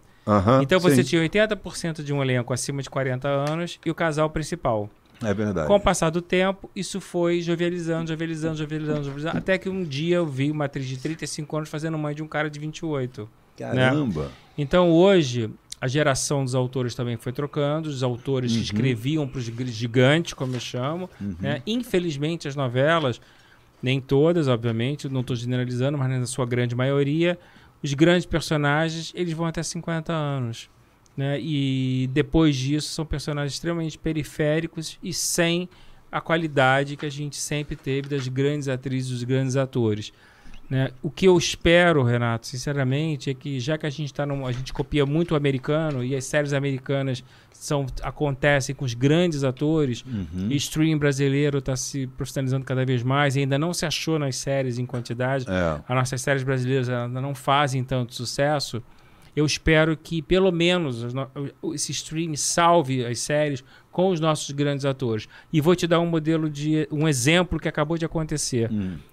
Então você sim. tinha 80% de um elenco acima de 40 anos e o casal principal. É verdade. Com o passar do tempo, isso foi jovializando, jovializando, jovializando, jovializando, até que um dia eu vi uma atriz de 35 anos fazendo mãe de um cara de 28. Caramba. Então hoje a geração dos autores também foi trocando, os autores Uhum. que escreviam para os gigantes, como eu chamo. né? Infelizmente as novelas, nem todas, obviamente, não estou generalizando, mas na sua grande maioria, os grandes personagens eles vão até 50 anos. Né? E depois disso são personagens extremamente periféricos e sem a qualidade que a gente sempre teve das grandes atrizes, dos grandes atores. Né? O que eu espero, Renato, sinceramente, é que já que a gente tá num, a gente copia muito o americano e as séries americanas são acontecem com os grandes atores, e o streaming brasileiro está se profissionalizando cada vez mais e ainda não se achou nas séries em quantidade. É. As nossas séries brasileiras ainda não fazem tanto sucesso. Eu espero que pelo menos esse stream salve as séries com os nossos grandes atores. E vou te dar um modelo de um exemplo que acabou de acontecer.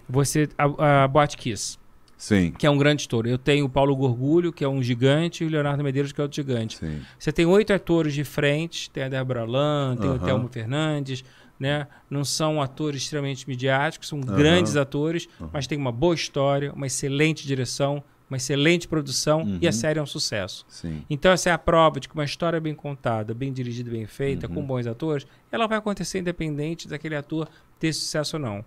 Você a, a Boate Kiss, Sim. que é um grande estouro. Eu tenho o Paulo Gorgulho, que é um gigante, e o Leonardo Medeiros, que é outro gigante. Sim. Você tem oito atores de frente, tem a Débora Lan, tem o. Telmo Fernandes, né? Não são atores extremamente midiáticos, são grandes atores, mas tem uma boa história, uma excelente direção, uma excelente produção e a série é um sucesso. Sim. Então essa é a prova de que uma história bem contada, bem dirigida, bem feita, Uhum. com bons atores, ela vai acontecer independente daquele ator ter sucesso ou não.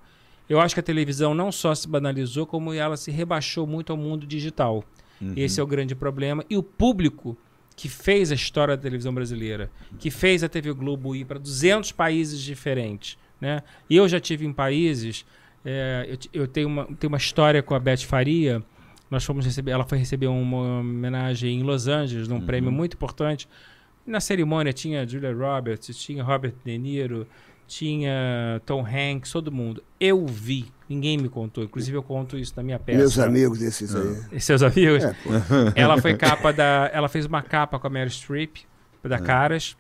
Eu acho que a televisão não só se banalizou, como ela se rebaixou muito ao mundo digital. Uhum. Esse é o grande problema. E o público que fez a história da televisão brasileira, que fez a TV Globo ir para 200 países diferentes, né? E eu já tive em países, é, eu, eu tenho, uma, tenho uma história com a Beth Faria, nós fomos receber, ela foi receber uma homenagem em Los Angeles, num prêmio muito importante. Na cerimônia tinha Julia Roberts, tinha Robert De Niro, tinha Tom Hanks, todo mundo. Eu vi, ninguém me contou, inclusive eu conto isso na minha peça. Meus amigos desses aí. E seus amigos? É, ela foi capa da. Ela fez uma capa com a Meryl Streep, da Caras.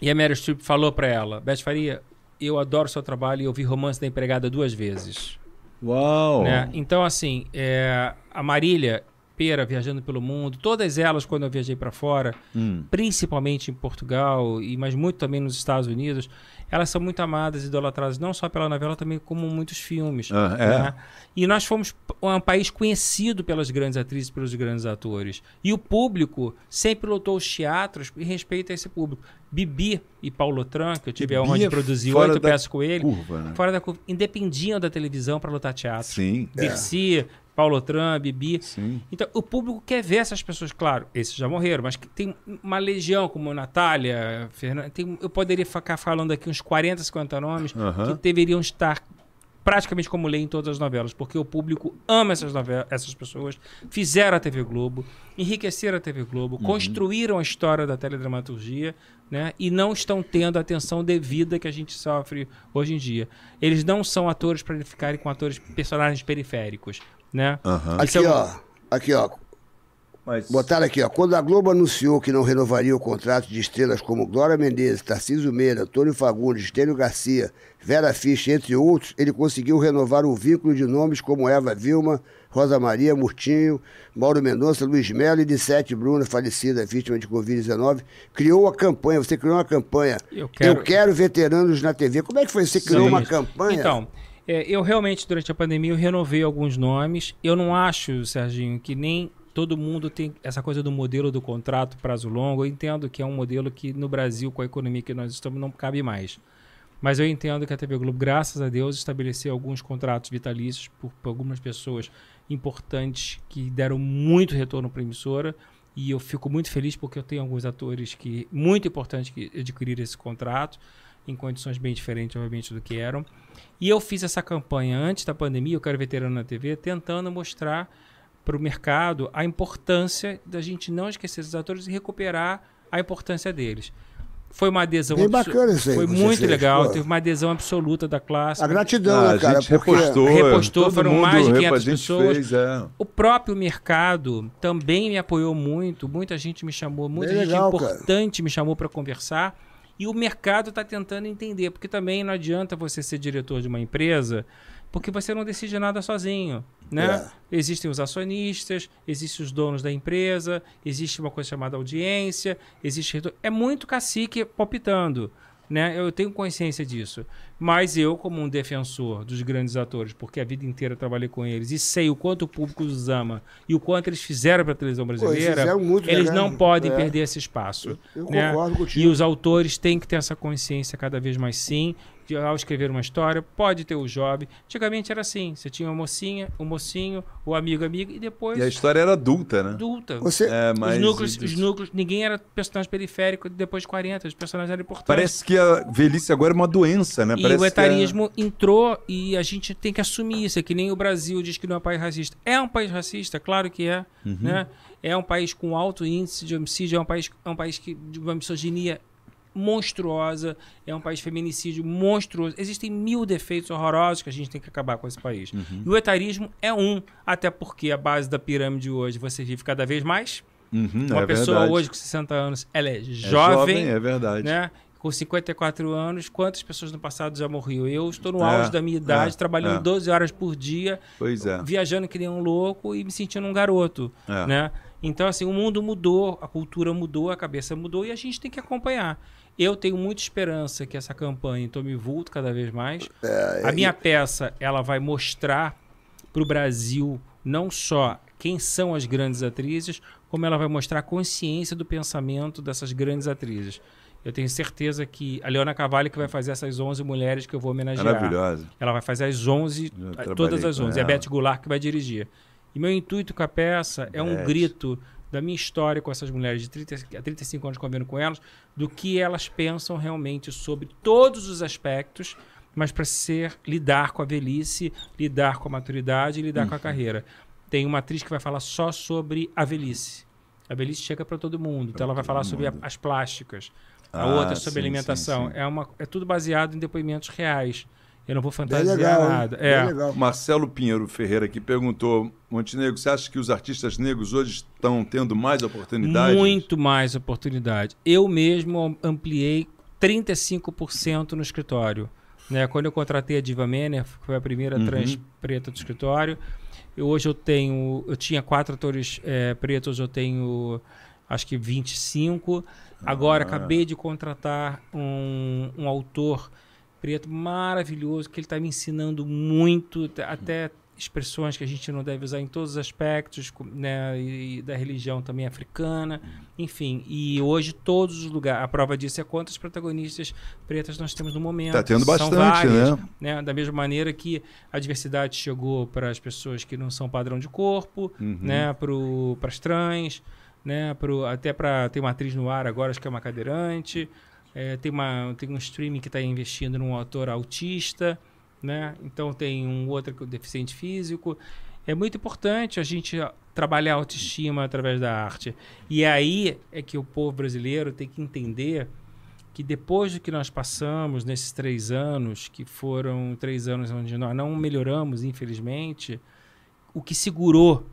E a Meryl Streep falou pra ela: Beth Faria, eu adoro seu trabalho e eu vi Romance da Empregada duas vezes. Uau! né? Então, assim, é, a Marília Pera viajando pelo mundo, todas elas, quando eu viajei pra fora, Hum. principalmente em Portugal, e mas muito também nos Estados Unidos, elas são muito amadas e idolatradas, não só pela novela, também como muitos filmes. Ah, é? né? E nós fomos um país conhecido pelas grandes atrizes, pelos grandes atores. E o público sempre lotou os teatros em respeito a esse público. Bibi e Paulo Tran, que eu tive a honra Bibi de é produzir oito peças com ele, curva, né? fora da curva, independiam da televisão para lotar teatro. Sim. Dirci, Paulo Tran, Bibi. Sim. Então, o público quer ver essas pessoas, claro, esses já morreram, mas que tem uma legião como Natália, Fernanda, tem- eu poderia ficar falando aqui uns 40, 50 nomes Aham. que deveriam estar praticamente como lei em todas as novelas, porque o público ama essas novelas, essas pessoas, fizeram a TV Globo, enriqueceram a TV Globo, Uhum. construíram a história da teledramaturgia, né? E não estão tendo a atenção devida que a gente sofre hoje em dia. Eles não são atores para ficarem com atores personagens periféricos, né? Aham. Aqui, Isso é ó. Aqui, ó. Mas... Botaram aqui, ó. Quando a Globo anunciou que não renovaria o contrato de estrelas como Glória Menezes, Tarcísio Meira, Antônio Fagundes, Estênio Garcia, Vera Fischer, entre outros, ele conseguiu renovar o vínculo de nomes como Eva Vilma, Rosa Maria, Murtinho, Mauro Mendonça, Luiz Melo e de Sete Bruna, falecida vítima de Covid-19. Criou a campanha, você criou uma campanha. Eu quero- Eu quero veteranos na TV. Como é que foi? Você criou Sim. uma campanha? Então, é, eu realmente, durante a pandemia, eu renovei alguns nomes. Eu não acho, Serginho, que nem todo mundo tem essa coisa do modelo do contrato prazo longo. Eu entendo que é um modelo que no Brasil, com a economia que nós estamos, não cabe mais. Mas eu entendo que a TV Globo, graças a Deus, estabeleceu alguns contratos vitalícios por, por algumas pessoas importantes que deram muito retorno para a emissora. E eu fico muito feliz porque eu tenho alguns atores que muito importantes que adquiriram esse contrato em condições bem diferentes, obviamente, do que eram. E eu fiz essa campanha antes da pandemia, eu quero veterano na TV, tentando mostrar para o mercado a importância da gente não esquecer os atores e recuperar a importância deles. Foi uma adesão Bem bacana isso aí Foi muito fez, legal, pô. teve uma adesão absoluta da classe. A gratidão, Ah, né, a cara? gente Porque- repostou. Repostou, foram mais de repa- 500 a gente pessoas. Fez, é. O próprio mercado também me apoiou muito, muita gente me chamou, muita Bem gente legal, cara. importante me chamou para conversar. E o mercado está tentando entender, porque também não adianta você ser diretor de uma empresa Porque você não decide nada sozinho, né? Existem os acionistas, existem os donos da empresa, existe uma coisa chamada audiência, existe é muito cacique palpitando, né? Eu tenho consciência disso. Mas eu, como um defensor dos grandes atores, porque a vida inteira eu trabalhei com eles e sei o quanto o público os ama e o quanto eles fizeram para a televisão brasileira, fizeram muito, né, eles cara? não podem É. perder esse espaço. Eu né? concordo E contigo. os autores têm que ter essa consciência cada vez mais sim. Ao escrever uma história, pode ter o jovem. Antigamente era assim: você tinha uma mocinha, um mocinho, o amigo, amiga, e depois E a história era adulta, né? adulta. Você, É, mas os, núcleos, os núcleos, ninguém era personagem periférico depois de 40, os personagens eram importantes. Parece que a velhice agora é uma doença, né? E Parece o que é- etarismo entrou e a gente tem que assumir isso. É que nem o Brasil diz que não é um país racista. É um país racista, claro que é. Uhum. Né? É um país com alto índice de homicídio, é um país, é um país que, de uma misoginia monstruosa, é um país de feminicídio monstruoso. Existem mil defeitos horrorosos que a gente tem que acabar com esse país. Uhum. E o etarismo é um, até porque a base da pirâmide hoje você vive cada vez mais. Uhum, Uma é pessoa verdade. hoje com 60 anos, ela é É jovem, é verdade. né? Com 54 anos, quantas pessoas no passado já morriam? Eu estou no É, auge da minha idade, é, trabalhando é. 12 horas por dia, é. viajando que nem um louco e me sentindo um garoto, É. né? Então, assim, o mundo mudou, a cultura mudou, a cabeça mudou e a gente tem que acompanhar. Eu tenho muita esperança que essa campanha tome vulto cada vez mais. a minha peça, ela vai mostrar para o Brasil não só quem são as grandes atrizes, como ela vai mostrar a consciência do pensamento dessas grandes atrizes. Eu tenho certeza que a Leona Cavalli que vai fazer essas 11 mulheres que eu vou homenagear. Maravilhosa. Ela vai fazer as 11, Eu eh, todas as com 11. É a. Beth Goulart que vai dirigir. E meu intuito com a peça é um Beth. grito da minha história com essas mulheres de 30, a 35 anos convivendo com elas, do que elas pensam realmente sobre todos os aspectos, mas para ser lidar com a velhice, lidar com a maturidade e lidar Uhum. com a carreira. Tem uma atriz que vai falar só sobre a velhice. A velhice chega para todo mundo. Então ela vai falar sobre a- as plásticas. A Ah, outra sobre sim, alimentação. sim, sim. É, uma, é tudo baseado em depoimentos reais. Eu não vou Bem fantasiar legal, nada. Bem É. legal. Marcelo Pinheiro Ferreira aqui perguntou: Montenegro, você acha que os artistas negros hoje estão tendo mais oportunidades? Muito mais oportunidade. Eu mesmo ampliei 35% no escritório. Né? Quando eu contratei a Diva Manner, que foi a primeira Uhum. trans preta do escritório, eu, hoje eu tenho. Eu tinha quatro atores eh, pretos, eu tenho acho que 25. Agora Ah. acabei de contratar um, um autor preto maravilhoso, que ele está me ensinando muito, até expressões que a gente não deve usar em todos os aspectos, né, e da religião também africana, enfim. E hoje todos os lugares, a prova disso é quantas protagonistas pretas nós temos no momento. Tá tendo bastante, várias, né? né? Da mesma maneira que a diversidade chegou para as pessoas que não são padrão de corpo, Uhum. né, para as trans, né, pro, até para ter uma atriz no ar agora, acho que é uma cadeirante. É, tem, uma, tem um streaming que está investindo num autor autista, né? Então tem um outro deficiente físico. É muito importante a gente trabalhar a autoestima através da arte. E aí é que o povo brasileiro tem que entender que depois do que nós passamos nesses três anos, que foram três anos onde nós não melhoramos, infelizmente, o que segurou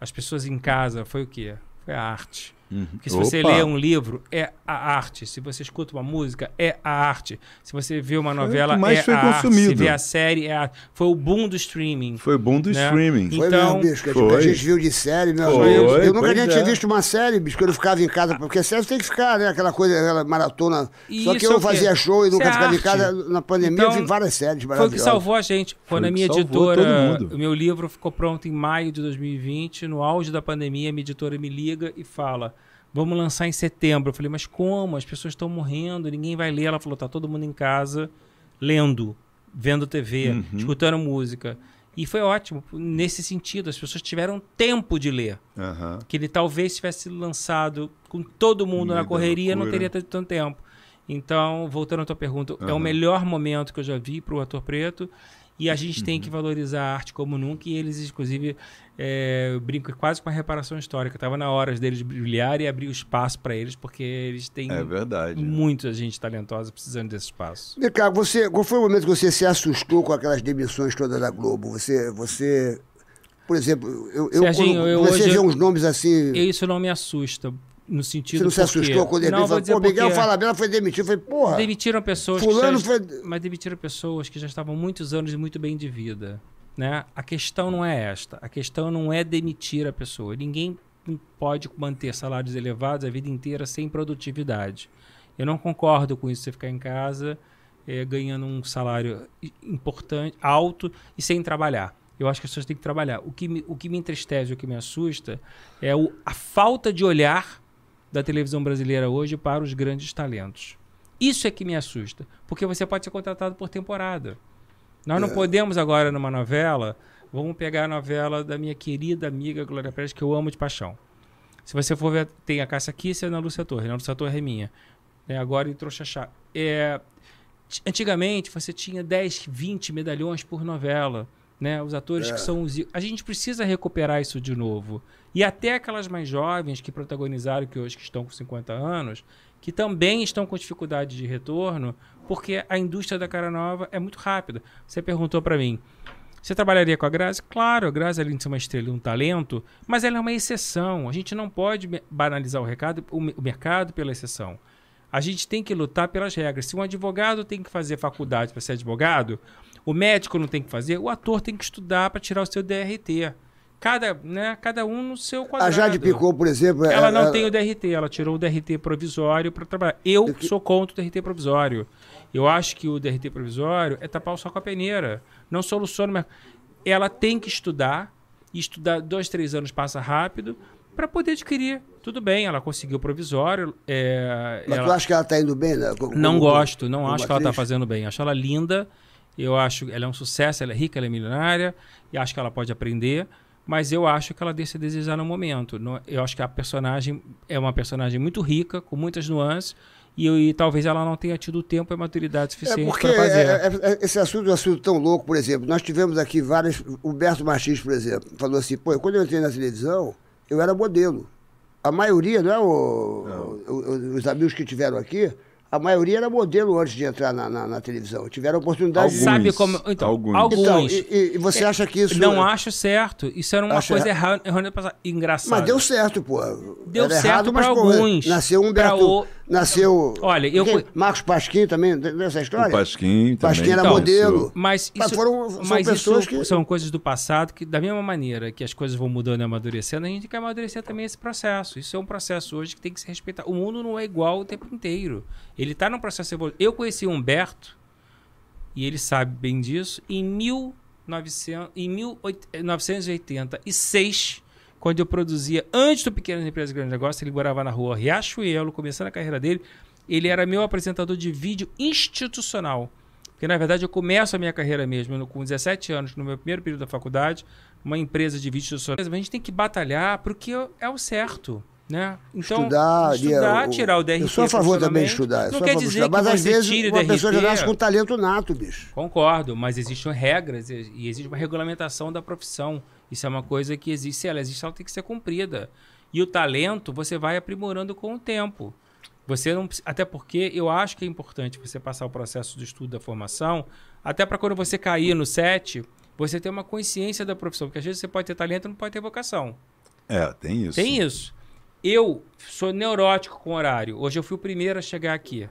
as pessoas em casa foi o quê? Foi a arte. Porque se você Opa! lê um livro, é a arte. Se você escuta uma música, é a arte. Se você vê uma o novela, é foi a arte. consumido. Se vê a série, é a arte. Foi o boom do streaming. Foi bom do Né? streaming. E- Foi Então, mesmo, bicho. que foi. A gente viu de série, meu Foi, amigo. Eu nunca nem é. tinha visto uma série, bicho, quando eu ficava em casa, porque série você tem que ficar, né? Aquela coisa, aquela maratona. Só que é eu o quê? fazia show e nunca é ficava em casa. Na pandemia eu Então, vi várias séries Foi o que salvou a gente. Quando Foi a o minha que salvou editora, todo mundo. o meu livro ficou pronto em maio de 2020, no auge da pandemia, a minha editora me liga e fala: "Vamos lançar em setembro". Eu falei: "Mas como? As pessoas estão morrendo, ninguém vai ler". Ela falou: "Tá todo mundo em casa lendo, vendo TV, Uhum. escutando música". E foi ótimo nesse sentido, as pessoas tiveram tempo de ler. Aham. Que ele talvez tivesse lançado com todo mundo na correria, não teria tido tanto tempo. Então, voltando à tua pergunta, é o melhor momento que eu já vi para o ator preto. E a gente Uhum. tem que valorizar a arte como nunca. E eles, inclusive, é, eu brinco quase com a reparação histórica. Estava na hora deles brilhar e abrir o espaço para eles, porque eles têm É verdade. muita gente talentosa precisando desse espaço. Cá, você, qual foi o momento que você se assustou com aquelas demissões todas da Globo? Você, você por exemplo, eu, eu, Serginho, quando eu comecei hoje- a ver uns nomes assim. Isso não me assusta. No sentido Você não se assustou quando ele Não, falou, pô, Miguel porque Falabella foi demitido. Eu falei, porra, Demitiram pessoas Fulano já, foi- mas demitiram pessoas que já estavam muitos anos e muito bem de vida, né? A questão não é esta. A questão não é demitir a pessoa. Ninguém pode manter salários elevados a vida inteira sem produtividade. Eu não concordo com isso, você ficar em casa eh, ganhando um salário importante, alto e sem trabalhar. Eu acho que as pessoas têm que trabalhar. O que me, o que me entristece, o que me assusta é o, a falta de olhar da televisão brasileira hoje para os grandes talentos. Isso é que me assusta, porque você pode ser contratado por temporada. Nós não podemos agora numa novela, vamos pegar a novela da minha querida amiga Glória Pérez, que eu amo de paixão. Se você for ver, tem a Cássia Kiss e a Ana Lúcia Torre. A Ana Lúcia Torre é minha. É, agora entrou Xaxá. É, antigamente você tinha 10, 20 medalhões por novela. Né? Os atores que são os. A gente precisa recuperar isso de novo. E até aquelas mais jovens que protagonizaram, que hoje que estão com 50 anos, que também estão com dificuldade de retorno, porque a indústria da cara nova é muito rápida. Você perguntou para mim, você trabalharia com a Grazi? Claro, a Grazi além de ser uma estrela um talento, mas ela é uma exceção. A gente não pode banalizar o, recado, o mercado pela exceção. A gente tem que lutar pelas regras. Se um advogado tem que fazer faculdade para ser advogado, o médico não tem que fazer, o ator tem que estudar para tirar o seu DRT. Cada, né, cada um no seu quadrado. a Jade Picou, por exemplo... Ela não tem o DRT, ela tirou o DRT provisório para trabalhar. Eu Eu que- sou contra o DRT provisório. Eu acho que o DRT provisório é tapar o sol com a peneira. Não soluciona. Mas ela tem que estudar, e estudar dois, três anos passa rápido, para poder adquirir. Tudo bem, ela conseguiu o provisório. é, Mas ela- tu acha que ela tá indo bem? Né? Como- não como- gosto, não como acho que ela está fazendo bem. Acho ela linda, eu acho ela é um sucesso, ela é rica, ela é milionária, e acho que ela pode aprender, mas eu acho que ela deixa a desejar no momento. Não- Eu acho que a personagem é uma personagem muito rica, com muitas nuances, e, eu- e talvez ela não tenha tido tempo e maturidade É suficiente porque para fazer. é- é- é- esse assunto é um assunto tão louco, por exemplo. Nós tivemos aqui várias. O Humberto Martins, por exemplo, falou assim: pô, quando eu entrei na televisão, eu era modelo. A maioria, não é o, o- o- os amigos que tiveram aqui, a maioria era modelo antes de entrar na, na- na televisão. Tiveram oportunidade Alguns. de. Sabe como. Então, Alguns. alguns. Então, e, e- você acha que isso. Não acho certo. Isso era uma Acha coisa errada, errada engraçada. Mas deu certo, pô. Deu Era certo pô, alguns. Nasceu um Humberto. O- Nasceu. Olha, eu quem? Marcos Pasquim também, dessa história? O Pasquim também. Pasquim era Então, modelo. Mas isso, Mas foram- são mas pessoas isso que- são coisas do passado que, da mesma maneira que as coisas vão mudando e amadurecendo, a gente tem que amadurecer também esse processo. Isso é um processo hoje que tem que se respeitar. O mundo não é igual o tempo inteiro. Ele está num processo evolutivo. Eu conheci o Humberto, e ele sabe bem disso, em 1900, em 1986, quando eu produzia, antes do Pequenas Empresas e Grandes Negócios, ele morava na rua Riachuelo, começando a carreira dele, ele era meu apresentador de vídeo institucional. Porque, na verdade, eu começo a minha carreira mesmo com 17 anos, no meu primeiro período da faculdade, uma empresa de vídeo institucional. Mas a gente tem que batalhar porque é o certo. Né? Então, estudar, estudar o- tirar o DRT. Eu sou a favor também de estudar. Não quer dizer estudar, que mas às vezes uma pessoa já DRT. nasce com talento nato, bicho. Concordo, mas existem regras e existe uma regulamentação da profissão. Isso é uma coisa que existe, se ela existe, ela tem que ser cumprida. E o talento você vai aprimorando com o tempo. Você não, até porque eu acho que é importante você passar o processo do estudo da formação, até para quando você cair no set, você ter uma consciência da profissão, porque às vezes você pode ter talento e não pode ter vocação. É, tem isso. Tem isso. Eu sou neurótico com horário. Hoje eu fui o primeiro a chegar aqui.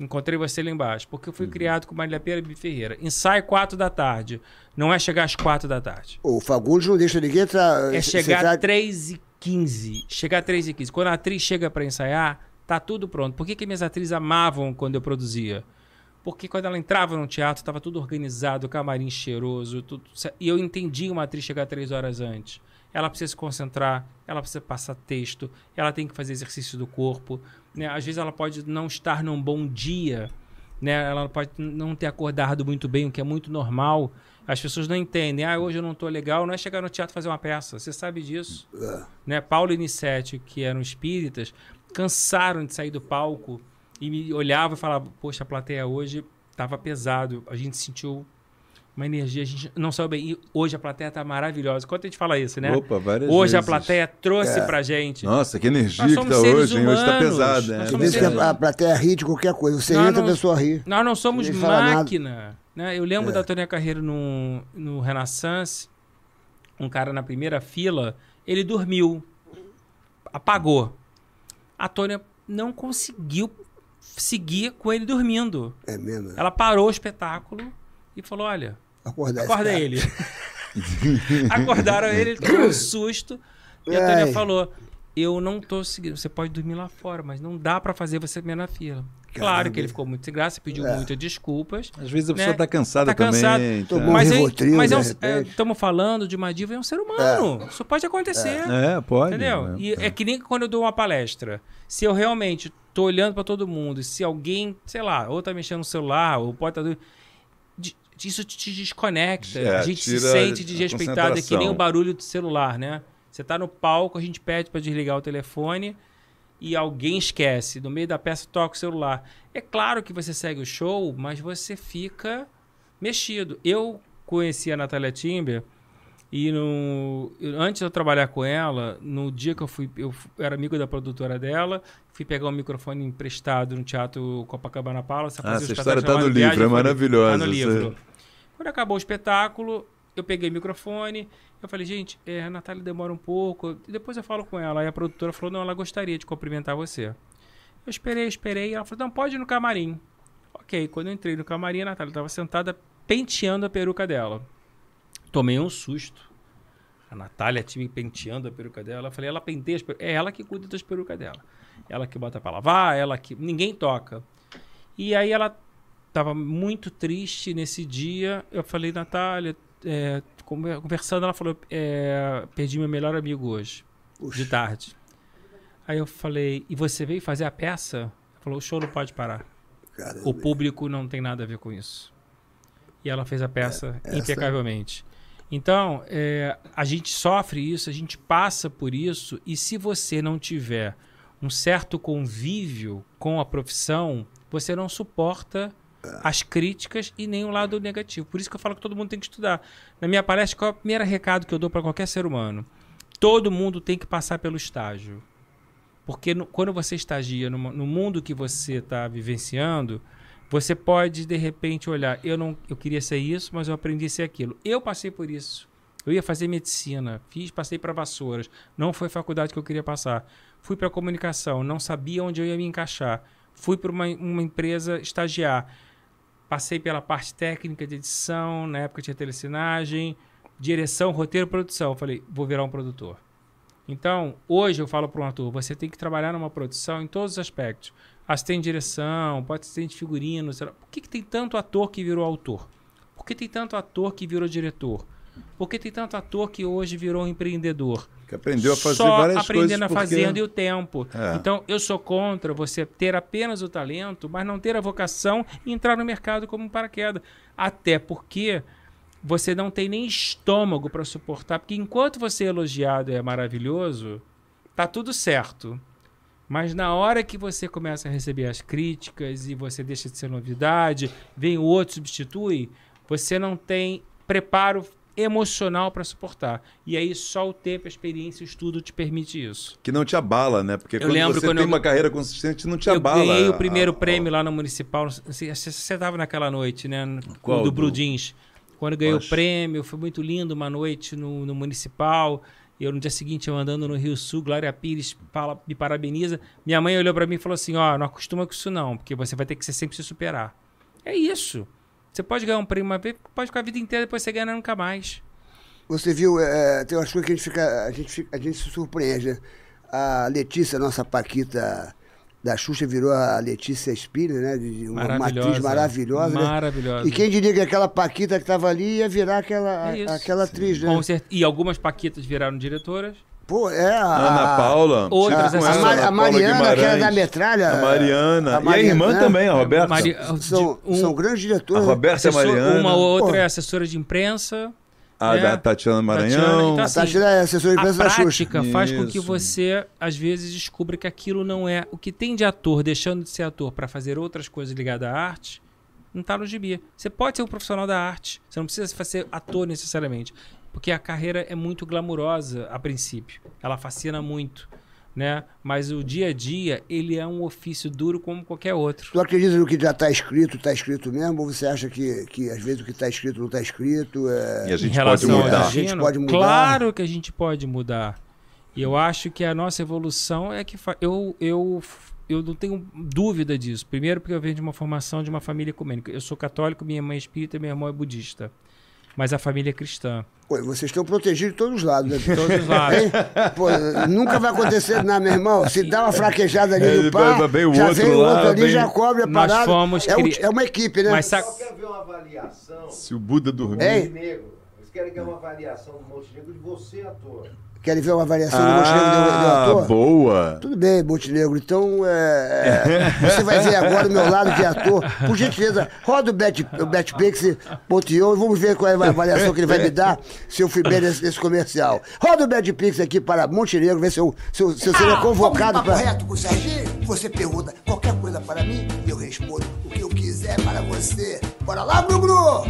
Encontrei você lá embaixo, porque eu fui criado com Marília Pera e Ferreira. Ensaio 4 da tarde. Não é chegar às 4 da tarde. O Fagundes não deixa ninguém entrar. É chegar tá- às 3 e 15. Chegar às 3 e 15. Quando a atriz chega para ensaiar, tá tudo pronto. Por que, que minhas atrizes amavam quando eu produzia? Porque quando ela entrava no teatro, estava tudo organizado, camarim cheiroso, tudo. E eu entendi uma atriz chegar três horas antes. Ela precisa se concentrar, ela precisa passar texto, ela tem que fazer exercício do corpo. Né? Às vezes ela pode não estar num bom dia, né? ela pode não ter acordado muito bem, o que é muito normal. As pessoas não entendem. Ah, hoje eu não estou legal. Não é chegar no teatro e fazer uma peça. Você sabe disso. Né? Paulo e Nicetti, que eram espíritas, cansaram de sair do palco e me olhavam e falavam: Poxa, a plateia hoje estava pesado. A gente sentiu uma energia, a gente não saiu bem. E hoje a plateia está maravilhosa. Quando a gente fala isso, né? Opa, várias hoje a vezes. plateia trouxe É. pra gente. Nossa, que energia que somos tá seres hoje, hein? Hoje tá humanos. Nós né? Tem vezes que a, a plateia ri de qualquer coisa. Você Não, entra, não- a pessoa ri. Nós não somos máquina. Né? Eu lembro É. da Tônia Carreiro no, no Renaissance, um cara na primeira fila, ele dormiu, apagou. A Tônia não conseguiu seguir com ele dormindo. É mesmo. Ela parou o espetáculo e falou: Olha, Acordar acorda ele. Acordaram ele, ele tomou um susto. E a Tânia falou: Eu não tô seguindo. Você pode dormir lá fora, mas não dá pra fazer você comer na fila. Claro Caramba. que ele ficou muito sem graça, pediu É. muitas desculpas. Às vezes a né? pessoa tá cansada Tá cansado. também. tá? Tomou um Mas, Rivotril, mas de é um- repente. estamos falando de uma diva, é um ser humano. Isso pode acontecer. É, pode. Entendeu? né? E é que nem quando eu dou uma palestra. Se eu realmente tô olhando pra todo mundo, e se alguém, sei lá, ou tá mexendo no celular, ou pode estar. de- isso te desconecta. É, a gente se sente desrespeitado. É que nem o barulho do celular, né? Você tá no palco, a gente pede pra desligar o telefone e alguém esquece. No meio da peça toca o celular. É claro que você segue o show, mas você fica mexido. Eu conheci a Natália Timber e no, antes de eu trabalhar com ela, no dia que eu fui, eu era amigo da produtora dela, fui pegar um microfone emprestado no Teatro Copacabana Palace. Ah, essa história tá no Viagem livro, é Fora- maravilhosa, Tá no livro. você- Quando acabou o espetáculo, eu peguei o microfone, eu falei, gente, é, a Natália demora um pouco, e depois eu falo com ela. Aí a produtora falou, não, ela gostaria de cumprimentar você. Eu esperei, esperei, ela falou, não, pode ir no camarim. Ok, quando eu entrei no camarim, a Natália estava sentada penteando a peruca dela. Tomei um susto. A Natália tinha penteando a peruca dela. Eu falei, ela penteia as perucas. É ela que cuida das perucas dela. Ela que bota pra lavar, ela que. Ninguém toca. E aí ela tava muito triste nesse dia. Eu falei, Natália, é, conver- conversando, ela falou, é, perdi meu melhor amigo hoje, de tarde. Aí eu falei, e você veio fazer a peça? Ela falou, o show não pode parar. Caramba. O público não tem nada a ver com isso. E ela fez a peça essa- impecavelmente. Então, é, a gente sofre isso, a gente passa por isso, e se você não tiver um certo convívio com a profissão, você não suporta as críticas e nem o lado negativo. Por isso que eu falo que todo mundo tem que estudar. Na minha palestra, qual é o primeiro recado que eu dou para qualquer ser humano? Todo mundo tem que passar pelo estágio. Porque no- quando você estagia numa- no mundo que você está vivenciando, você pode de repente olhar, eu não, eu queria ser isso, mas eu aprendi a ser aquilo. Eu passei por isso. Eu ia fazer medicina, fiz, passei para vassouras, não foi faculdade que eu queria passar. Fui para comunicação, não sabia onde eu ia me encaixar. Fui para uma, uma empresa estagiar. Passei pela parte técnica de edição, na época tinha telecinagem, direção, roteiro, produção. Falei, vou virar um produtor. Então, hoje eu falo para um ator, você tem que trabalhar numa produção em todos os aspectos. Assistente de direção, pode assistente de figurino. sei lá. Por que, que tem tanto ator que virou autor? Por que tem tanto ator que virou diretor? Por que tem tanto ator que hoje virou empreendedor? Que aprendeu a fazer Só várias coisas. aprendendo a porque- fazenda e o tempo. É. Então, eu sou contra você ter apenas o talento, mas não ter a vocação e entrar no mercado como um paraquedas. Até porque você não tem nem estômago para suportar. Porque enquanto você é elogiado e é maravilhoso, tá tudo certo. Mas na hora que você começa a receber as críticas e você deixa de ser novidade, vem o outro substitui, você não tem preparo emocional para suportar. E aí só o tempo, a experiência, o estudo te permite isso. Que não te abala, né? Porque quando lembro você quando tem eu- uma carreira consistente, não te eu abala. ganhei o primeiro Ah, prêmio lá no Municipal. Você estava naquela noite, né? Qual? Do Jeans. Quando eu ganhei o prêmio, foi muito lindo, uma noite no, no Municipal. Eu, no dia seguinte, eu andando no Rio Sul, Glória Pires fala, me parabeniza. Minha mãe olhou pra mim e falou assim, ó, não acostuma com isso não, porque você vai ter que sempre se superar. É isso. Você pode ganhar um prêmio uma vez, pode ficar a vida inteira, depois você ganha nunca mais. Você viu, é, tem umas coisas que a gente fica, a gente, fica- a gente se surpreende. A Letícia, nossa Paquita da Xuxa, virou a Letícia Spiller, né? De de uma, uma atriz maravilhosa. né? Maravilhosa. E quem diria que aquela Paquita que estava ali ia virar aquela, É isso. aquela atriz, né? E algumas paquitas viraram diretoras. Pô, é a. Ana Paula. Outras a, a Paula Mariana, que era da metralha. A Mariana. a E a irmã Mariana, também, a Roberta. Mari- São, um- são grandes A diretoras. Roberta assessor- Mariana. Uma ou outra Pô. é assessora de imprensa. A né? da Tatiana Maranhão. Tatiana, então, A assim, Tati é assessora de A imprensa da Xuxa. faz com que Isso. você, às vezes, descubra que aquilo não é. O que tem de ator deixando de ser ator para fazer outras coisas ligadas à arte, não tá no gibi. Você pode ser um profissional da arte. Você não precisa ser ator necessariamente. Porque a carreira é muito glamurosa a princípio. Ela fascina muito. Né? Mas o dia a dia, ele é um ofício duro como qualquer outro. Tu acredita no que já está escrito, está escrito mesmo? Ou você acha que, que às vezes o que está escrito não está escrito? É... E a gente pode mudar. A gente pode mudar. Claro que a gente pode mudar. E eu acho que a nossa evolução é que fa- eu, eu, eu não tenho dúvida disso. Primeiro, porque eu venho de uma formação de uma família ecumênica. Eu sou católico, minha mãe é espírita, meu irmão é budista. Mas a família é cristã. Pô, vocês estão protegidos de todos os lados, né? De todos os lados. Pô, nunca vai acontecer nada, meu irmão. Se dá uma fraquejada ali É, no o já vem o lá, outro ali, vem- já cobre a Nós parada. fomos é, um- cri- é uma equipe, né? Mas sabe, quero ver uma avaliação Se o Buda dormir. Hein? Montenegro. Eles querem que é uma avaliação do Montenegro de você, ator. Querem ver uma avaliação do Montenegro do, do Ah, ator? boa. Tudo bem, Montenegro. Então, é, é, você vai ver agora o meu lado de ator. Por gentileza, roda o Bet, o ponteou, e vamos ver qual é a avaliação que ele vai me dar se eu fui bem nesse, nesse comercial. Roda o BetPix aqui para Montenegro, ver se eu, se eu, se eu seria convocado para... correto com o Serginho? Você pergunta qualquer coisa para mim, eu respondo o que eu quiser para você. Bora lá, Bruno!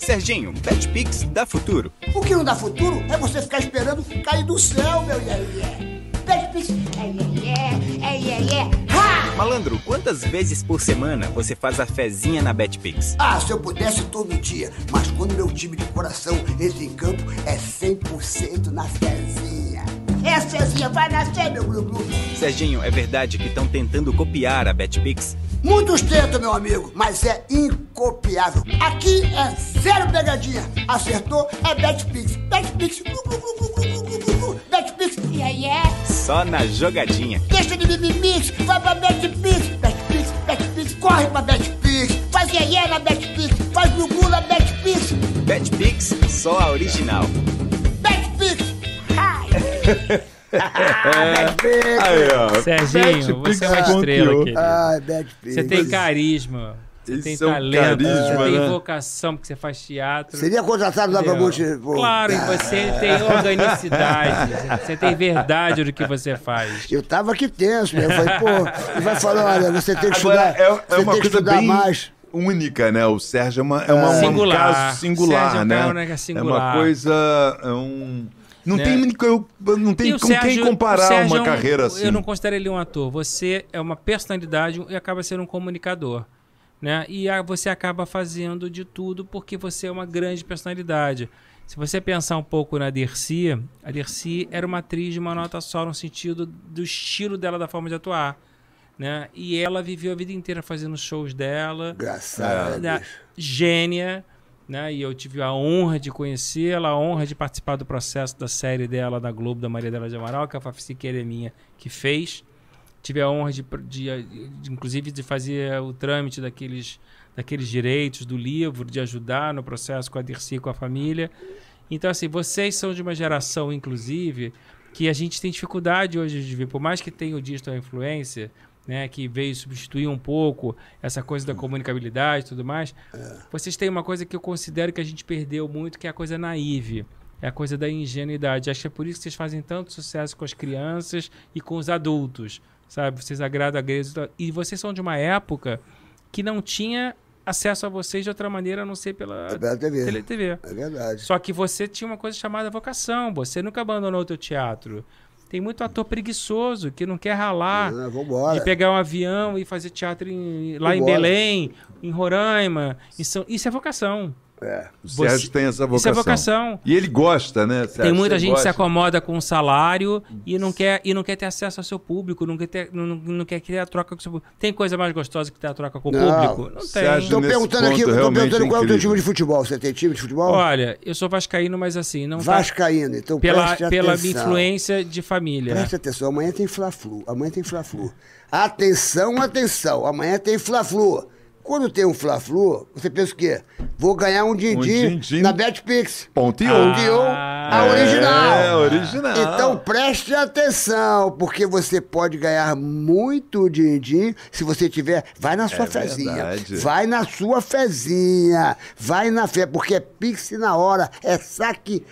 Serginho, BetPix dá futuro. O que não dá futuro é você ficar esperando cair do céu, meu iê iê. Petpix, é iê iê, é iê iê. Ha! Malandro, quantas vezes por semana você faz a fezinha na BetPix? Ah, se eu pudesse todo dia, mas quando meu time de coração entra em campo, é 100% na Cezinha. É a Cezinha, vai nascer, meu Glu-Glu. Serginho, é verdade que estão tentando copiar a BetPix? Muitos tentam, meu amigo, mas é incopiável. Aqui é zero pegadinha. Acertou é Betpix. Betpix. Betpix. E aí é? Só na jogadinha. Deixa de mimimix. Vai pra Betpix. Betpix. Betpix. Corre pra Betpix. Faz aí iê na Betpix. Faz gugu na Betpix. Betpix, só a original. Betpix. Hi. Aí, ó. Serginho, você é uma estrela, querido. Ai, BetPix. Você tem carisma. Você Isso tem é um talento. carisma, você tem né? vocação, porque você faz teatro. Seria contratado lá Entendeu? Montenegro. Claro, e você tem organicidade. você tem verdade do que você faz. Eu tava aqui tenso, meu. Eu falei, pô, ele vai falar, olha, você tem que Agora, estudar, é, é você uma tem que coisa estudar bem mais. única, né? O Sérgio é, uma, é, uma, um Singular. caso singular, Sérgio é um né? é É singular. uma coisa... É um... Não Né? tem, eu- não tem com Sérgio- quem comparar Sérgio uma é um- carreira assim. Eu não considero ele um ator. Você é uma personalidade e acaba sendo um comunicador. Né? E você acaba fazendo de tudo porque você é uma grande personalidade. Se você pensar um pouco na Dercy, a Dercy era uma atriz de uma nota só no sentido do estilo dela, da forma de atuar. Né? E ela viveu a vida inteira fazendo shows dela. Engraçado. da bicho. gênia, né? E eu tive a honra de conhecê-la, a honra de participar do processo da série dela da Globo, da Maria Dela de Amaral, que a Fafici Quereminha que fez. Tive a honra de, de, de, inclusive, de fazer o trâmite daqueles, daqueles direitos do livro, de ajudar no processo com a Dirce e com a família. Então, assim, vocês são de uma geração, inclusive, que a gente tem dificuldade hoje de ver, por mais que tenha o digital influência, né, que veio substituir um pouco essa coisa da comunicabilidade e tudo mais, vocês têm uma coisa que eu considero que a gente perdeu muito, que é a coisa naive. É a coisa da ingenuidade. Acho que é por isso que vocês fazem tanto sucesso com as crianças e com os adultos, sabe? Vocês agradam a igreja. e. E vocês são de uma época que não tinha acesso a vocês de outra maneira a não ser pela É pela TV. tele- TV. É verdade. Só que você tinha uma coisa chamada vocação. Você nunca abandonou o teu teatro. Tem muito ator preguiçoso que não quer ralar. Vambora. De pegar um avião e fazer teatro em- lá em Vambora. Belém, em Roraima. em São- Isso é vocação. É. O Sérgio Você- tem essa Isso é vocação. vocação. E ele gosta, né, Sérgio? Tem muita Você gente que se acomoda com um salário e não quer, e não quer ter acesso ao seu público, não quer, ter, não, não quer a troca com o seu público. Tem coisa mais gostosa que ter a troca com o Não. público? Não tem. Nesse perguntando aqui, tô realmente perguntando qual é o teu time de futebol. Você tem time de futebol? Olha, eu sou vascaíno, mas assim, não tá Vascaíno, então pela, pela minha influência de família. Preste atenção, amanhã tem Fla-Flu. Amanhã tem Fla-Flu. Atenção, atenção. Amanhã tem Fla-Flu. Quando tem um Fla-Flu, você pensa o quê? Vou ganhar um din-din din-din. na BetPix. Ponto e Ponto um. um, Ah. a original. É, original. Então preste atenção, porque você pode ganhar muito din-din se você tiver. Vai na sua É fezinha. verdade. Vai na sua fezinha. Vai na fé, porque é Pix na hora. É saque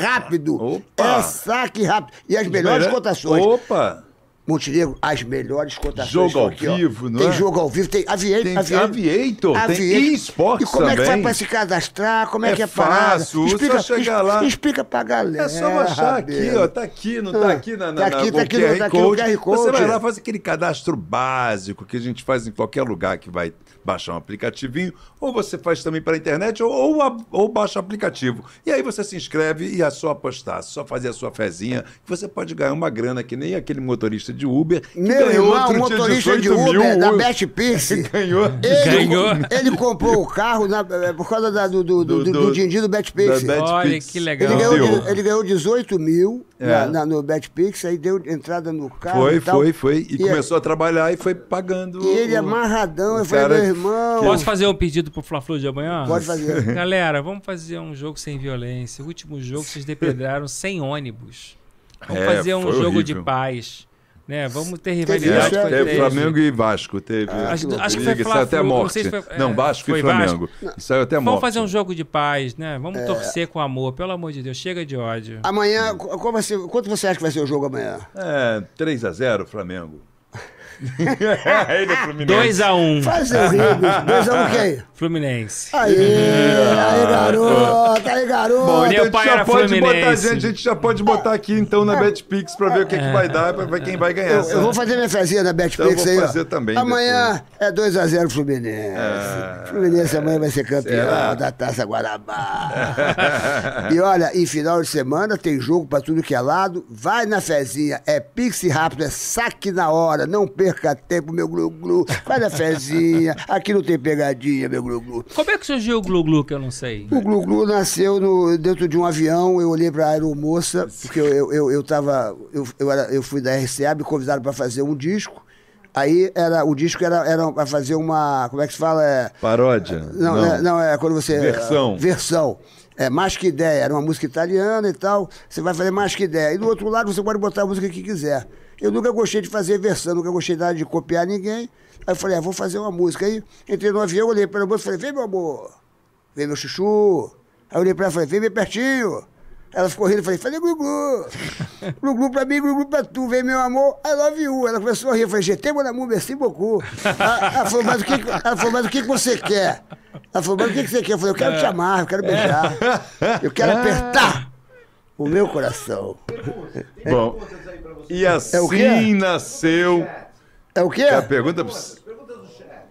rápido. Opa. É saque rápido. E as melhores Melhor- cotações. Opa! Montenegro, as melhores cotações. Jogo ao aqui, ó. vivo, não Tem é? jogo ao vivo, tem Aviator. Tem Aviator, Aviator, tem eSports E como é que faz também. pra se cadastrar? Como é, É que é a parada? fácil, só chegar lá. Explica pra galera. É só baixar aqui, ó. Tá aqui, não tá Ah, aqui na, na, tá aqui, na- tá aqui, QR tá aqui Code. QR Code. Você vai lá, faz aquele cadastro básico que a gente faz em qualquer lugar que vai baixar um aplicativinho, ou você faz também pela internet, ou, ou, a- ou baixa o aplicativo. E aí você se inscreve e é só apostar, só fazer a sua fezinha, que você pode ganhar uma grana, que nem aquele motorista de Uber que Meu ganhou irmão, outro motorista de 18 Uber, mil, da o- Betpix. ganhou. Ele, Ganhou. ele comprou o carro na- eh, por causa da- do, do, do, Do- do, do- din-din do Bet- Olha Betpix. que legal. Ele ganhou, ele ganhou 18 mil É. na- na- no Betpix, aí deu entrada no carro. Foi, e tal. foi, foi. E, E começou a trabalhar e foi pagando. E ele o- amarradão, eu o falei, cara meu irmão. Posso fazer um pedido pro Fla-Flu de amanhã? Pode fazer. Galera, vamos fazer um jogo sem violência. O último jogo vocês depredaram sem ônibus. Vamos É, fazer um jogo horrível. de paz. Né? Vamos ter Teve rivalidade com é, a Teve teve. Flamengo e Vasco, teve. Acho, que acho que foi saiu até a não morte. se foi- Não, é, Vasco foi e Flamengo. Saiu até a Vamos morte. fazer um jogo de paz, né? Vamos É. torcer com amor, pelo amor de Deus. Chega de ódio. Amanhã, qu- qual vai ser, quanto você acha que vai ser o jogo amanhã? É, 3x0 Flamengo. Ele é Fluminense. 2x1. Faz eu rir, bicho. Dois a um quem? Fluminense. Aí, aí, garoto, aí, garoto. Bom, Meu a gente pai já era pode botar, Fluminense. gente, a gente já pode botar aqui então na BetPix pra ver o que, que vai dar, pra ver quem vai ganhar. Eu, eu vou fazer minha fezinha da Betpix Então eu vou aí, ó. fazer também Amanhã é 2x0 Fluminense. Fluminense amanhã vai ser campeão Será? da Taça Guarabá. e olha, em final de semana tem jogo pra tudo que é lado. Vai na fezinha, é pix rápido, é saque na hora. Não perca tempo, meu glu-glu. Vai na fezinha. Aqui não tem pegadinha, meu glu-glu. Como é que surgiu o Glu-Glu que eu não sei? O Glu Glu nasceu no- dentro de um avião, eu olhei para a aeromoça, porque eu, eu, eu, eu tava. Eu, eu, era, eu fui da RCA, me convidaram para fazer um disco. Aí era, o disco era, era para fazer uma. Como é que se fala? É, Paródia? não, não. É, não, é quando você. Versão. Versão. É, mais que ideia, era uma música italiana e tal. Você vai fazer mais que ideia. E do outro lado você pode botar a música que quiser. Eu nunca gostei de fazer versão, nunca gostei de, de copiar ninguém. Aí eu falei, ah, vou fazer uma música. Aí entrei no avião, olhei para a moça e falei, vem meu amor, vem meu chuchu. Aí eu olhei para ela e falei, vem bem pertinho. Ela ficou rindo, eu falei, falei glu-glu. Glu-glu pra mim, glu-glu pra tu, vem meu amor, I love you. Ela começou a rir, eu falei, GT, mon amour, merci beaucoup. Ela, ela falou, mas o que, ela falou, mas o que que você quer? Ela falou, mas o que que você quer? Eu falei, eu quero te amar, eu quero beijar. Eu quero apertar o meu coração. Bom, e assim É o quê? nasceu. É o quê? A pergunta.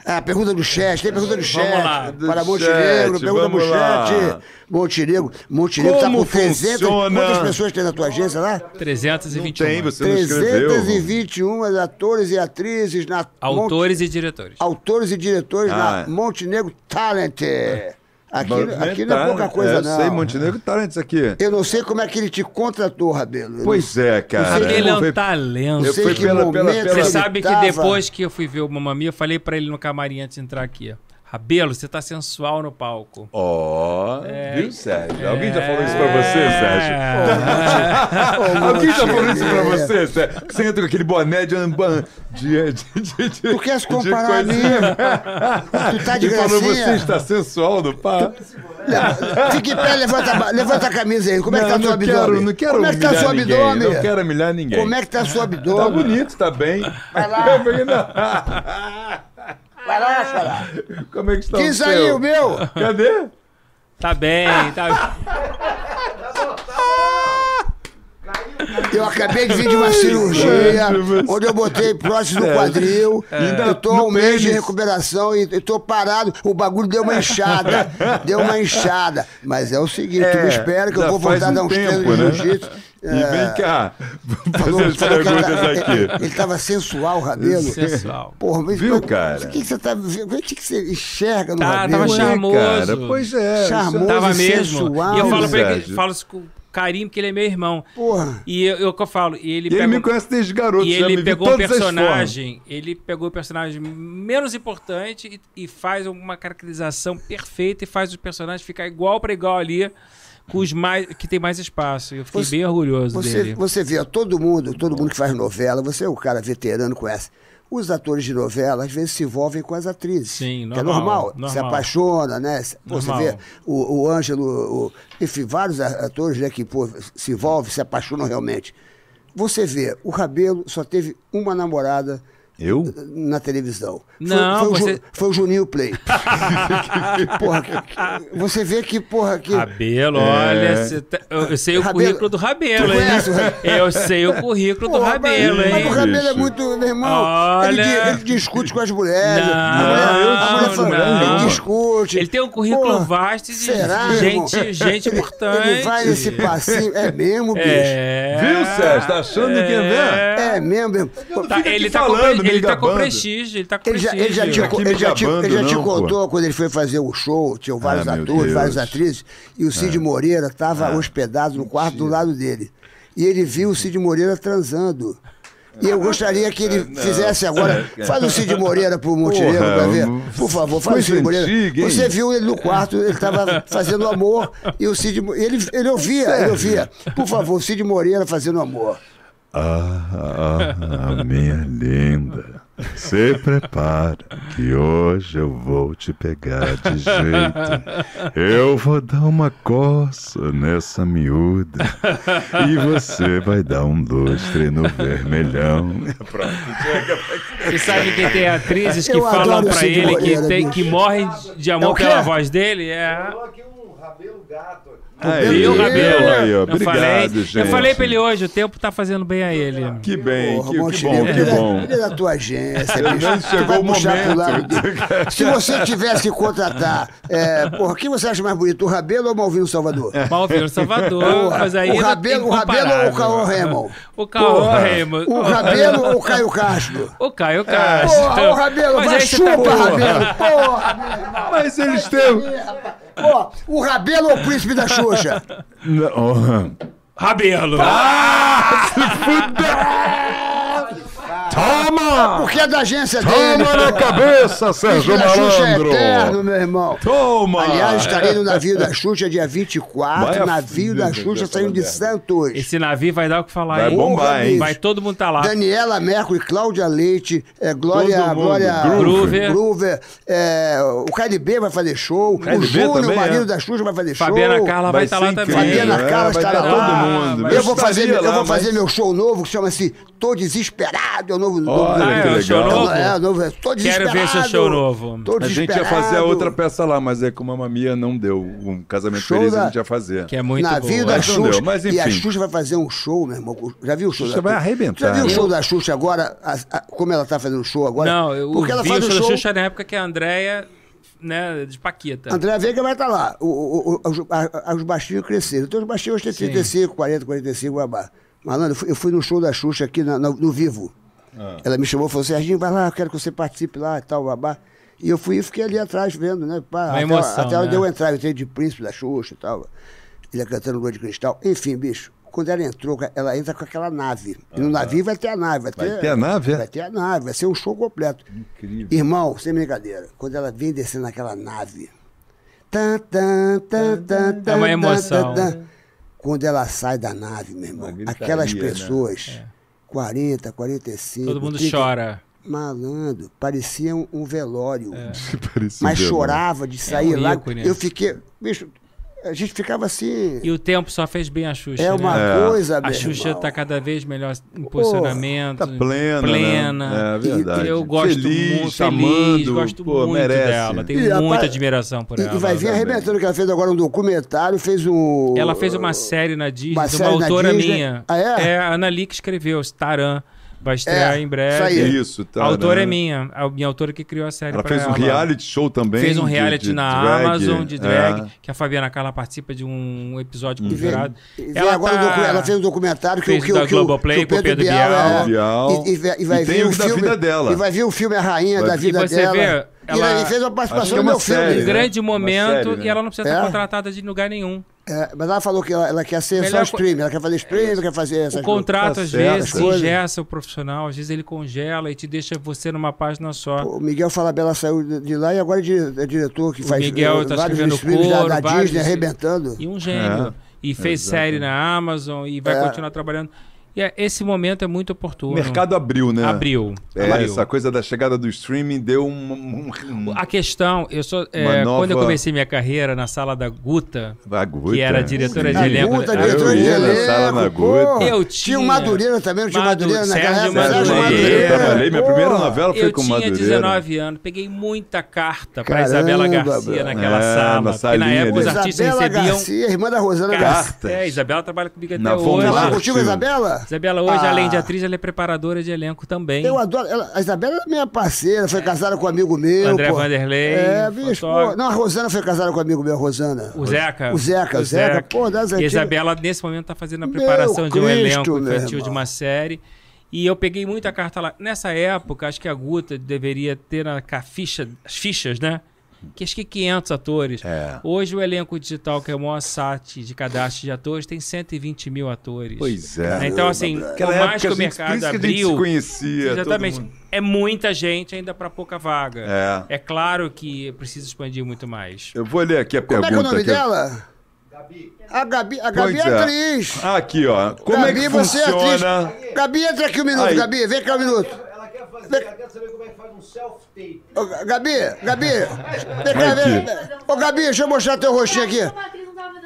Ah, pergunta do chat, tem pergunta do chat. lá. Do Para chat, Montenegro, pergunta do vamos chat. Montenegro, Montenegro tá Como com 300. funciona? Quantas pessoas tem na tua agência lá? 321. Tem, você não escreveu. 321 atores e atrizes na Autores e diretores. Autores e diretores Ah. na Montenegro Talent. Aqui, Montenegro aqui não é pouca Talent, coisa, é, eu não. sei, Montenegro Talentos aqui. Eu não sei como é que ele te contratou, Rabelo. Eu Pois é, cara. Ele é um talento. Foi que pela- pela- pela- Você sabe que depois que eu fui ver o Mamma Mia, eu falei pra ele no camarim antes de entrar aqui, ó. Rabelo, você tá sensual no palco. Ó, É. viu, Sérgio? Alguém já falou isso pra você, Sérgio? É. Alguém já falou isso pra você, Sérgio? Que Você entra com aquele boné de amban. De, de, de, de, Tu quer se comparar a de mim? Tu tá de E falou, gracinha? você está sensual no pá. Fica em pé, levanta, levanta a camisa aí. Como é que tá não, seu não abdômen? quero, não quero Como é que tá seu ninguém, abdômen? Não quero humilhar ninguém. Como é que tá seu Tá abdômen? bonito, tá bem. Vai lá. Vai lá, chorar. Como é que está Quem o seu? saiu, meu? Cadê? Tá bem, tá Eu acabei de vir de uma cirurgia, onde eu botei prótese no Sérgio. quadril. Ainda Eu tô um mês de recuperação e eu tô parado. O bagulho deu uma inchada. Deu uma inchada. Mas é o seguinte, tu me espera que eu vou voltar a dar um uns tempo, treinos de né? jiu-jitsu. E É, vem cá, vou falou- fazer as perguntas tá- aqui. Ele tava sensual, Rabelo. sensual. Porra, mas Viu, mas cara? O que, que você tá vendo? O que, que você enxerga no Tá, Rabelo? tava charmoso. cara, pois é. Charmoso. Tava e mesmo. sensual. E eu falo pra ele, falo isso com carinho, porque ele é meu irmão. Porra. E eu, eu que eu falo, e ele E ele me conhece desde garoto, E ele pegou um personagem, ele pegou o personagem menos importante e, e faz uma caracterização perfeita e faz o personagem ficar igual pra igual ali, com os mais que tem mais espaço. Eu fiquei Você- bem orgulhoso Você, dele. você vê, todo mundo, todo mundo que faz novela, você é o cara veterano, conhece. Os atores de novela, às vezes, se envolvem com as atrizes. Sim, Que é normal, normal. Se normal. apaixona, né? Pô, você Normal. vê o, o Ângelo, o- enfim, vários atores né, que pô, se envolvem, se apaixonam realmente. Você vê, o Rabelo só teve uma namorada Eu? na televisão. Foi- Não, foi, o Ju- você- foi o Juninho Play. porra, que- que- você vê que, porra, que. Rabelo, É. olha, cê tá- eu, eu sei o Rabelo- currículo do Rabelo, hein? o? Eu sei o currículo do Porra, Rabelo, mas, hein? mas o Rabelo é muito, meu irmão. Ele, Olha. di- ele discute com as mulheres. Não, a mulher, a mulher fala, não. ele discute. Ele tem um currículo Porra, vasto de será, gente, gente Ele- importante. Ele vai nesse passinho. É mesmo, bicho. É. Viu, Sérgio? Tá achando que é ver? É mesmo, mesmo. Tá, ele, tá falando, ele me tá com prestígio, ele tá com Ele já, prestígio. ele já, te, ele já, te, ele já te não, pô. contou quando ele foi fazer o show, tinham vários Ah, atores, várias atrizes, e o É. Cid Moreira estava hospedado no quarto do lado dele. E ele viu o Cid Moreira transando. E eu gostaria que ele fizesse agora. Faz o Cid Moreira pro Montenegro Porra, pra ver. Por favor, faz o Cid Moreira. antiga? Você viu ele no quarto, ele estava fazendo amor, e o Cid ele, ele ouvia, ele ouvia. Por favor, o Cid Moreira fazendo amor. Ah, ah, minha linda, se prepara que hoje eu vou te pegar de jeito. Eu vou dar uma coça nessa miúda e você vai dar um lustre no vermelhão. Você sabe que tem atrizes que Eu falam pra ele que, tem, que morrem de É amor quê? pela voz dele? É. Aqui um rabelo gato aqui. Aí, Viu, Rabelo? aí, ó, eu, obrigado, falei, gente. eu falei pra ele hoje, o tempo tá fazendo bem a ele. Que bem, Porra, que, que bom, que ele é- bom. Ele é da tua agência, bicho. chegou vai o puxar pro momento. lado dele. Se você tivesse que contratar, é, porra, quem você acha mais bonito, o Rabelo ou o Malvino Salvador? Malvino Salvador, Porra, mas aí o Rabelo- o Rabelo ou o. Caô Raymond? O Caô. Raymond. O Rabelo ou o Caio Castro? O Caio Castro. Porra, o Rabelo, Mas vai tá chupa. Rabelo. Porra, meu irmão. Mas eles têm. Ó, o Rabelo ou o príncipe da Xuxa? Não. Rabelo. Toma! Porque é da agência dele. Toma na cabeça, O Sérgio da Xuxa é Malandro! eterno, meu irmão. Toma! Aliás, estarei no navio da Xuxa dia 24. Vai navio da Xuxa saindo de Santos. Esse navio vai dar o que falar, Vai hein? bombar, hein? Vai todo mundo tá lá. Daniela Mercury, Cláudia Leite, é, Glória. Glória Groover. Groover, é, o KLB vai fazer show, o KLB Júnior, o marido é. da Xuxa, vai fazer show. Fabiana Carla vai Vai estar lá também. Fabiana é, Carla estará estar lá. todo mundo. Eu vou, fazer, eu vou fazer meu show novo que chama-se Tô Desesperado. É o novo. novo Olha Ah, que é, o show legal. novo? É, novo. Tô Quero ver seu show novo. Tô A gente ia fazer a outra peça lá, mas é que o Mamma Mia não deu. Um casamento Show feliz da- a gente ia fazer. Que é muito Navio boa. da Xuxa. deu, mas E a enfim. Xuxa vai fazer um show, meu irmão. Já viu o show Xuxa da vai arrebentar. Já viu o show da Xuxa agora? a- a- como ela tá fazendo o show agora? Não, eu Porque ela vi faz o show da. Xuxa na época que a Andréia, né, de Paquita. André Veiga vai estar lá. O, o, o- os, a- os baixinhos cresceram. Então os baixinhos hoje têm 35, 40, 45, babá. Malandro, eu fui, eu fui no show da Xuxa aqui na- na- no Vivo. Ah. Ela me chamou e falou: Serginho, vai lá, eu quero que você participe lá e tal, babá. E eu fui e fiquei ali atrás vendo, né? Pá, Uma até, emoção, até né? deu entrar, eu entrei de príncipe da Xuxa e tal. Ele cantando Lua de Cristal. Enfim, bicho, quando ela entrou, ela entra com aquela nave. E no navio vai ter a nave. Vai ter, Vai ter a nave, é? Vai ter a nave, vai ser um show completo. Incrível. Irmão, sem brincadeira, quando ela vem descendo naquela nave. Tan, tan, tan, tan, É uma emoção. tan, tan. Quando ela sai da nave, meu irmão, gritaria, aquelas né? pessoas, 40, 45. Todo mundo 30, chora. Malandro, parecia um, um velório. Parecia Mas um velório. chorava de sair um lá. ícone. Eu fiquei. Bicho, a gente ficava assim. E o tempo só fez bem a Xuxa. É né? uma É. coisa, A Xuxa irmão. tá cada vez melhor em posicionamento. Tá plena, plena. né? É verdade. Eu gosto Feliz, muito, feliz, gosto pô, muito merece. dela. Tenho E, muita admiração por E, ela. e vai vir arrebentando que ela fez agora um documentário, fez um. Ela fez uma série na Disney, uma de uma autora Disney. minha. Ah, é? É, a Ana Lee que escreveu, Taran. Vai estrear É, em breve. isso aí. Isso, tá. a autora né? é minha, a minha autora que criou a série. Ela pra fez um ela. reality show também. Fez um de- reality de na drag. Amazon de drag, É. que a Fabiana Carla participa de um episódio E e vem Ela, agora tá- ela fez um documentário que, fez o que, da que, Globoplay que o com o Pedro Bial. é, Bial. E, e vai- e vai E vir tem o o da filme vida dela. E vai vir o filme A Rainha Vai- da E Vida você dela. vê, e ela- ela fez uma participação é no meu filme. série, Um né? grande Uma momento série, né? e ela não precisa É? estar contratada de lugar nenhum. É, mas ela falou que ela, ela quer ser Melhor só co- stream, ela quer fazer stream, ela quer fazer essas O contrato, Tá às vezes, coisas. engessa o profissional, às vezes ele congela e te deixa você numa página só. O Miguel Falabella saiu de lá e agora é é diretor que O faz Miguel eh, tá vários escrevendo streams da, da vários- Disney, arrebentando. E um gênio. É, e fez exato. série na Amazon e vai É. continuar trabalhando. E é- esse momento é muito oportuno. O mercado abriu, né? Abriu. É, abriu. essa coisa da chegada do streaming deu um. um, um A questão, eu sou, é, nova- quando eu comecei minha carreira na sala da Guta, a Guta. que era diretora de A elenco. Guta, eu- diretora de na elenco, sala na. Guta. Eu Tinha o tinha- Madureira também, não tinha o Madu- Madureira naquela Sérgio época? Sérgio Madureira. Madureira, trabalhei. Minha primeira novela foi Eu com tinha Madureira. 19 anos, peguei muita carta para Caramba, Isabela Garcia naquela É, sala. na porque na época os ali. artistas Isabela recebiam Garcia, irmã da Rosana cartas. Garcia. É, Isabela trabalha comigo até Na hoje. Lá. contigo, Isabela? Isabela hoje, Ah. além de atriz, ela é preparadora de elenco também. Eu adoro. ela- a Isabela é minha parceira, foi casada com um amigo meu. André pô. Vanderlei, É, bicho, pô. Não, a Rosana foi casada com um amigo meu, a Rosana. O Zeca. O Zeca, o Zeca, pô, das E a antigas. Isabela, nesse momento, está fazendo a Meu preparação de um Cristo, elenco meu infantil de uma série. E eu peguei muita carta lá. Nessa época, acho que a Guta deveria ter na ficha, as fichas, né? Que acho que 500 atores. É. Hoje o elenco digital, que é o maior site de cadastro de atores, tem 120 mil atores. Pois é. Né? Então, assim, por Naquela mais que o por mercado que abriu. se conhecia, Exatamente. É muita gente ainda para pouca vaga. É. É claro que precisa expandir muito mais. Eu vou ler aqui a Como é pergunta. que é o nome que- dela? A Gabi, a Gabi é é. atriz. Aqui, ó. Como Gabi, é que você é funciona? atriz. Gabi, entra aqui um minuto, Aí. Gabi, vem cá um minuto. Fazer, ela quer saber como é que faz um self-tape. Ô, Gabi, Gabi, vem cá, vem. Ô, Gabi, deixa eu mostrar teu rostinho aqui.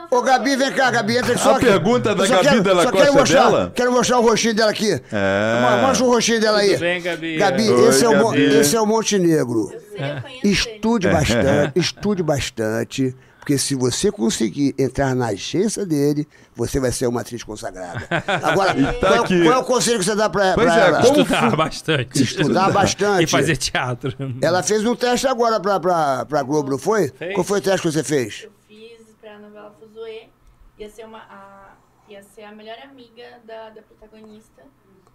Ô, Gabi, vem cá, Gabi, entra aqui só A aqui. pergunta da Eu só Gabi quero- Della só Costa quero mostrar, dela? Quero mostrar o rostinho dela aqui. É. Mostra o rostinho dela aí. Tudo bem, Gabi? Gabi, Oi, esse, é o, Gabi. esse é o Montenegro. É. Estude bastante, estude bastante, porque se você conseguir entrar na agência dele, você vai ser uma atriz consagrada. Agora, tá qual, é qual é o conselho que você dá pra, Pois pra é, ela? como Estudar bastante. Estudar bastante. E fazer teatro. Ela fez um teste agora pra, pra, pra Globo, não foi? Fez. Qual foi o teste que você fez? Eu fiz pra novela Fuzuê. Ia ser, uma, a, ia ser a melhor amiga da, da protagonista.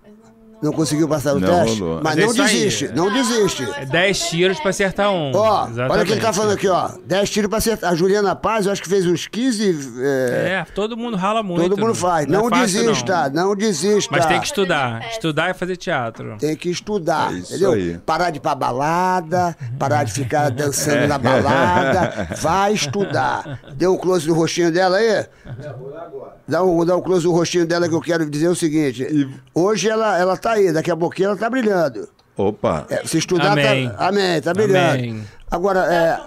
Não, não, Não conseguiu passar o Não teste? rolou. Mas Mas é não isso aí. desiste, não desiste. não, é É só 10 fazer tiros pra acertar um. Ó, olha o que ele tá Exatamente. falando aqui, ó. 10 tiros pra acertar. A Juliana Paz, eu acho que fez uns 15. é, É, todo mundo rala muito. todo mundo faz. Não Não, é fácil, desista, não. desista. Mas tem que estudar. Estudar e fazer teatro. Tem que estudar, É isso entendeu? aí. Parar de ir pra balada, parar de ficar dançando na balada. Vai estudar. Deu um close no rostinho dela aí? Dá um, dá um close no rostinho dela que eu quero dizer o seguinte. Hoje ela, ela tá aí, daqui a pouquinho ela tá brilhando. Opa. É, se estudar, Amém. tá. Amém, tá brilhando. Amém. Agora, é,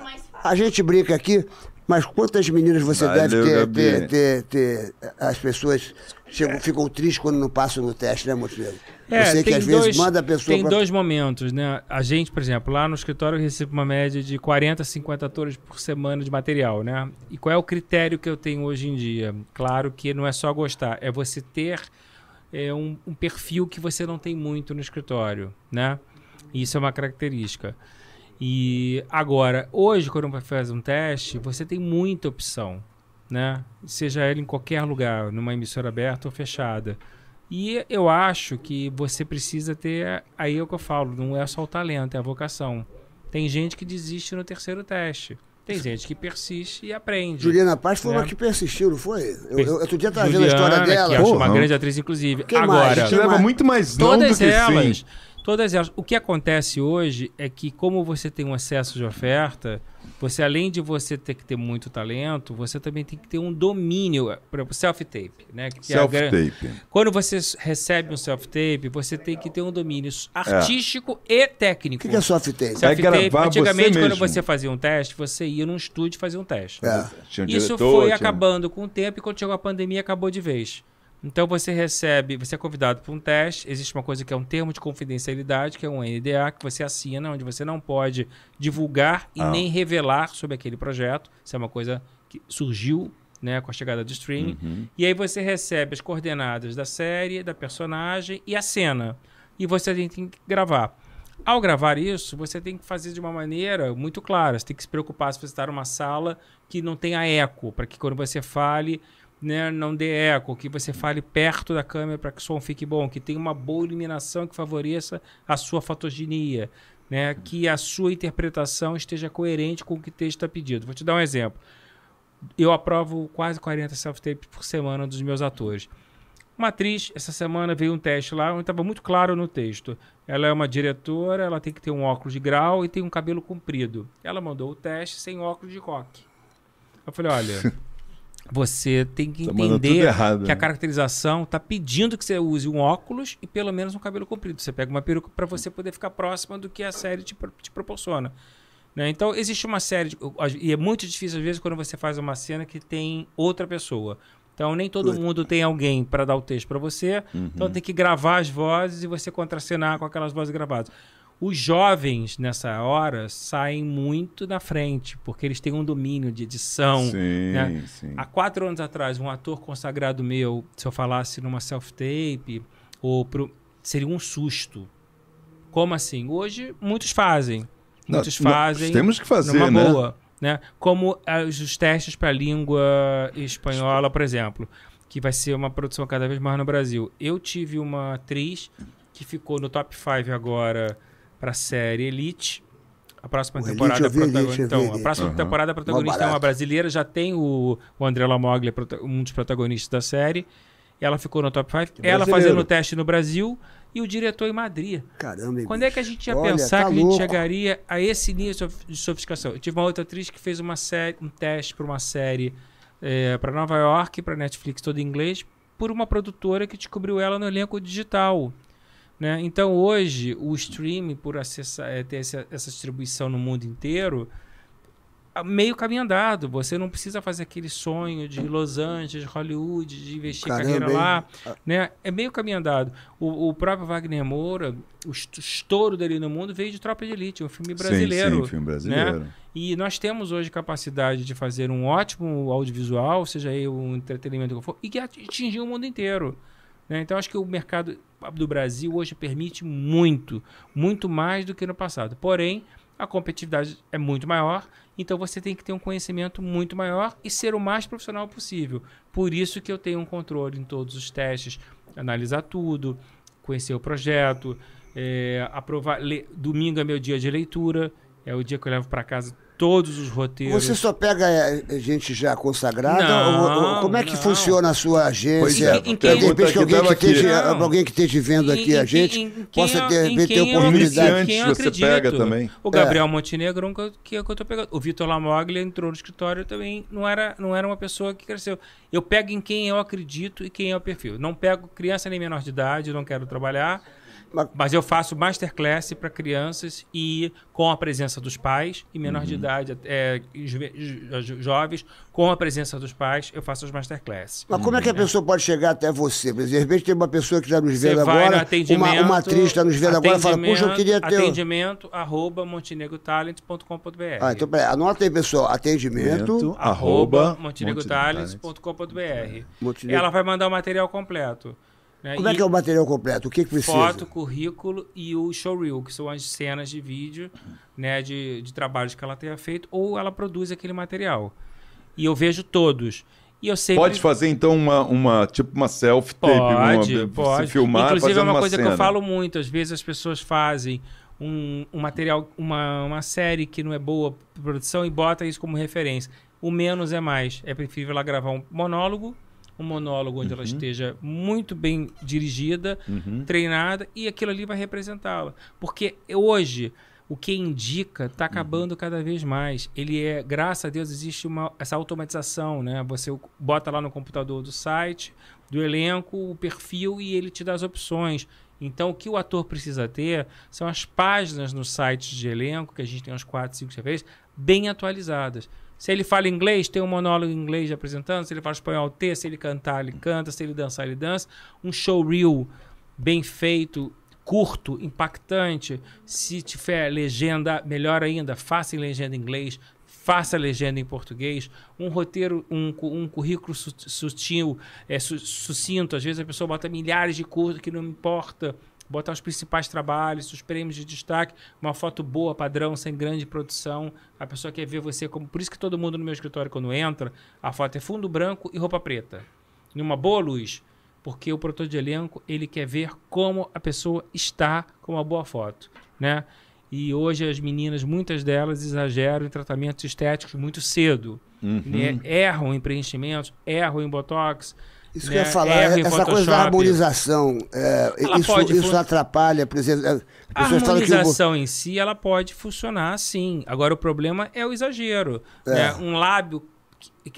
a gente brinca aqui, mas quantas meninas você Valeu, deve ter, ter, ter, ter- As pessoas chegam, ficam tristes quando não passam no teste, né, Montenegro? É, Você que tem às vezes dois- manda a pessoa. Tem pra- dois momentos, né? A gente, por exemplo, lá no escritório eu recebo uma média de 40, 50 atores por semana de material, né? E qual é o critério que eu tenho hoje em dia? Claro que não é só gostar, é você ter é, um, um perfil que você não tem muito no escritório, né? Isso é uma característica. E agora, hoje, quando você faz um teste, você tem muita opção, né? Seja ela em qualquer lugar, numa emissora aberta ou fechada. E eu acho que você precisa ter. Aí é o que eu falo, não é só o talento, é a vocação. Tem gente que desiste no terceiro teste. Tem gente que persiste e aprende. Juliana Paz foi É. uma que persistiu, não foi? Eu, eu, outro dia tava vendo a história dela. Que eu acho uma grande atriz, inclusive. Quem mais? Agora, A gente leva mais? muito mais não do todas que elas. sim. Todas elas. O que acontece hoje é que, como você tem um excesso de oferta, você, além de você ter que ter muito talento, você também tem que ter um domínio. Por exemplo, self-tape, né? Que é Self-tape. Quando você recebe um self-tape, você tem que ter um domínio artístico e O técnico. que, que é soft tape? Vai Self-tape, gravar antigamente, você quando mesmo. você fazia um teste, você ia num estúdio e fazia um teste. É. Tinha um Isso diretor, foi tinha- acabando com o tempo e quando chegou a pandemia acabou de vez. Então você recebe, você é convidado para um teste, existe uma coisa que é um termo de confidencialidade, que é um NDA, que você assina, onde você não pode divulgar e Ah. nem revelar sobre aquele projeto. Isso é uma coisa que surgiu né, com a chegada do streaming. Uhum. E aí você recebe as coordenadas da série, da personagem e a cena. E você tem que gravar. Ao gravar isso, você tem que fazer de uma maneira muito clara. Você tem que se preocupar se você está numa sala que não tenha eco, para que quando você fale, né, não dê eco, que você fale perto da câmera para que o som fique bom, que tenha uma boa iluminação que favoreça a sua fotogenia, né, que a sua interpretação esteja coerente com o que o texto está pedido. Vou te dar um exemplo. Eu aprovo quase 40 self-tapes por semana dos meus atores. Uma atriz, essa semana veio um teste lá, onde estava muito claro no texto. Ela é uma diretora, ela tem que ter um óculos de grau e tem um cabelo comprido. Ela mandou o teste sem óculos de coque. Eu falei, olha, você tem que entender errado, que a né? caracterização tá pedindo que você use um óculos e pelo menos um cabelo comprido. Você pega uma peruca para você poder ficar próxima do que a série te, te proporciona. né? Então, existe uma série. De, e é muito difícil, às vezes, quando você faz uma cena que tem outra pessoa. Então, nem todo mundo tem alguém para dar o texto para você. Então, tem que gravar as vozes e você contracenar com aquelas vozes gravadas. Os jovens, nessa hora, saem muito na frente, porque eles têm um domínio de edição. Sim, né? sim. Há quatro anos atrás, um ator consagrado meu, se eu falasse numa self-tape, ou pro- seria um susto. Como assim? Hoje, muitos fazem. Muitos não, fazem. temos que fazer, numa né? boa. Né? Como os os testes para a língua espanhola, por exemplo, que vai ser uma produção cada vez mais no Brasil. Eu tive uma atriz que ficou no top 5 agora para a série Elite. A próxima O Elite temporada Elite, protagonista. vi Então, a Elite. próxima Aham. temporada protagonista é uma brasileira, já tem o, o André Lamoglia, um dos protagonistas da série. Ela ficou no top 5. Ela brasileiro. fazendo o teste no Brasil e o diretor em Madrid. Caramba, Quando é bicho? que a gente ia Olha, pensar tá que a gente louco. chegaria a esse nível de sof- de sofisticação? Eu tive uma outra atriz que fez uma série, um teste para uma série para Nova York, para Netflix, todo em inglês, por uma produtora que descobriu ela no elenco digital. Né? Então hoje o streaming, por acessar, eh, ter essa, essa distribuição no mundo inteiro, ah, meio caminho andado. Você não precisa fazer aquele sonho de Los Angeles, Hollywood, de investir Caramba, carreira hein? lá. Né? É meio caminho andado. O, o próprio Wagner Moura, o est- estouro dele no mundo veio de Tropa de Elite, um filme brasileiro. Sim, sim, filme brasileiro. Né? E nós temos hoje capacidade de fazer um ótimo audiovisual, seja aí um entretenimento que for, e que atingir o mundo inteiro. Né? Então, acho que o mercado do Brasil hoje permite muito, muito mais do que no passado. Porém, a competitividade é muito maior, então você tem que ter um conhecimento muito maior e ser o mais profissional possível. Por isso que eu tenho um controle em todos os testes, analisar tudo, conhecer o projeto, é, aprovar. le- Domingo é meu dia de leitura, é o dia que eu levo para casa todos os roteiros. Você só pega é, gente já consagrada? Não, ou, ou como é que não. funciona a sua agência? Pois é, Em de repente, que alguém que, esteja, Não. alguém que esteja vendo aqui Em- a gente em- em possa, de em repente, ter oportunidade. Quem você acredito. pega também. O Gabriel Montenegro é um que eu, que eu tô pegando. O Vitor Lamoglia entrou no escritório também. Não era, não era uma pessoa que cresceu. Eu pego em quem eu acredito e quem é o perfil. Não pego criança nem menor de idade, não quero trabalhar. Mas- eu faço masterclass para crianças e com a presença dos pais e menor Uhum. de idade, é, jo- jo- jovens, com a presença dos pais, eu faço as masterclasses. Mas como é que a pessoa pode chegar até você? Por exemplo, de repente tem uma pessoa que está nos Você vendo vai no agora, atendimento. uma, uma atriz está nos vendo agora e fala, puxa, eu queria ter... um-" Atendimento arroba montenegrotalent.com.br. Ah, então peraí, anota aí, pessoal, atendimento... arroba montenegrotalents.com.br. Montenegro- Ela vai mandar o material completo. Né? Como é E que é o material completo? O que, que precisa? Foto, currículo e o showreel, que são as cenas de vídeo né, de, de trabalhos que ela tenha feito, ou ela produz aquele material. E eu vejo todos. E eu sempre... Pode fazer então uma, uma tipo uma self-tape, Pode, uma, pode. se filmar Inclusive é fazendo uma coisa que eu cena. falo muito. Às vezes as pessoas fazem um, um material, uma, uma série que não é boa produção e bota isso como referência. O menos é mais. É preferível ela gravar um monólogo, um monólogo onde ela esteja muito bem dirigida, treinada e aquilo ali vai representá-la. Porque hoje o que indica está acabando cada vez mais. Ele é, graças a Deus, existe uma, essa automatização, né? Você bota lá no computador do site, do elenco, o perfil e ele te dá as opções. Então, o que o ator precisa ter são as páginas no site de elenco, que a gente tem uns 4, 5 CVs, bem atualizadas. Se ele fala inglês, tem um monólogo em inglês apresentando. Se ele fala espanhol, tem. Se ele cantar, ele canta. Se ele dançar, ele dança. Um showreel bem feito, curto, impactante. Se tiver legenda, melhor ainda, faça em legenda em inglês, faça legenda em português. Um roteiro, um, um currículo su- sutil, é, su- sucinto. Às vezes a pessoa bota milhares de cursos que não importa. Botar os principais trabalhos, os prêmios de destaque, uma foto boa, padrão, sem grande produção. A pessoa quer ver você como. Por isso que todo mundo no meu escritório, quando entra, a foto é fundo branco e roupa preta. Em uma boa luz porque o produtor de elenco ele quer ver como a pessoa está com uma boa foto, né? E hoje as meninas, muitas delas exageram em tratamentos estéticos muito cedo, né? erram em preenchimentos, erram em botox. Isso né? que eu ia falar, em essa coisa da harmonização, é, isso, pode isso atrapalha, é, A pessoas falam que harmonização em si, ela pode funcionar sim. Agora, o problema é o exagero. É. né? Um lábio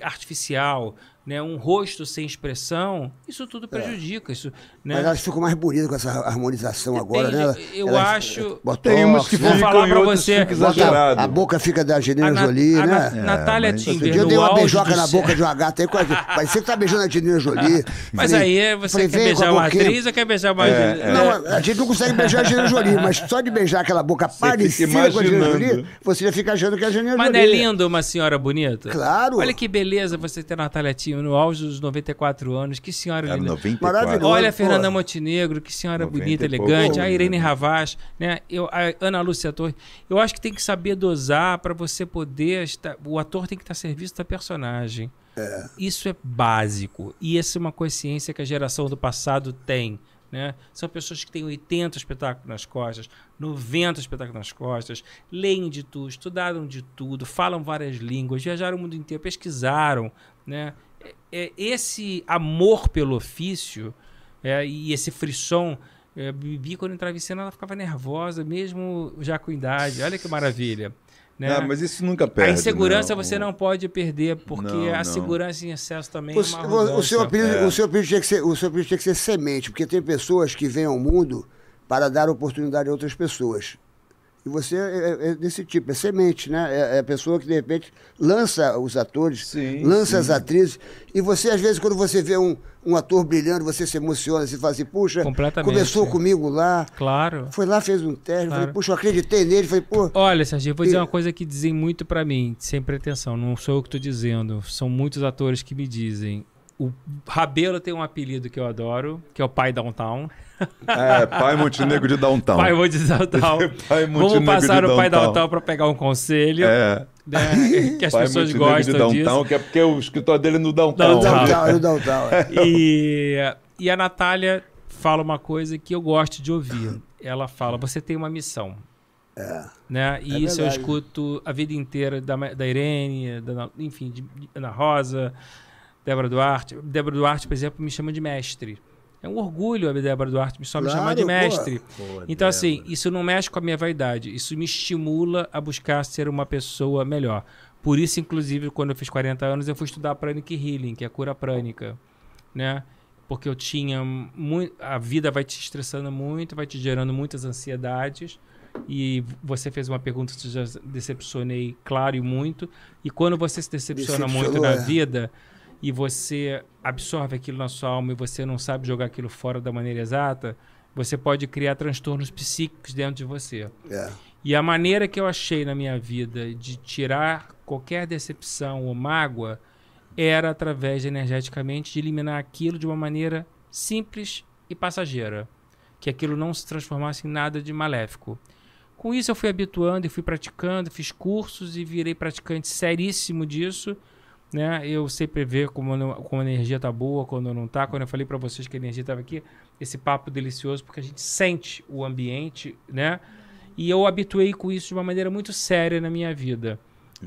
artificial, né, um rosto sem expressão, isso tudo prejudica. Isso, né? Mas elas ficam mais bonitas com essa harmonização agora, Tem- né? eu Elas- acho- botox, Tem umas que né? Vou falar pra você. exagerado. a boca fica da Angelina A Na- Jolie, a Na- né? Natália mas- Outro dia eu dei uma beijoca na boca de uma gata aí, quase- parecia que tá beijando a Angelina Jolie. Mas Falei- aí você falei, quer a beijar uma atriz ou quer beijar uma... É, Não, a gente não consegue beijar a Angelina Jolie, mas só de beijar aquela boca fica parecida com a Angelina. Jolie, você já fica achando que é a Angelina Mas não Jolie. é lindo uma senhora bonita? Claro. Olha que beleza você ter a Natália Timber no auge dos 94 anos. Que senhora Era linda. 94. Maravilhoso. Olha a Pô. Fernanda Montenegro, que senhora 90 bonita, elegante. Pô, A Irene né? Ravaz, né? Eu, a Ana Lúcia Torres. Eu acho que tem que saber dosar para você poder. Estar, o ator tem que estar a serviço da personagem. Isso é básico. E essa é uma consciência que a geração do passado tem. Né? São pessoas que têm 80 espetáculos nas costas, 90 espetáculos nas costas, leem de tudo, estudaram de tudo, falam várias línguas, viajaram o mundo inteiro, pesquisaram. Né? É- é esse amor pelo ofício é, e esse frisson. É, Bibi, quando entrava em cena, ela ficava nervosa, mesmo já com idade. Olha que maravilha. Né? Ah, mas isso nunca perde. a insegurança não. você não pode perder, porque Não, a não. segurança em excesso também O, é uma o- o arrogância. seu apelido, É. o seu apelido tinha que ser, o seu apelido tinha que ser semente, porque tem pessoas que vêm ao mundo para dar oportunidade a outras pessoas. E você é, é desse tipo, é semente, né? É, é a pessoa que de repente lança os atores, Sim, lança sim. as atrizes. E você, às vezes, quando você vê um, um ator brilhando, você se emociona, você fala assim, puxa, começou comigo lá, Claro. foi lá, fez um teste, Claro. falei, puxa, eu acreditei nele, falei, pô, Olha, Serginho, eu vou dizer uma coisa que dizem muito pra mim, sem pretensão, não sou eu que tô dizendo, são muitos atores que me dizem. O Rabelo tem um apelido que eu adoro, que é o Pai Downtown. É, pai Montenegro de Downtown. Pai Monte Downtown. Pai Vamos Montenegro passar de o Pai Downtown. Pra pegar um conselho, É. né, que as Pai pessoas Montenegro gostam de Downtown, disso. que é porque o escritório dele é no Downtown. Downtown. Downtown, eu Downtown. é. E, e a Natália fala uma coisa que eu gosto de ouvir. Ela fala: você tem uma missão. Né? E É isso eu verdade. escuto a vida inteira da, da Irene, da, enfim, de de Ana Rosa, Débora Duarte. Débora Duarte, por exemplo, me chama de mestre. É um orgulho a Débora Duarte me só me Claro, chamar de mestre. então, assim, isso não mexe com a minha vaidade. Isso me estimula a buscar ser uma pessoa melhor. Por isso, inclusive, quando eu fiz 40 anos, eu fui estudar Pranic Healing, que é a cura prânica, né? Porque eu tinha muito... A vida vai te estressando muito, vai te gerando muitas ansiedades. E você fez uma pergunta que eu já decepcionei claro e muito. E quando você se decepciona muito na é. vida e você absorve aquilo na sua alma e você não sabe jogar aquilo fora da maneira exata, você pode criar transtornos psíquicos dentro de você. É. E a maneira que eu achei na minha vida de tirar qualquer decepção ou mágoa era através de, energeticamente de eliminar aquilo de uma maneira simples e passageira, que aquilo não se transformasse em nada de maléfico. Com isso eu fui habituando e fui praticando, fiz cursos e virei praticante seríssimo disso. Né? Eu sei prever como, como a energia tá boa, quando não tá. Quando eu falei para vocês que a energia estava aqui, esse papo delicioso, porque a gente sente o ambiente, né? E eu habituei com isso de uma maneira muito séria na minha vida.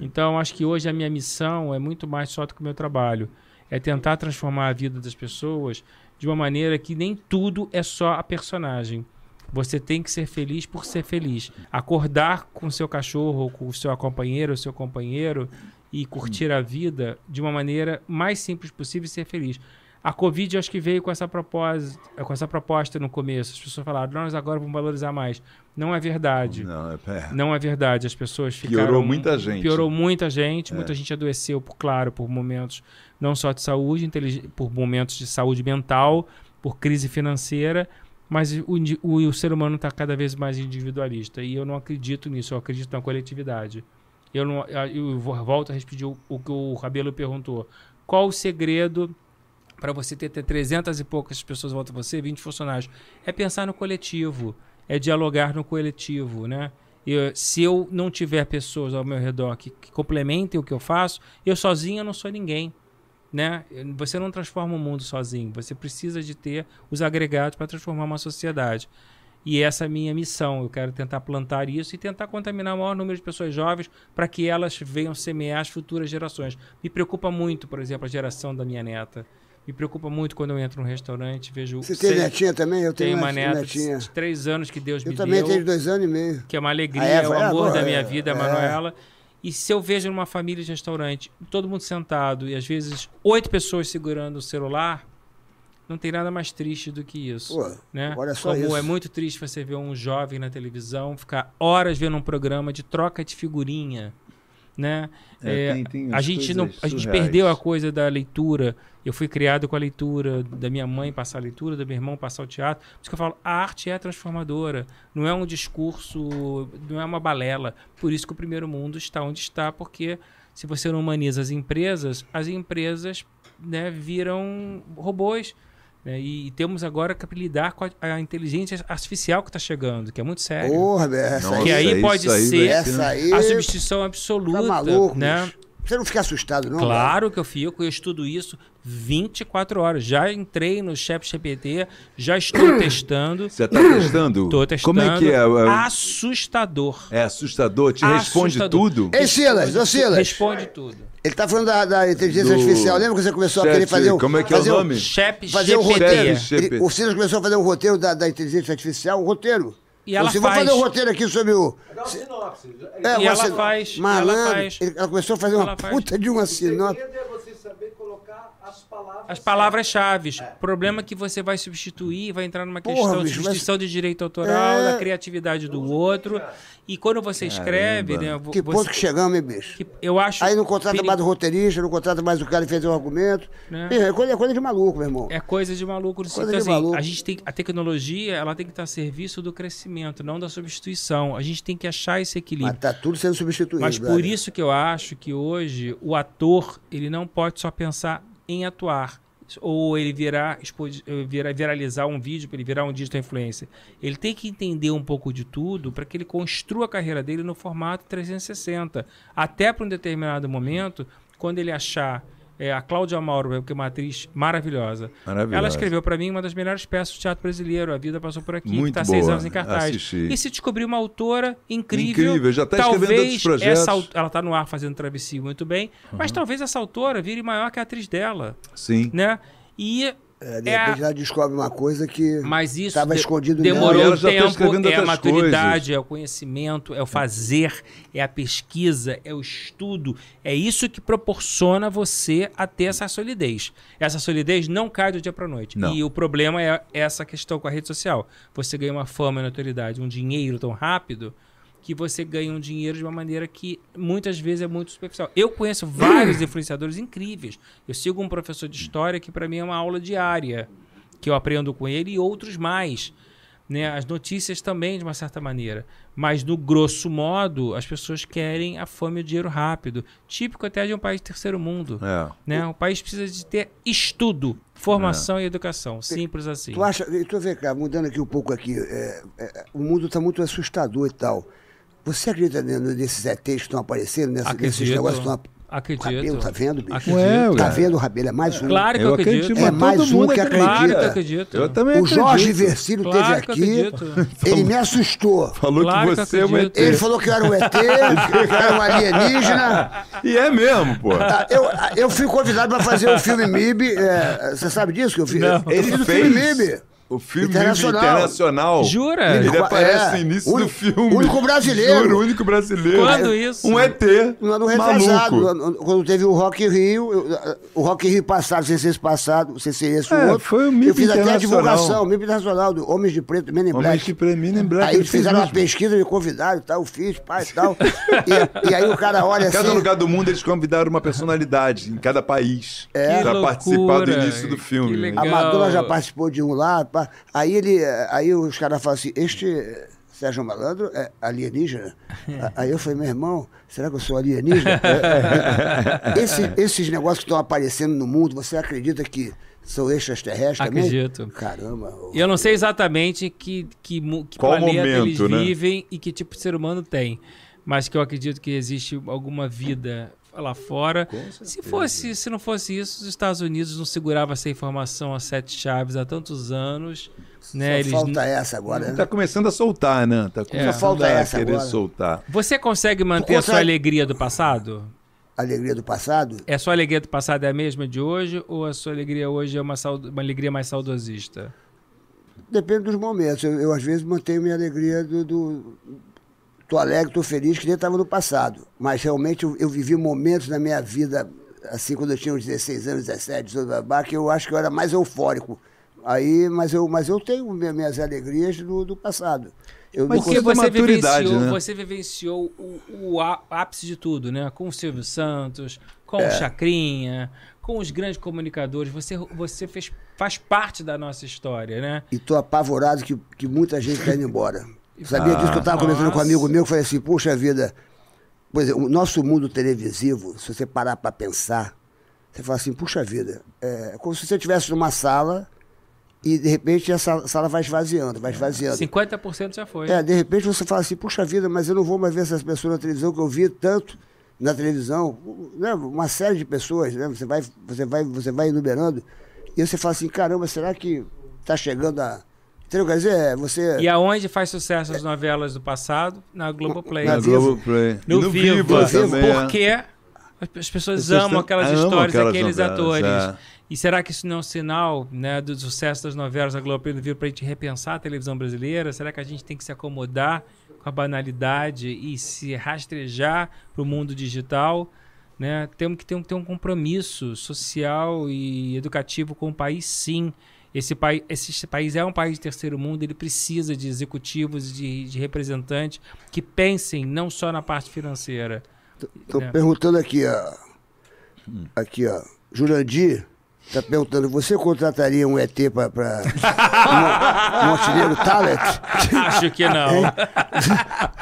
Então, acho que hoje a minha missão é muito mais só do que o meu trabalho. É tentar transformar a vida das pessoas de uma maneira que nem tudo é só a personagem. Você tem que ser feliz por ser feliz. Acordar com o seu cachorro, com o seu companheiro, ou seu companheiro e curtir a vida de uma maneira mais simples possível e ser feliz. A Covid, eu acho que veio com essa, proposta, com essa proposta no começo. As pessoas falaram, nós agora vamos valorizar mais. Não é verdade. Não, é, é. Não é verdade. As pessoas Piorou ficaram... muita gente. Piorou muita gente. Muita gente adoeceu, por, claro, por momentos não só de saúde, por momentos de saúde mental, por crise financeira, mas o, o, o ser humano está cada vez mais individualista. E eu não acredito nisso. Eu acredito na coletividade. Eu, não, eu vo- volto a repetir o, o que o Rabelo perguntou. Qual o segredo para você ter, ter 300 e poucas pessoas volta de você, 20 funcionários? É pensar no coletivo, é dialogar no coletivo, né? Eu, se eu não tiver pessoas ao meu redor que, que complementem o que eu faço, eu sozinho eu não sou ninguém. Né? Você não transforma o mundo sozinho, você precisa de ter os agregados para transformar uma sociedade. E essa é a minha missão. Eu quero tentar plantar isso e tentar contaminar o maior número de pessoas jovens para que elas venham semear as futuras gerações. Me preocupa muito, por exemplo, a geração da minha neta. Me preocupa muito quando eu entro num restaurante vejo. Você tem netinha também? Eu tenho tenho uma net- neta netinha. de três anos que Deus Eu me também deu tenho dois anos e meio. que é uma alegria, A Eva, é o amor Eva, da minha é, vida, a é. Manuela. E se eu vejo numa família de restaurante, todo mundo sentado e às vezes oito pessoas segurando o celular, não tem nada mais triste do que isso. Pô, né? olha só Como isso. é muito triste você ver um jovem na televisão ficar horas vendo um programa de troca de figurinha. Né? É, É, tem- tem a gente não, a gente surreais. perdeu a coisa da leitura. Eu fui criado com a leitura da minha mãe passar a leitura, do meu irmão passar o teatro. Por isso que eu falo, a arte é transformadora. Não é um discurso, não é uma balela. Por isso que o primeiro mundo está onde está, porque se você não humaniza as empresas, as empresas né, viram robôs. Né? E, temos agora que lidar com a, a inteligência artificial que está chegando, que é muito sério. Porra, essa que aí isso pode aí ser aí. a substituição absoluta. Tá maluco, né? bicho. Você não fica assustado, não? Claro que eu fico, eu estudo isso 24 horas. Já entrei no Chat GPT, já estou testando. Você tá testando? Estou testando. Como é que é? É- Assustador. É assustador? Te responde tudo? Ei, Silas, ô Silas. Responde tudo. Ele tá falando da, da inteligência Do- artificial. Lembra que você começou a querer fazer um. como é que é o um- nome? Chat Fazer GPT. roteiro. Chat GPT. Ele- o Silas começou a fazer um roteiro da, da inteligência artificial, um roteiro. E ela Você vai faz. fazer um roteiro aqui sobre o. Dá sinopse. É, E uma ela sin- faz, Malandro. ela faz. Ele- ela começou a fazer uma faz. puta de uma sinopse. segredo é você saber colocar as palavras. As palavras-chave. O problema é que você vai substituir, vai entrar numa Porra, questão de bicho, mas- substituição de direito autoral, É. da criatividade do outro. E quando você escreve, né? Que você- ponto que chegamos, hein, bicho? que eu acho. Aí não contrata peri- mais o roteirista, não contrata mais o cara que fez o argumento. Né? É, coisa, é coisa de maluco, meu irmão. É coisa de maluco. no Coisa de assim, maluco. A gente tem a tecnologia, ela tem que estar a serviço do crescimento, não da substituição. A gente tem que achar esse equilíbrio. Mas tá tudo sendo substituído. Mas por brother. isso que eu acho que hoje o ator ele não pode só pensar em atuar ou ele expo- eh, virar viralizar um vídeo ele virar um digital influencer. Ele tem que entender um pouco de tudo para que ele construa a carreira dele no formato 360, até para um determinado momento, quando ele achar é, a Cláudia Mauro, que é uma atriz maravilhosa. Maravilhosa. Ela escreveu para mim uma das melhores peças do teatro brasileiro. A vida passou por aqui, que Muito está seis anos em cartaz. Assisti. E se descobrir uma autora incrível, Incrível, já tá escrevendo talvez outros projetos. essa ela tá no ar fazendo travessia muito bem, mas talvez essa autora vire maior que a atriz dela, Sim. né? E É, de é a- repente ela descobre uma coisa que mas isso estava de- escondido demorou e um tá tempo, é a maturidade, é o conhecimento, é o fazer, é a pesquisa, é o estudo. É isso que proporciona você a ter essa solidez. Essa solidez não cai do dia para noite. Não. E o problema é essa questão com a rede social. Você ganha uma fama e notoriedade, um dinheiro tão rápido que você ganha um dinheiro de uma maneira que muitas vezes é muito superficial. Eu conheço vários influenciadores incríveis. Eu sigo um professor de história que para mim é uma aula diária, que eu aprendo com ele e outros mais. Né? As notícias também, de uma certa maneira. Mas, no grosso modo, as pessoas querem a fama e o dinheiro rápido. Típico até de um país terceiro mundo. É. Né? O país precisa de ter estudo, formação e educação. Simples assim. Tu acha, tu vê cá, mudando aqui um pouco aqui, é, é, o mundo está muito assustador e tal. Você acredita ne- nesses ETs que estão aparecendo, nessa, nesses Acredito. negócios que estão Acredito. Rabelo, tá vendo, bicho? Acredito. Ué, Tá vendo, Rabelo? É mais um. Claro que eu, acredito. acredito, É mais todo um mundo que acredita. Claro que acredito. Eu também O Jorge acredito. Versilo Claro teve que eu aqui, acredito. ele me assustou. Falou Claro que que você é um ET. acredito. Ele falou que eu era um ET, que eu era um alienígena. E é mesmo, pô. Ah, Eu, eu fui convidado para fazer o filme MIB. é, você sabe disso? Que eu fiz? Não. Eu fiz o filme MIB. O filme Internacional. internacional. Jura? Ele É, aparece no início único- do filme. único brasileiro. Juro, o único brasileiro. Quando É isso? Um ET. No ano retrasado, Maluco. quando teve o Rock in Rio, eu- o Rock in Rio passado, sem ser esse passado, sem ser esse o É, outro. foi o MIB Eu fiz até a Internacional. divulgação, o MIB Internacional, do Homens de Preto, Men in Homens Black. que pra mim nem Black. Aí ele eles fizeram uma mesmo. pesquisa, me convidaram e tal, eu fiz, pai e tal. e, e aí o cara olha Cada assim. lugar do mundo eles convidaram uma personalidade em cada país É. pra Que participar do loucura, início do filme. que legal. A Madonna já participou de um lá. Pá. Aí ele, aí os caras falam assim, este eh, Sérgio Malandro é alienígena? Aí eu falei, meu irmão, será que eu sou alienígena? Esse- esses negócios que estão aparecendo no mundo, você acredita que são extraterrestres também? Acredito. Caramba. E eu não sei exatamente que, que, que Qual planeta eles momento, né? vivem e que tipo de ser humano tem. Mas que eu acredito que existe alguma vida lá fora. Se fosse, se não fosse isso, os Estados Unidos não segurava essa informação a sete chaves há tantos anos. Né? Só Eles falta essa agora, né? Tá começando a soltar, né? Tá começando Só falta a essa querer agora. soltar. Você consegue manter a sua alegria do passado? Alegria do passado? É a sua alegria do passado é a mesma de hoje ou a sua alegria hoje é uma, saudo- uma alegria mais saudosista? Depende dos momentos. Eu, eu, às vezes, mantenho minha alegria do, do- tô alegre, tô feliz, que nem estava no passado. Mas realmente eu, eu vivi momentos na minha vida, assim, quando eu tinha uns 16 anos, 17, 18, babá, que eu acho que eu era mais eufórico. Aí, mas eu, mas eu tenho minha- minhas alegrias do, do passado. Eu Mas Porque você vivenciou, né? você vivenciou o, o ápice de tudo, né? Com o Silvio Santos, com É. o Chacrinha, com os grandes comunicadores. Você, você fez, faz parte da nossa história, né? E tô apavorado que, que muita gente está indo embora. Sabia disso que eu estava conversando com um amigo meu, que falei assim, puxa vida, pois é, o nosso mundo televisivo, se você parar para pensar, você fala assim, puxa vida, é como se você estivesse numa sala e de repente essa sala vai esvaziando, vai esvaziando. 50% já foi. É, de repente você fala assim, puxa vida, mas eu não vou mais ver essas pessoas na televisão que eu vi tanto na televisão, né? uma série de pessoas, né? Você vai, você vai, você vai enumerando, e você fala assim, caramba, será que está chegando a. Entendeu? Quer dizer, você. E aonde faz sucesso as novelas do passado? Na Globoplay. Na. Globoplay. No, E no Vivo. Vivo também. é. Porque as pessoas As pessoas amam aquelas amam histórias aquelas daqueles novelas, atores. é. E será que isso não é um sinal né, do sucesso das novelas da Globoplay do Vivo para a gente repensar a televisão brasileira? Será que a gente tem que se acomodar com a banalidade e se rastrejar para o mundo digital? Né? Temos que ter um, ter um compromisso social e educativo com o país, sim. Esse, pai, esse país é um país de terceiro mundo, ele precisa de executivos, de, de representantes que pensem não só na parte financeira. Tô É. perguntando aqui, ó. Aqui, ó. Jurandir tá perguntando, você contrataria um ET pra, pra Montenegro Talent? Acho que não.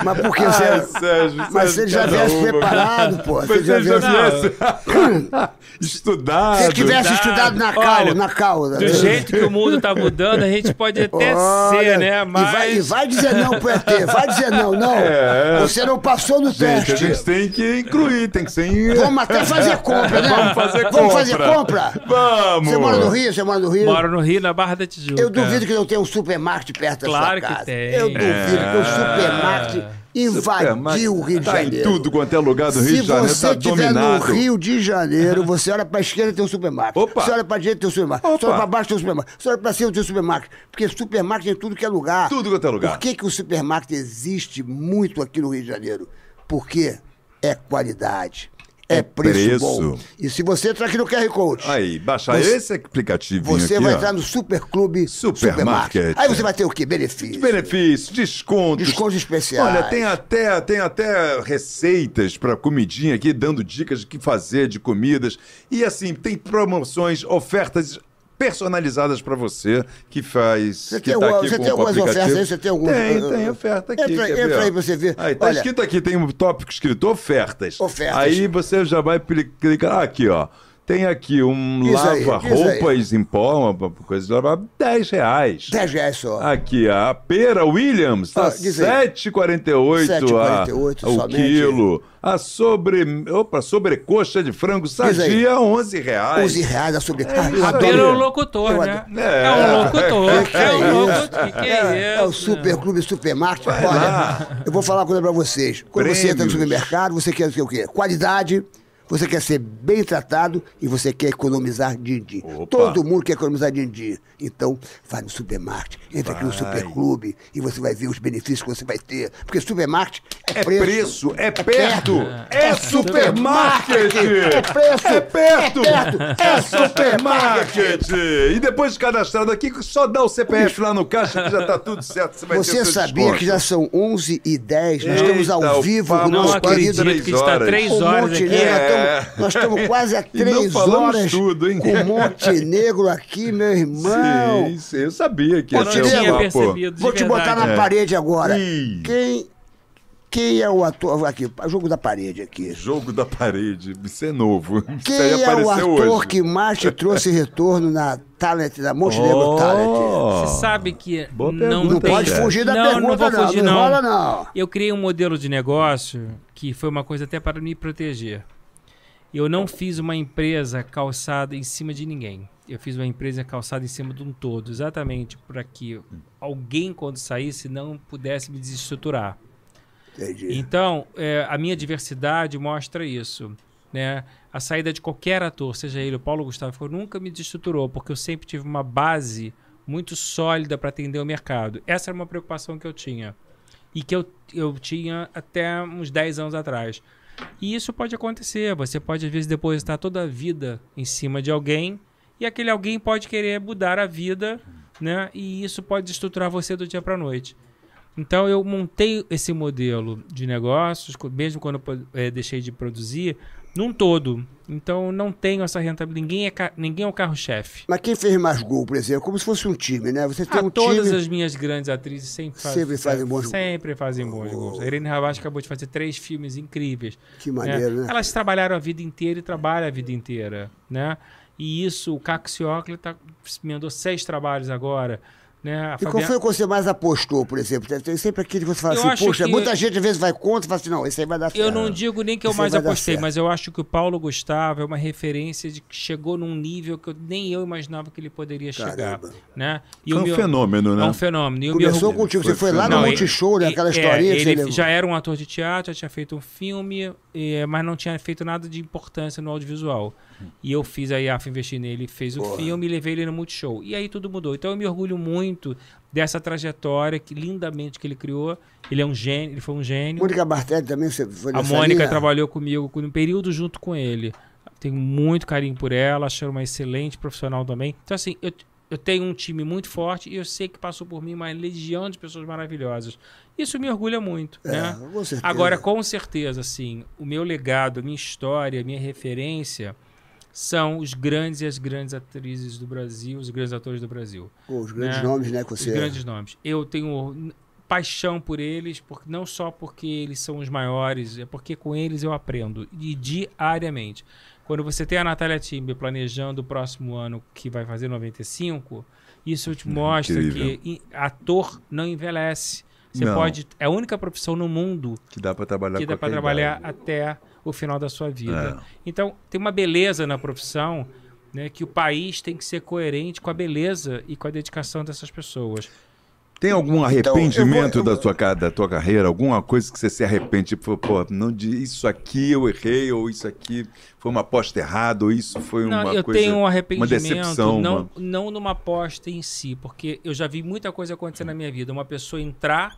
Mas por que Ah. Sérgio, Mas se ele já viesse uma. preparado, pô. Se Mas ele já ele já viesse. viesse estudado. Se ele tivesse estudado na cal, Olha, na cal. Do jeito que o mundo tá mudando, a gente pode até Olha, ser, né? E Mas. vai, e vai dizer não pro ET, vai dizer não, não. É. Você não passou no Gente, a teste. gente tem que incluir, tem que ser. Vamos até fazer compra, né? Vamos fazer compra. Vamos fazer compra? Vamos! Você mora no Rio? Você mora no Rio? Moro no Rio, na Barra da Tijuca. Eu duvido que não tenha um supermarket perto Claro da sua que casa. tem. Eu duvido que o supermarket invadiu o Rio de Tá Janeiro. em tudo quanto é lugar do Rio Se de Janeiro, você tá estiver dominado. no Rio de Janeiro, você olha pra esquerda tem um supermarket. Opa. Você olha pra direita tem um supermarket. Você Opa. olha pra baixo tem um supermarket. Você olha pra cima tem um supermarket. Porque supermarket em tudo que é lugar. Tudo quanto é lugar. Por que, que o supermarket existe muito aqui no Rio de Janeiro? Porque é qualidade. É, É preço, preço. bom. E se você entrar aqui no QR Code, Aí, baixa Você- esse aplicativinho você aqui, vai ó. entrar no Superclube Supermarket. Aí você vai ter o quê? Benefício. Benefícios, descontos. Descontos especiais. Olha, tem até, tem até receitas para comidinha aqui, dando dicas de que fazer de comidas. E assim, tem promoções, ofertas personalizadas para você que faz. Você que tem, tá aqui você com, tem algumas aplicativo. ofertas aí? Você tem algum? Tem, tem oferta aqui. Entra, entra aí pra você ver. Aí, tá Olha, escrito aqui, tem um tópico escrito ofertas. Ofertas. Aí você já vai clicar aqui, ó. Tem aqui um lava-roupas em pó, uma coisa de lavar, 10 reais. 10 reais só. Aqui, a pera Williams tá Ah, diz aí. 7,48 a- 7,48 o quilo. A sobre, opa, sobrecoxa de frango sadia, 11 reais. 11 reais a sobre. Ah, isso adoro. Pelo aí. locutor, Eu né? É, É. um locutor. Que É, é um isso? locutor. Que, que é, É, é o isso? Superclube Supermarket. Olha, eu vou falar uma coisa pra vocês. Quando você entra no Prêmios. supermercado, você quer o quê? Qualidade. Você quer ser bem tratado e você quer economizar din-din. Todo mundo quer economizar din-din. Então, vai no supermarket, entra aqui no Superclube e você vai ver os benefícios que você vai ter. Porque supermarket é, É preço, é perto, É é supermarket, É preço, é perto, é perto, é supermarket. E depois de cadastrado aqui, só dá o CPF lá no caixa que já tá tudo certo. Você vai Você sabia desconto. que já são 11 e 10 Nós Eita, estamos ao o vivo o Não nosso acredito querido que está horas. três o horas aqui. É. Nós estamos- Nós estamos quase a não três horas tudo, hein? com Montenegro aqui, meu irmão. Sim, sim, eu sabia que ia Eu ser não um tinha percebido. de Vou te botar na É. parede agora. Ih. Quem, quem é o ator... Aqui, jogo da parede aqui. Jogo da parede, isso é novo. Isso aí Quem é o ator hoje. que mais te trouxe retorno na Talent, na Montenegro Talent? Oh. Você sabe que não pergunta, Não pode fugir da não, pergunta, não vou fugir, não. não. rola, não. Eu criei um modelo de negócio que foi uma coisa até para me proteger. Eu não fiz uma empresa calçada em cima de ninguém. Eu fiz uma empresa calçada em cima de um todo, exatamente para que alguém, quando saísse, não pudesse me desestruturar. Entendi. Então, é, a minha diversidade mostra isso. Né? A saída de qualquer ator, seja ele o Paulo Gustavo, nunca me desestruturou, porque eu sempre tive uma base muito sólida para atender o mercado. Essa era uma preocupação que eu tinha. e que eu, eu tinha até uns 10 anos atrás. E isso pode acontecer. Você pode, às vezes, depositar toda a vida em cima de alguém e aquele alguém pode querer mudar a vida, né? E isso pode estruturar você do dia para noite. Então eu montei esse modelo de negócios, mesmo quando eu eh, deixei de produzir, num todo. Então não tenho essa rentabilidade. Ninguém é, ninguém é o carro-chefe. Mas quem fez mais gol, por exemplo? Como se fosse um time, né? Você tem Ah, um todas time... as minhas grandes atrizes sempre, faz- Sempre fazem bons gols. Sempre fazem bons gols. A Irene Ravache acabou de fazer três filmes incríveis. Que maneiro, né? Elas trabalharam a vida inteira e trabalham a vida inteira, né? E isso, o Caco Ciocli tá, emendou seis trabalhos agora, né? A E qual Fabiana- foi o que você mais apostou, por exemplo? Tem- sempre aquele que você fala Eu assim, poxa, que- muita gente às vezes vai contra e fala assim, não, esse aí vai dar certo. Eu não digo nem que eu Esse mais apostei, mas eu acho que o Paulo Gustavo é uma referência de que chegou num nível que eu- nem eu imaginava que ele poderia chegar, Caramba. né? Foi o um fenômeno, né? É um fenômeno. E o Começou meu- contigo, você foi lá no Multishow, né? ele- Aquela é, historinha que você ele já era um ator de teatro, já tinha feito um filme, é, mas não tinha feito nada de importância no audiovisual. E eu fiz a IAF investir nele, fez o Porra. filme e levei ele no Multishow. E aí tudo mudou. Então eu me orgulho muito dessa trajetória que lindamente que ele criou. Ele é um gênio, ele foi um gênio. Mônica Bartelli também você foi A Mônica linha? trabalhou comigo no período junto com ele. Tenho muito carinho por ela, acho ela uma excelente profissional também. Então, assim, eu, eu tenho um time muito forte e eu sei que passou por mim uma legião de pessoas maravilhosas. Isso me orgulha muito, É, né? com. Agora, com certeza, assim, o meu legado, a minha história, a minha referência são os grandes e as grandes atrizes do Brasil, os grandes atores do Brasil. Pô, os grandes né? nomes, né, que Os você... grandes nomes. Eu tenho paixão por eles, porque, não só porque eles são os maiores, é porque com eles eu aprendo. E diariamente. Quando você tem a Natália Timber planejando o próximo ano, que vai fazer 95, isso te mostra incrível. que ator não envelhece. Você Não. pode. É a única profissão no mundo Que dá pra trabalhar que dá para trabalhar idade. até o final da sua vida. É. Então, tem uma beleza na profissão né, que o país tem que ser coerente com a beleza e com a dedicação dessas pessoas. Tem algum Então, arrependimento eu vou- eu da, tua, da tua carreira? Alguma coisa que você se arrepende? Tipo, pô, não, de- isso aqui eu errei, ou isso aqui foi uma aposta errada, ou isso foi uma Não, eu coisa... tenho um uma arrependimento, decepção, não, uma- não numa aposta em si, porque eu já vi muita coisa acontecer na minha vida. Uma pessoa entrar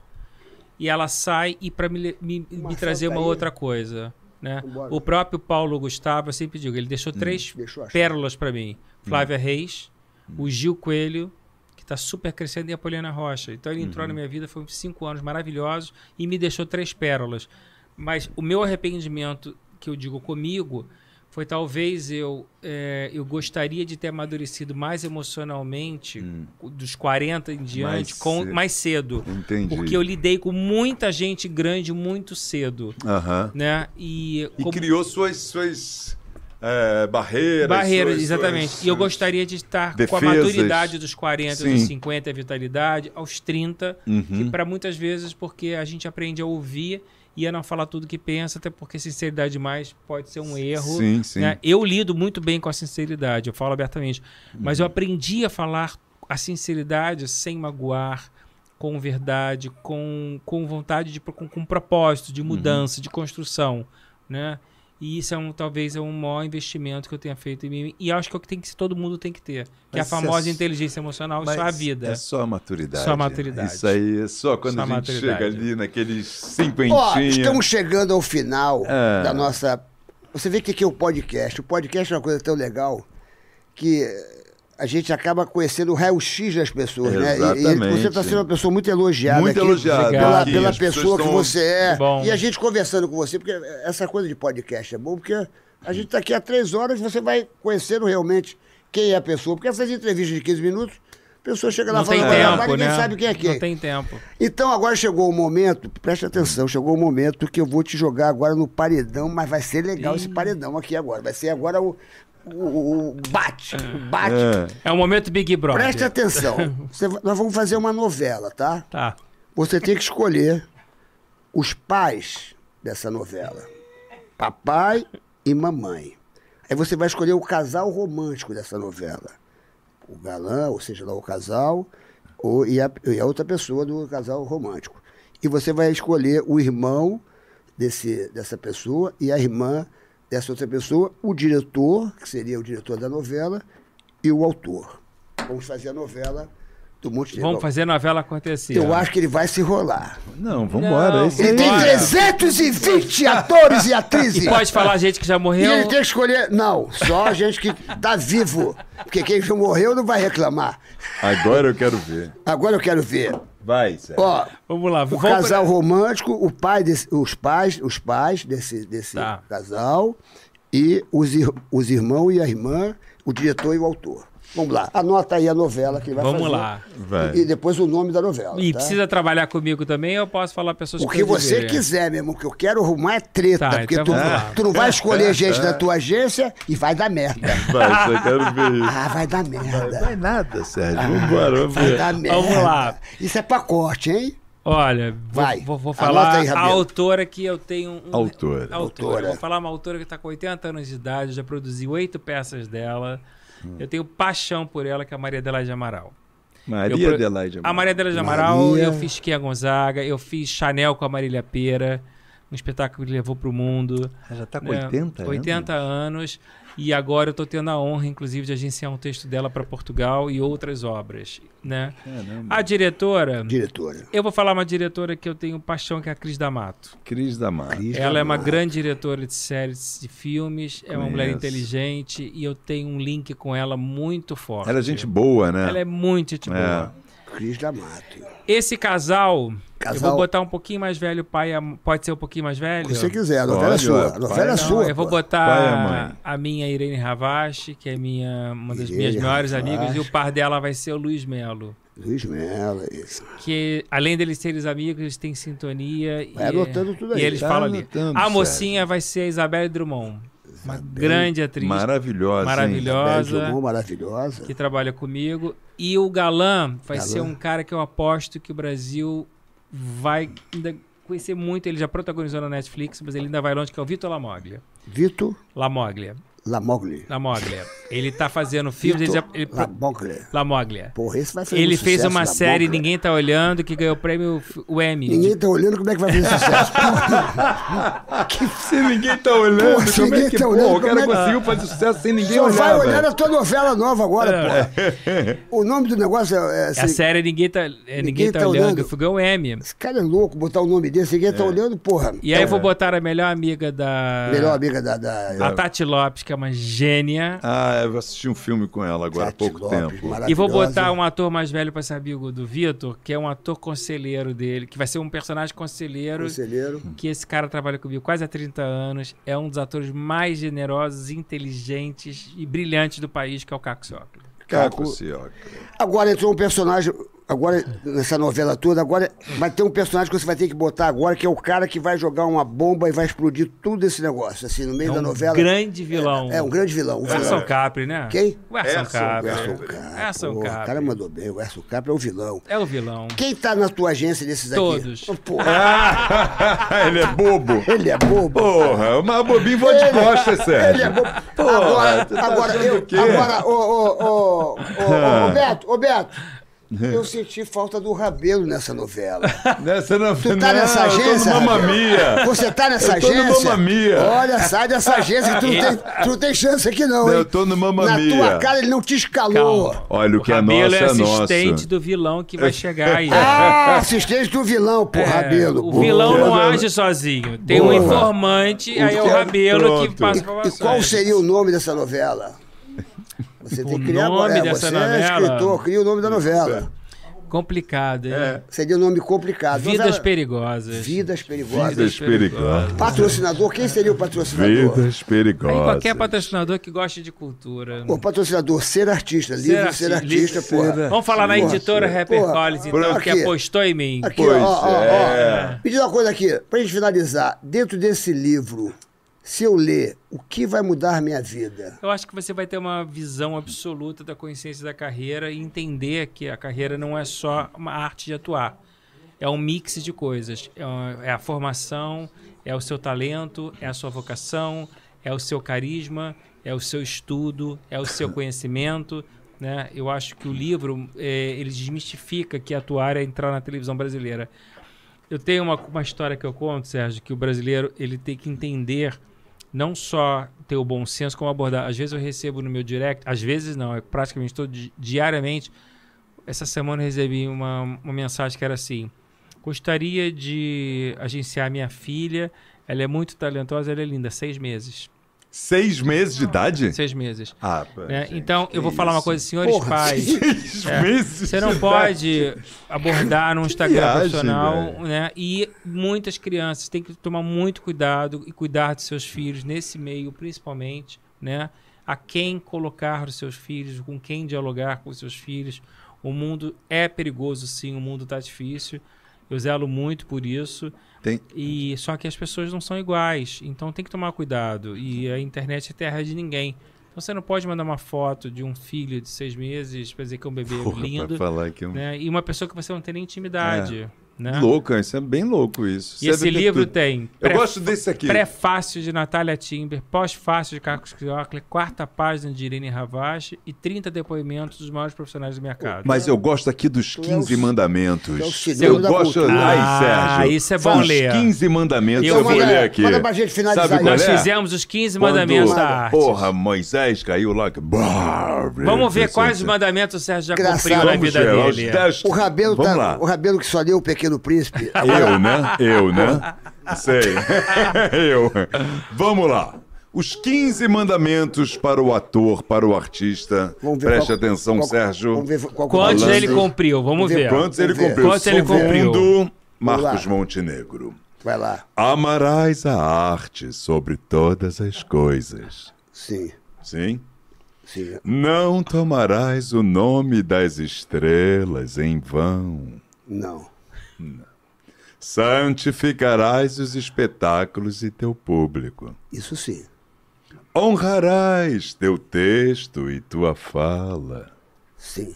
e ela sai e para me, me, me trazer uma outra coisa. Né? O próprio Paulo Gustavo, eu sempre digo, ele deixou três Hum, eu achar. pérolas para mim. Flávia Reis, o Gil Coelho, que está super crescendo, e a Poliana Rocha. Então ele entrou na minha vida, foi cinco anos maravilhosos e me deixou três pérolas. Mas o meu arrependimento, que eu digo comigo, foi talvez eu, eh, eu gostaria de ter amadurecido mais emocionalmente dos 40 em diante, Mais com, cedo. mais cedo. Entendi. Porque eu lidei com muita gente grande muito cedo. Aham. Né? E, E como- criou suas, suas é, barreiras. Barreiras, suas- exatamente. suas- E eu gostaria de estar com a defesas. maturidade dos 40, Sim. dos 50, a vitalidade, aos 30, Uhum. que para muitas vezes, porque a gente aprende a ouvir e a não falar tudo que pensa, até porque sinceridade demais pode ser um erro. Sim, sim. né? Eu lido muito bem com a sinceridade, eu falo abertamente. Mas Uhum. eu aprendi a falar a sinceridade sem magoar, com verdade, com, com vontade de com, com propósito de mudança, de construção, né? E isso é um, talvez é um maior investimento que eu tenha feito em mim. E acho que é o que tem que todo mundo tem que ter. Que é a Mas isso é famosa s- inteligência emocional, é a vida. É só a maturidade. Só a maturidade. Isso aí é só quando Só a a gente maturidade. chega ali naqueles Ó, cinquentinhos. estamos chegando ao final É. da nossa. Você vê o que que é o podcast. O podcast é uma coisa tão legal que a gente acaba conhecendo o raio-x das pessoas, né? E- E, Exatamente. você está sendo uma pessoa muito elogiada Muito aqui elogiado pela, aqui, pela pessoa que você é. Bom. E a gente conversando com você, porque essa coisa de podcast é bom, porque a gente está aqui há três horas você vai conhecendo realmente quem é a pessoa. Porque essas entrevistas de 15 minutos, a pessoa chega lá Não tem falando, "Ah, mas tempo, ninguém né? sabe quem é quem. Não tem tempo. Então agora chegou o momento, preste atenção, chegou o momento que eu vou te jogar agora no paredão, mas vai ser legal esse paredão aqui agora. Vai ser agora o, o, o bate, o bate. É. É o momento Big Brother. Preste atenção. Você- nós vamos fazer uma novela, tá? Tá. Você tem que escolher os pais dessa novela. Papai e mamãe. Aí você vai escolher o casal romântico dessa novela. O galã, ou seja, lá o casal, ou, e, a, e a outra pessoa do casal romântico. E você vai escolher o irmão desse, dessa pessoa e a irmã dessa outra pessoa, o diretor, que seria o diretor da novela, e o autor. Vamos fazer a novela do Montenegro. Vamos fazer a novela acontecer. Eu acho que ele vai se enrolar. Não, é isso Ele tem Bora. 320 atores e atrizes. E pode falar gente que já E morreu. ele tem que escolher. Não, só a gente que tá vivo. Porque quem já morreu não vai reclamar. Agora eu quero ver. Agora eu quero ver. Vai, Sérgio. Ó, Vamos lá. o vamos casal pra- romântico, o pai desse- os pais, os pais desse, desse Tá. casal e os, os irmãos e a irmã, o diretor e o autor. Vamos lá, anota aí a novela que ele vai Vamos fazer. lá. Vai. E, e depois o nome da novela. E tá? precisa trabalhar comigo também, eu posso falar pessoas O que que eu você deveria. quiser, meu irmão, que eu quero arrumar é treta. Tá, porque então tu, vamos tu não vai escolher gente da tua agência e vai dar merda. Vai, só quero ver isso. Ah, vai dar merda. Vai nada, Sérgio. Vambora, vamos Vai ver. dar merda. Vamos lá. Isso é pacote, hein? Olha, vou, Vai. vou, vou falar aí, a autora que eu tenho. Um, Autora. autora. Autora. Vou falar uma autora que está com 80 anos de idade, já produzi oito peças dela. Hum. Eu tenho paixão por ela, que é a Maria Adelaide Amaral. Maria Eu pro- Adelaide. A Maria Adelaide Amaral, Maria. eu fiz Kia Gonzaga, eu fiz Chanel com a Marília Pera, um espetáculo que levou para o mundo. Ela já tá com né? 80 anos. 80 anos. E agora eu estou tendo a honra, inclusive, de agenciar um texto dela para Portugal e outras obras. Né? Caramba. A diretora, Diretora. eu vou falar uma diretora que eu tenho paixão, que é a Cris D'Amato. Cris da Mar. Cris Ela é uma D'Amato. grande diretora de séries de filmes, é uma mulher inteligente e eu tenho um link com ela muito forte. Ela é gente boa, né? Ela é muito gente É. boa. Cris D'Amato. Esse casal, eu Casal- vou botar um pouquinho mais velho, o pai, e a- pode ser um pouquinho mais velho? Se você quiser, a novela é sua. A novela pai, é não, sua. eu vou botar Pai a minha Irene Ravache, que é minha, uma das Irene minhas maiores Ravache. amigas, e o par dela vai ser o Luiz Melo. Luiz Melo, é isso. Que além deles serem amigos, eles têm sintonia. Vai e, anotando tudo aí. E eles Tá falam ali. A mocinha vai ser a Isabelle Drummond. Uma grande atriz. Maravilhosa. Maravilhosa. Drummond, maravilhosa. que trabalha comigo. E o galã vai Galã. ser um cara que eu aposto que o Brasil vai ainda conhecer muito. Ele já protagonizou na Netflix, mas ele ainda vai longe, que é o Vitor Lamoglia. Vitor Lamoglia. Lamogli. Lamoglia. Ele tá fazendo filmes. Ele já, Vitor ele, Lamogli. Lamoglia. Porra, esse vai fazer Ele um fez sucesso, uma série Lamogli. Ninguém Tá Olhando, que ganhou o prêmio o Emmy. Ninguém tá olhando como é que vai fazer sucesso. Se ninguém tá olhando, Porra, se como é ninguém que tá pô, olhando, o cara como é que- conseguiu fazer sucesso sem ninguém Só olhar, vai olhar velho. a tua novela nova agora, É. porra. O nome do negócio é... é A assim, série Ninguém Tá, é, ninguém tá, Olhando, que ganhou o Emmy. Esse cara é louco botar o nome desse. Ninguém tá olhando, porra. E aí eu vou botar a melhor amiga da. Melhor amiga da... da A Tati Lopes, que é uma gênia. Ah, eu assisti um filme com ela agora há Tati pouco Lopes, tempo. E vou botar um ator mais velho pra ser amigo do Vitor, que é um ator conselheiro dele, que vai ser um personagem conselheiro. Conselheiro. Que esse cara trabalha comigo quase há 30 anos. É um dos atores mais generosos, inteligentes e brilhantes do país, que é o Caco Ciocca. Caco. Agora entrou um personagem, agora nessa novela toda, agora vai ter um personagem que você vai ter que botar agora, que é o cara que vai jogar uma bomba e vai explodir tudo esse negócio, assim, no meio É da um novela. grande vilão. É, um grande vilão. O Erson. Capri, né? Quem? O Erson Capri. Erson Capri. Erson Pô, O Capri. cara mandou bem, o Erson Capri é o vilão. É o vilão. Quem tá na tua agência desses aqui? Todos. Pô, Ele é bobo. ele é bobo. Porra, mas bobinho vou de costas, Sérgio. Ele é bobo. Porra, agora, tá agora, eu, o quê? agora, ô, ô, ô, ô, ô, ô, Beto, ô, Beto, eu senti falta do Rabelo nessa novela. Nessa não, Tu tá nessa eu tô no agência? Mamma Rabelo? Mia. Você tá nessa Eu tô no agência? Mamma Mia. Olha, sai dessa agência que tu não tem, tu não tem chance aqui não, Não, hein? eu tô no Mamma Na tua cara ele não te escalou. Calma. Olha, o que é Rabelo nosso é é nosso. assistente do vilão que vai chegar aí. Ah, assistente do vilão, pô, É, Rabelo. o pô. vilão não age sozinho. Tem um Boa. informante, aí é o que é- Rabelo que pronto. passa E informações. qual seria o nome dessa novela? Você tem O que criar nome é, dessa você é novela? escritor, cria o nome da novela. Complicado, hein? Seria um nome complicado. Vidas Novela- perigosas. Vidas perigosas. Vidas perigosas. Patrocinador, quem seria o patrocinador? Vidas Aí perigosas. qualquer patrocinador que goste de cultura. O patrocinador, ser artista, livro Ser ser arti- artista, livro- porra. Vamos falar na editora. Rapper Porra. Collins, então, que Aqui. apostou em mim. Aqui, Pois ó, ó, é. ó. Me diz uma coisa aqui, pra gente finalizar. Dentro desse livro, se eu ler, o que vai mudar minha vida? Eu acho que você vai ter uma visão absoluta da consciência da carreira e entender que a carreira não é só uma arte de atuar. É um mix de coisas. É, é a formação, é o seu talento, é a sua vocação, é o seu carisma, é o seu estudo, é o seu conhecimento. Né? Eu acho que o livro eh, ele desmistifica que atuar é entrar na televisão brasileira. Eu tenho uma, uma história que eu conto, Sérgio, que o brasileiro ele tem que entender não só ter o bom senso, como abordar. Às vezes eu recebo no meu direct, às vezes não, é praticamente todo di- diariamente, essa semana eu recebi uma, uma mensagem que era assim: gostaria de agenciar minha filha. Ela é muito talentosa, ela é linda, seis meses. Seis meses de idade? Seis meses. Ah, né? gente, Então, eu vou falar uma isso? coisa, senhores Porra, pais. seis é, meses você não de pode abordar no Instagram viagem, profissional, velho. né? E muitas crianças têm que tomar muito cuidado e cuidar dos seus filhos nesse meio, principalmente, né? A quem colocar os seus filhos, com quem dialogar com os seus filhos. O mundo é perigoso, sim. O mundo está difícil. Eu zelo muito por isso. Tem- E só que as pessoas não são iguais, então tem que tomar cuidado. E a internet é terra de ninguém. Então você não pode mandar uma foto de um filho de seis meses para dizer que é um bebê Porra, lindo, falar que é um- né? E uma pessoa que você não tem nem intimidade, né? Louco, isso é bem louco isso. E esse Serve de livro tudo. tem Eu gosto desse aqui. Prefácio de Natália Timber, pós-fácio de Carlos Criocler, quarta página de Irene Ravache e 30 depoimentos dos maiores profissionais do mercado. Mas eu gosto aqui dos 15 mandamentos. tu é o eu sinônimo da gosto. cultura. Ai, Ah, Sérgio. isso é bom os ler. 15 mandamentos. Eu Eu, vou ler aqui. Manda pra gente finalizar Sabe aí. Nós é? fizemos os 15 Quando, mandamentos da arte. Porra, Moisés caiu lá. que- Vamos ver quais os mandamentos o Sérgio já Engraçado. cumpriu na Vamos vida ver, os dele. dez- O Rabelo, Vamos tá, lá. o Rabelo que só leu o Pequeno Príncipe. Eu, né? Eu, né? Sei. Eu. Vamos lá. Os 15 mandamentos para o ator, para o artista. Vamos ver Preste qual- atenção, qual- Sérgio. Vamos ver qual Quantos falando. ele cumpriu? Vamos ver. Quantos ele Vamos ver. cumpriu? Quantos ele cumpriu? Segundo Marcos Vamos lá. Montenegro. Vai lá. Amarás a arte sobre todas as coisas. Sim, Sim? sim. Não tomarás o nome das estrelas em vão. Não. Santificarás os espetáculos e teu público. Isso sim. Honrarás teu texto e tua fala. Sim.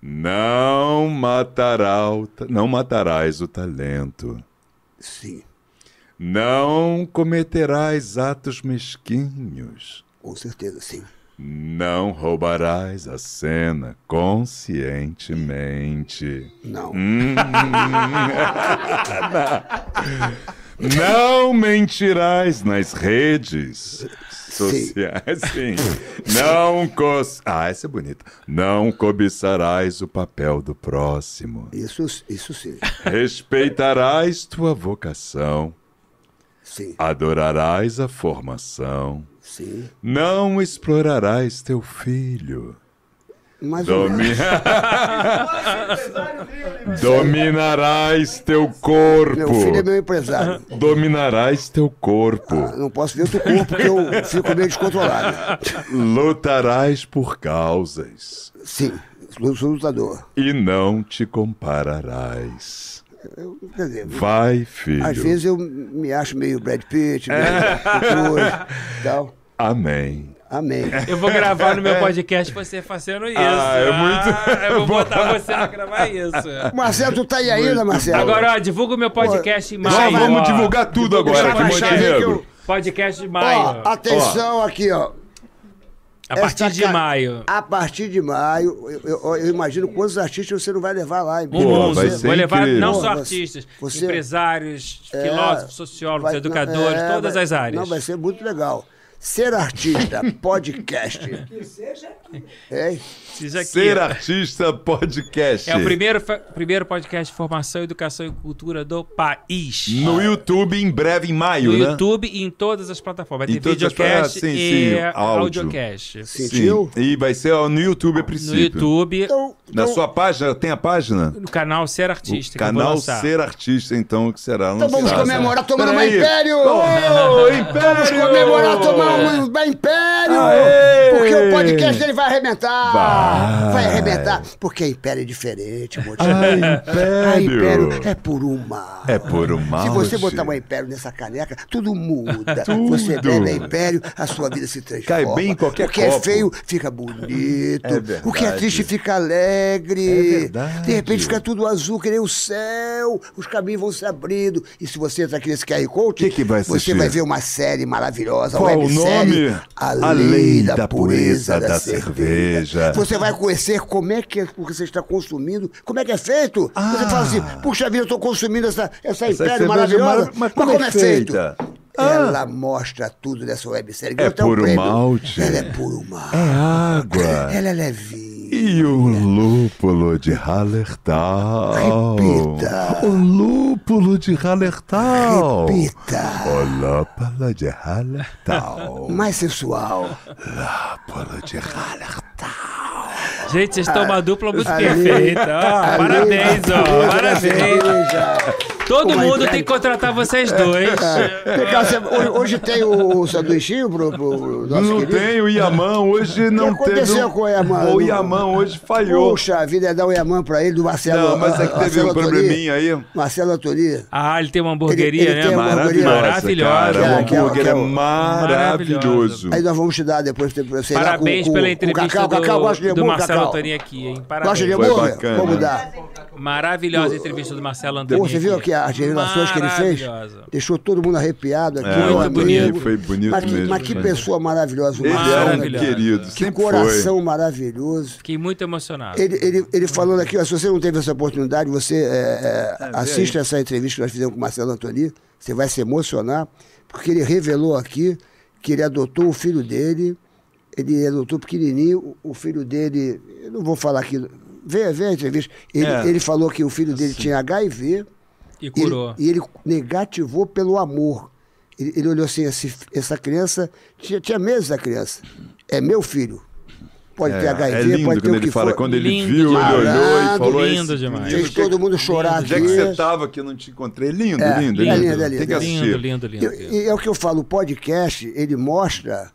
Não matará o não matarás o talento. Sim. Não cometerás atos mesquinhos. Com certeza, sim. Não roubarás a cena conscientemente. Não. Hum. Não mentirás nas redes sociais. Sim. Não cos... Ah, essa é bonita. Não cobiçarás o papel do próximo. Isso, isso sim. Respeitarás tua vocação. Sim. Adorarás a formação. Sim. Não explorarás teu filho. Mais Domi-. Dominarás teu corpo. Meu filho é meu empresário. Dominarás teu corpo. Não posso ver o teu corpo porque eu fico meio descontrolado. Lutarás por causas. Sim. Sou lutador. E não te compararás. Eu, dizer, Vai, filho. às vezes eu me acho meio Brad Pitt, meio e tal. Amém. Amém. Eu vou gravar no meu podcast você fazendo isso. Ah, é muito- eu vou botar você pra gravar isso. Marcelo, tu tá aí ainda, Marcelo? Agora, ó, divulga o meu podcast em maio. Nós vamos ó. divulgar tudo agora baixar aí que Montenegro. eu- Podcast de maio. Ó, atenção aqui, ó. a partir Esta de ca- maio. A partir de maio, eu, eu- eu imagino quantos artistas você não vai levar lá. em Pô, vai ser Vou levar incrível. não só artistas, você- empresários, É, filósofos, sociólogos, vai- educadores, é, todas vai- as áreas. Não, vai ser muito legal. Ser artista, podcast. É, Seja aqui. Ser artista podcast. É o primeiro, primeiro podcast de formação, educação e cultura do país. No YouTube em breve, em maio, No né? YouTube e em todas as plataformas. Vai ter videocast plataformas, sim, e sim, áudio. audiocast. sentiu? Sim. E vai ser ó, no YouTube a No princípio. YouTube, Então, Na então- sua página, tem a página? no canal Ser Artista. O que eu vou canal. Ser Artista, então, que será Então vamos comemorar tomando um Peraí. império! Ô, Império! Vamos comemorar tomar um império! Aê! Porque o podcast dele vai arrebentar! Vai. Vai arrebentar! Porque império é diferente. Ai, A império! império é por uma. É por uma Se você botar um império nessa caneca, tudo muda. Tudo. Você bebe a império, a sua vida se transforma. Cai bem em qualquer O que é copo. feio fica bonito. É verdade. o que é triste fica alegre. É verdade. De repente fica tudo azul, que nem o céu. Os caminhos vão se abrindo. E se você entrar aqui nesse QR Code, Que que vai você vai ver uma série maravilhosa, Qual uma o nome? A Lei da, Pureza da, cerveja. Você vai conhecer como é que é, o que você está consumindo, como é que é feito. Você fala assim, puxa vida, eu estou consumindo essa, essa, Ah. Essa império cerveja maravilhosa, mara- mas como é feita? Ah. Ela mostra tudo dessa websérie. ganhou É puro prêmio. malte. Ela é puro malte. É água. Ela é levinha. E o lúpulo de Hallertau. Repita. O lúpulo de Hallertau. Repita. O lúpulo de Hallertau. Mais sensual. Lúpulo de Hallertau. Gente, vocês estão uma dupla muito Ali- perfeita. Ó, parabéns, ó. ali- Parabéns. Todo Uma mundo entrega. tem que contratar vocês dois. Cá, você- hoje, hoje tem o sanduichinho pro, pro nosso Não querido? tem o Yaman, hoje não teve. aconteceu um- com o Yaman? O Yaman hoje falhou. Puxa, a vida é dar o Yaman pra ele, do Marcelo. Não, mas é que teve Marcelo um probleminha aí. Marcelo Antoni. Ah, ele tem uma hamburgueria, Ele- ele né? tem. Maravilhosa. Cara, o Que é- que é- hambúrguer que é é o- maravilhoso. Aí nós vamos te dar depois, sei lá, Parabéns com, com, pela com entrevista Cacau. Cacau gosta de do, do hambúrguer, Marcelo? Antoni aqui, hein? Gosta Parabéns. de Foi hambúrguer? bacana. Vamos dar. Maravilhosa a entrevista do Marcelo Antoni. Pô, você viu aqui as revelações que ele fez? Maravilhosa. Deixou todo mundo arrepiado aqui. É, Muito bonito. Foi bonito mas, que- mesmo. Mas que foi. pessoa maravilhosa. o Ele Marcelo, é um querido, Que sempre coração foi. maravilhoso. Fiquei muito emocionado. Ele, ele, ele falando aqui, ó, se você não teve essa oportunidade, você é, é, assiste essa entrevista que nós fizemos com o Marcelo Antoni, você vai se emocionar, porque ele revelou aqui que ele adotou o filho dele, ele adotou pequenininho, o filho dele, eu não vou falar aqui, vê, vê a entrevista, ele, É. ele falou que o filho dele tinha HIV E ele- curou. e ele negativou pelo amor. Ele, ele olhou assim, esse- essa criança, tinha, tinha meses a criança, é meu filho. Pode ter É, HIV, é lindo pode ter quando o que ele fala, for. quando ele Lindo viu, ele demais. olhou e Lindo, falou lindo demais. Fez que- todo mundo chorar Onde é aqui. que você tava que eu não te encontrei? Lindo, É, lindo, é lindo. lindo, é lindo, Tem que é assistir. Lindo, lindo, lindo. E, e é o que eu falo, o podcast, ele mostra,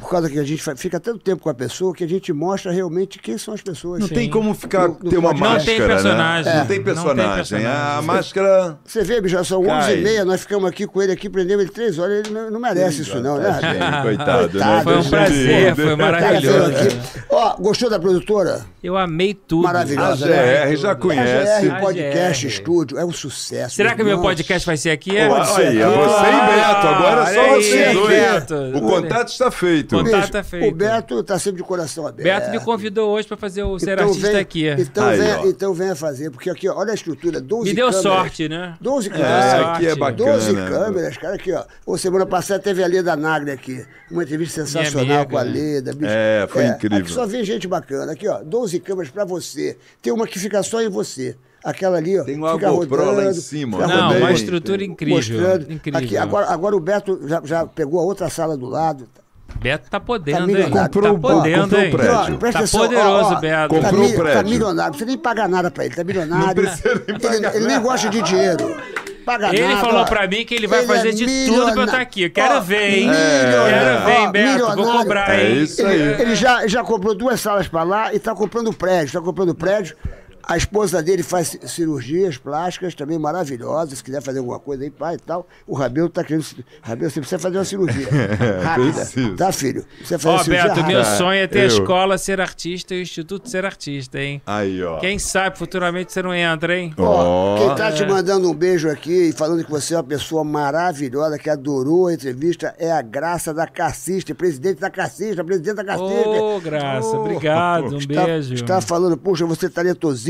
por causa que a gente fica tanto tempo com a pessoa, que a gente mostra realmente quem são as pessoas. Não tem como ficar, No- no ter uma podcast. Não tem máscara, personagem. né? Não É. tem Não tem personagem. A máscara... Você vê, bicho, são Cai. 11h30, nós ficamos aqui com ele aqui, prendemos ele três horas, ele não, não merece isso não, né? Tadinho, Coitado, né? Coitado, Foi um prazer, foi maravilhoso. aqui. Ó, gostou da produtora? Eu amei tudo. A Maravilhosa, GR já A conhece. GR Podcast GR. Estúdio é um sucesso. Será que meu Nossa. podcast vai ser aqui? Olha ser aí, é você e Beto. Agora é só aí, vocês dois. O contato está feito. Contato Bicho, tá feito. O Beto tá sempre de coração aberto. Beto me convidou hoje pra fazer o Ser Então Artista venha- aqui. Então, Aí, venha, então venha fazer, porque aqui, ó, olha a estrutura, 12 Me deu câmeras. sorte, né? 12 É, câmeras. aqui é bacana. 12 câmeras, cara, aqui, ó. Semana passada teve a Leda Nagre aqui. Uma entrevista sensacional amiga, com a né? Leda. bicho. É, foi incrível. Aqui só vem gente bacana. Aqui, ó, 12 câmeras pra você. Tem uma que fica só em você. Aquela ali, ó. Tem uma fica GoPro lá rodando, em cima, Não, também. uma estrutura incrível. Mostrando. Incrível. Aqui, agora, agora o Beto já, já pegou a outra sala do lado. Beto tá podendo, Tá hein? milionário. Tá Comprou o- podendo, comprou o hein? prédio. Ó, presta Tá atenção, poderoso, ó, ó, Beto. Tá, Comprou mi- o prédio. tá milionário, não precisa nem pagar nada pra ele, tá milionário. Não precisa nem ele, ele nem gosta de dinheiro. Paga Ele nada, falou ó. pra mim que ele vai Ele fazer é de tudo pra eu milionário. estar aqui. Eu quero Ó, ver, hein? milionário. Quero ver, hein, Ó, Beto? Vou milionário. cobrar, É hein? isso aí. Ele, ele já, já comprou duas salas pra lá e tá comprando prédio. Tá comprando prédio. A esposa dele faz ci- cirurgias plásticas também maravilhosas. Se quiser fazer alguma coisa aí, pai e tal. O Rabelo tá querendo. Rabelo, você precisa fazer uma cirurgia. rápida. Tá, filho? Precisa fazer Ó, cirurgia Beto, rápida. meu sonho é ter a eu. escola Ser Artista e o Instituto Ser Artista, hein? Aí, ó. Quem sabe futuramente você não entra, hein? Ó, Ó. quem tá te mandando um beijo aqui e falando que você é uma pessoa maravilhosa, que adorou a entrevista, é a Graça da Cassista, presidente da Cassista, presidente da Cassista. Ô, Graça, Oh, obrigado, um está, beijo. Está falando, puxa, você é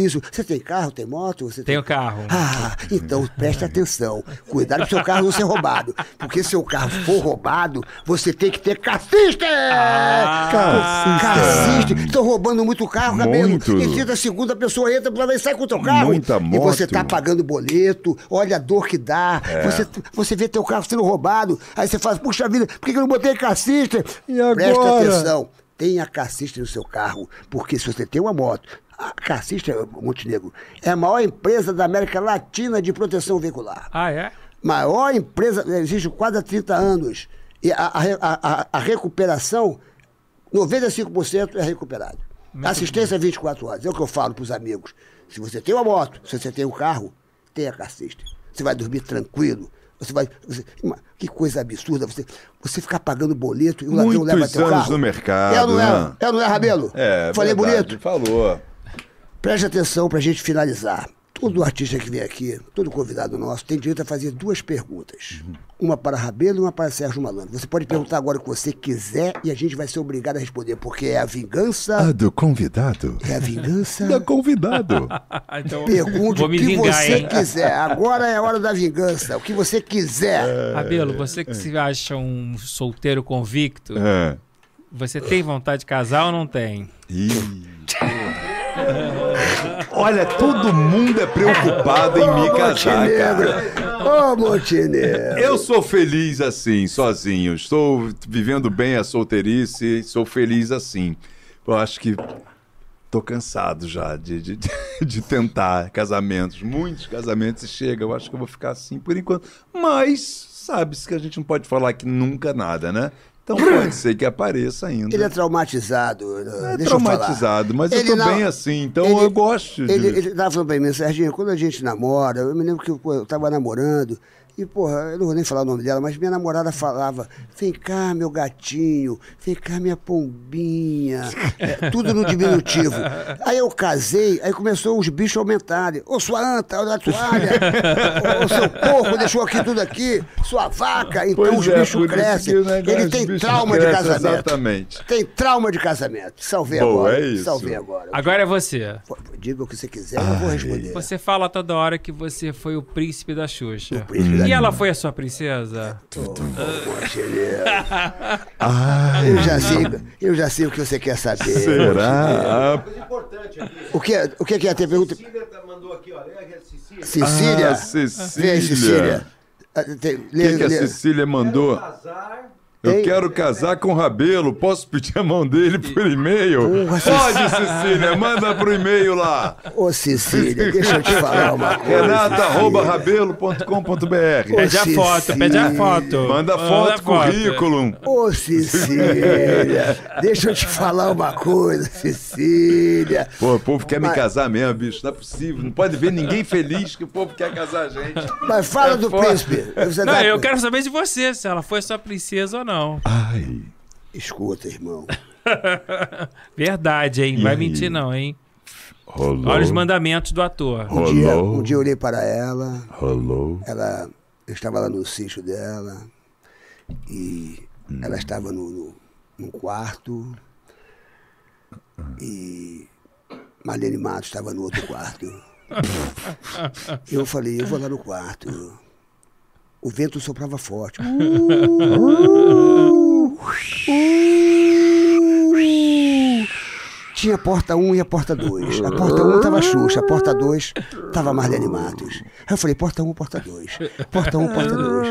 talentosíssimo. Você tem carro, tem moto? Você Tenho tem... carro. Ah, então preste atenção. Cuidado pro seu carro não ser roubado. Porque se o carro for roubado, você tem que ter cassista! Ah, Cassista! Estão roubando muito carro, cabelo. 30 segundos a pessoa entra pra e sai com o teu carro. Muita E você moto. tá pagando boleto, olha a dor que dá. É. Você, você vê teu carro sendo roubado. Aí você fala, puxa vida, por que eu não botei cassista? E Presta agora? atenção. Tenha cassista no seu carro, porque se você tem uma moto, a Cassista Montenegro é a maior empresa da América Latina de proteção veicular. Ah, é? Maior empresa, existe quase há 30 anos. E a, a, a, a recuperação, 95% é recuperado. Assistência 24 horas. É o que eu falo para os amigos. Se você tem uma moto, se você tem um carro, tenha cassista. Você vai dormir tranquilo. Você vai. você- que coisa absurda você, você ficar pagando boleto e o ladrão Muitos leva teu anos carro. no mercado, É ou não é? né? É ou não é, Rabelo? É, Falei verdade, bonito? Falou. Preste atenção para a gente finalizar. Todo artista que vem aqui, todo convidado nosso, tem direito a fazer duas perguntas. Uma para Rabelo e uma para Sérgio Malandro. Você pode perguntar agora o que você quiser e a gente vai ser obrigado a responder, porque é a vingança. A do convidado. É a vingança. Da convidado. então, Pergunte o que vingar, você hein? quiser. Agora é a hora da vingança. O que você quiser. Rabelo, você que se acha um solteiro convicto, É. você tem vontade de casar ou não tem? Ih. Olha, todo mundo é preocupado em me casar, cara. Ô, Montenegro. Eu sou feliz assim, sozinho. Estou vivendo bem a solteirice, sou feliz assim. Eu acho que tô cansado já de, de, de tentar casamentos. Muitos casamentos chega. Eu acho que eu vou ficar assim por enquanto. Mas sabe-se que a gente não pode falar que nunca nada, né? Então pode ser que apareça ainda. Ele é traumatizado. É deixa eu traumatizado, mas Ele eu tô não- bem assim, então ele- eu gosto de... Ele, ele tava falando pra mim, Serginho, quando a gente namora, eu me lembro que pô, eu tava namorando, e, porra, eu não vou nem falar o nome dela, mas minha namorada falava: vem cá, meu gatinho, vem cá, minha pombinha. É, tudo no diminutivo. Aí eu casei, aí começou os bichos a aumentarem. Ô, sua anta, olha a toalha. Ô, seu porco, deixou aqui tudo aqui. Sua vaca. Então Pois os é, bichos crescem. o negócio Ele tem trauma de cresce, casamento. Exatamente. Tem trauma de casamento. Salvei Boa, agora. é isso. Salvei agora. Agora é você. Diga o que você quiser, eu vou responder. Você fala toda hora que você foi o príncipe da Xuxa. príncipe da e ela foi a sua princesa? Eu já sei, eu já sei o que você quer saber. Será? Importante aqui. O que, o que que é? Tem pergunta? Cecília mandou aqui, a Cecília. Cecília? Ah, Cecília. Vem, Cecília. Ah, tem- O lê- que, que a lê- Cecília mandou? Casar. Eu Ei. quero casar com o Rabelo. Posso pedir a mão dele por e-mail? Porra, Pode, Cecília. Manda pro e-mail lá. Ô, Cecília, deixa eu te falar uma coisa. Renata.rabelo.com.br Pede a foto, pede a foto. Manda a foto, currículo. Ô, Cecília, deixa eu te falar uma coisa, Cecília. Pô, o povo quer me Mas- casar mesmo, bicho. Não é possível. Não pode ver ninguém feliz que o povo quer casar a gente. Mas fala É do foda. príncipe. Você Não, tá- eu quero saber de você, se ela foi sua princesa ou não. Ai. Escuta, irmão. Verdade, hein? E Vai aí? mentir não, hein? Rolou. Olha os mandamentos do ator. Um dia, Rolou. um dia eu olhei para ela, Rolou. ela, eu estava lá no sítio dela e ela estava no, no, num quarto e Marlene Matos estava no outro quarto. eu falei, eu vou lá no quarto. O vento soprava forte. Tinha a porta 1 e a porta 2. A porta 1 tava Xuxa, a porta 2 tava Marlene Matos. Aí eu falei, porta 1, porta 2. Porta 1, porta 2.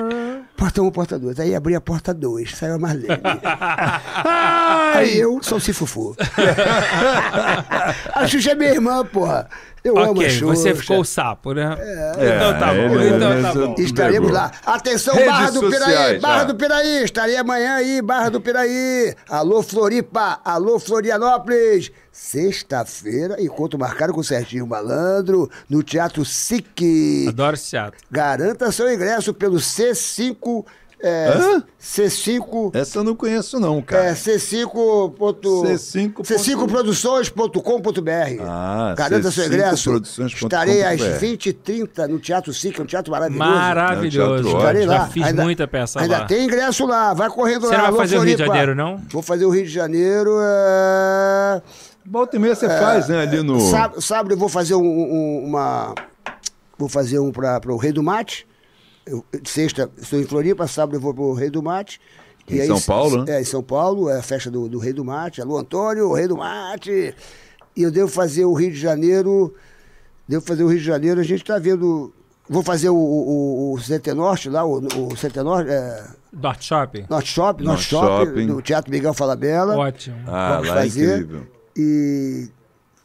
Porta 1, porta 2. Aí abri a porta 2, saiu a Marlene. Aí eu, sou o Fufu. a Xuxa é minha irmã, porra. Eu amo a Ok, Xuxa. você ficou o sapo, né? É, então tá bom, ele então tá bom. Estaremos lá. Atenção, Redes Barra do Piraí, sociais, Barra já. do Piraí. Estarei amanhã aí, Barra do Piraí. Alô, Floripa. Alô, Florianópolis. Sexta-feira, encontro marcado com o Serginho Malandro, no Teatro SIC. Adoro esse teatro. Garanta seu ingresso pelo C5. É, Hã? C5. Essa eu não conheço, não, cara. É, C5. ponto- C5 ponto- C5produções.com.br. Ah, Garanta seu ingresso. C5produções.com.br. Estarei às 20h30 no Teatro SIC, um teatro maravilhoso. Maravilhoso. teatro Estarei Já lá. fiz Ainda- muita peça Ainda lá. tem ingresso lá, vai correndo Você lá. não vai fazer o Rio de Floripa. Janeiro, não? Vou fazer o Rio de Janeiro. É... Volta e meia você faz, né? Ali no. Sábado, sábado eu vou fazer um, um- uma. Vou fazer um para o Rei do Mate. Eu- sexta, estou em Floripa, sábado eu vou para o Rei do Mate. Em São Paulo, né? É, em São Paulo, é a festa do, do Rei do Mate. Alô, Antônio, o Rei do Mate. E eu devo fazer o Rio de Janeiro. Devo fazer o Rio de Janeiro, a gente está vendo. Vou fazer o, o, o CT Norte lá, o, o CT Norte. É, Norte Shopping? Norte Shopping, Norte Shopping, Shopping. no Teatro Miguel Falabella. Ótimo. Ah, Vamos lá é fazer. incrível. E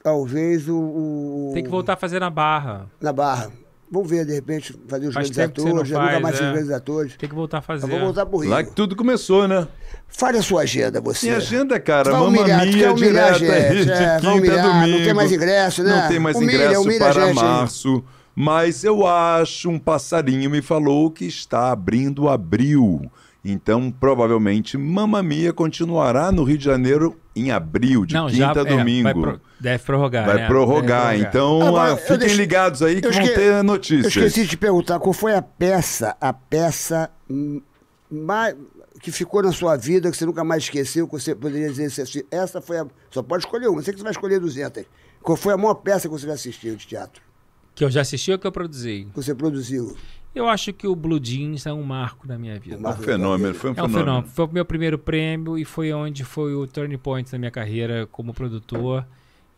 talvez o, o- Tem que voltar a fazer na Barra. na Barra. Vamos ver, de repente, fazer os Faz grandes atores. Eu nunca mais fiz é. grandes atores. Tem que voltar a fazer. Eu vou voltar pro Rio. Lá que tudo começou, né? Fale a sua agenda, você. Minha agenda, cara, Vai Mamma humilhar, tu Mia quer humilhar a direto aí, gente, de é, quinta a humilhar, não domingo. tem mais ingresso, né? Não tem mais Humilha, ingresso humilha para gente aí. março. Mas eu acho, um passarinho me falou que está abrindo abril. Então, provavelmente, Mamma Mia continuará no Rio de Janeiro em abril, de Não, quinta já a é, domingo. vai pro- deve prorrogar. Vai né? prorrogar. Deve Então, ah, eu fiquem deixo- ligados aí que eu vão esque- ter Eu notícias. esqueci de te perguntar, qual foi a peça, a peça mais, que ficou na sua vida, que você nunca mais esqueceu, que você poderia dizer assim, essa foi a... Só pode escolher uma, sei que você vai escolher 200. Qual foi a maior peça que você já assistiu de teatro? Que eu já assisti ou que eu produzi? Que você produziu? Eu acho que o Blue Jeans é um marco na minha vida. Um Um marco. fenômeno, foi um É um fenômeno. fenômeno. Foi o meu primeiro prêmio e foi onde foi o turning point da minha carreira como produtor.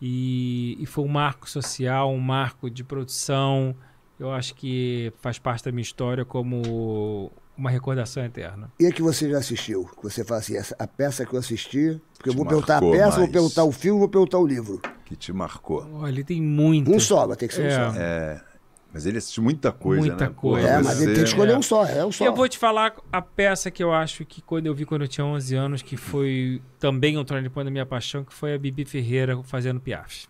E, e foi um marco social, um marco de produção. Eu acho que faz parte da minha história como uma recordação eterna. E a que você já assistiu? Que você fala assim, essa, a peça que eu assisti, porque eu vou perguntar a peça, vou mais. perguntar o filme, vou perguntar o livro. Que te marcou. Olha, tem muito. Um só, vai ter que ser um É. só. É. Mas ele assistiu muita coisa, Muita né? coisa. É, mas ele tem que escolher É. um só, é um só. Eu vou te falar a peça que eu acho que quando eu vi quando eu tinha 11 anos, que foi também um turning point da minha paixão, que foi a Bibi Ferreira fazendo Piaf.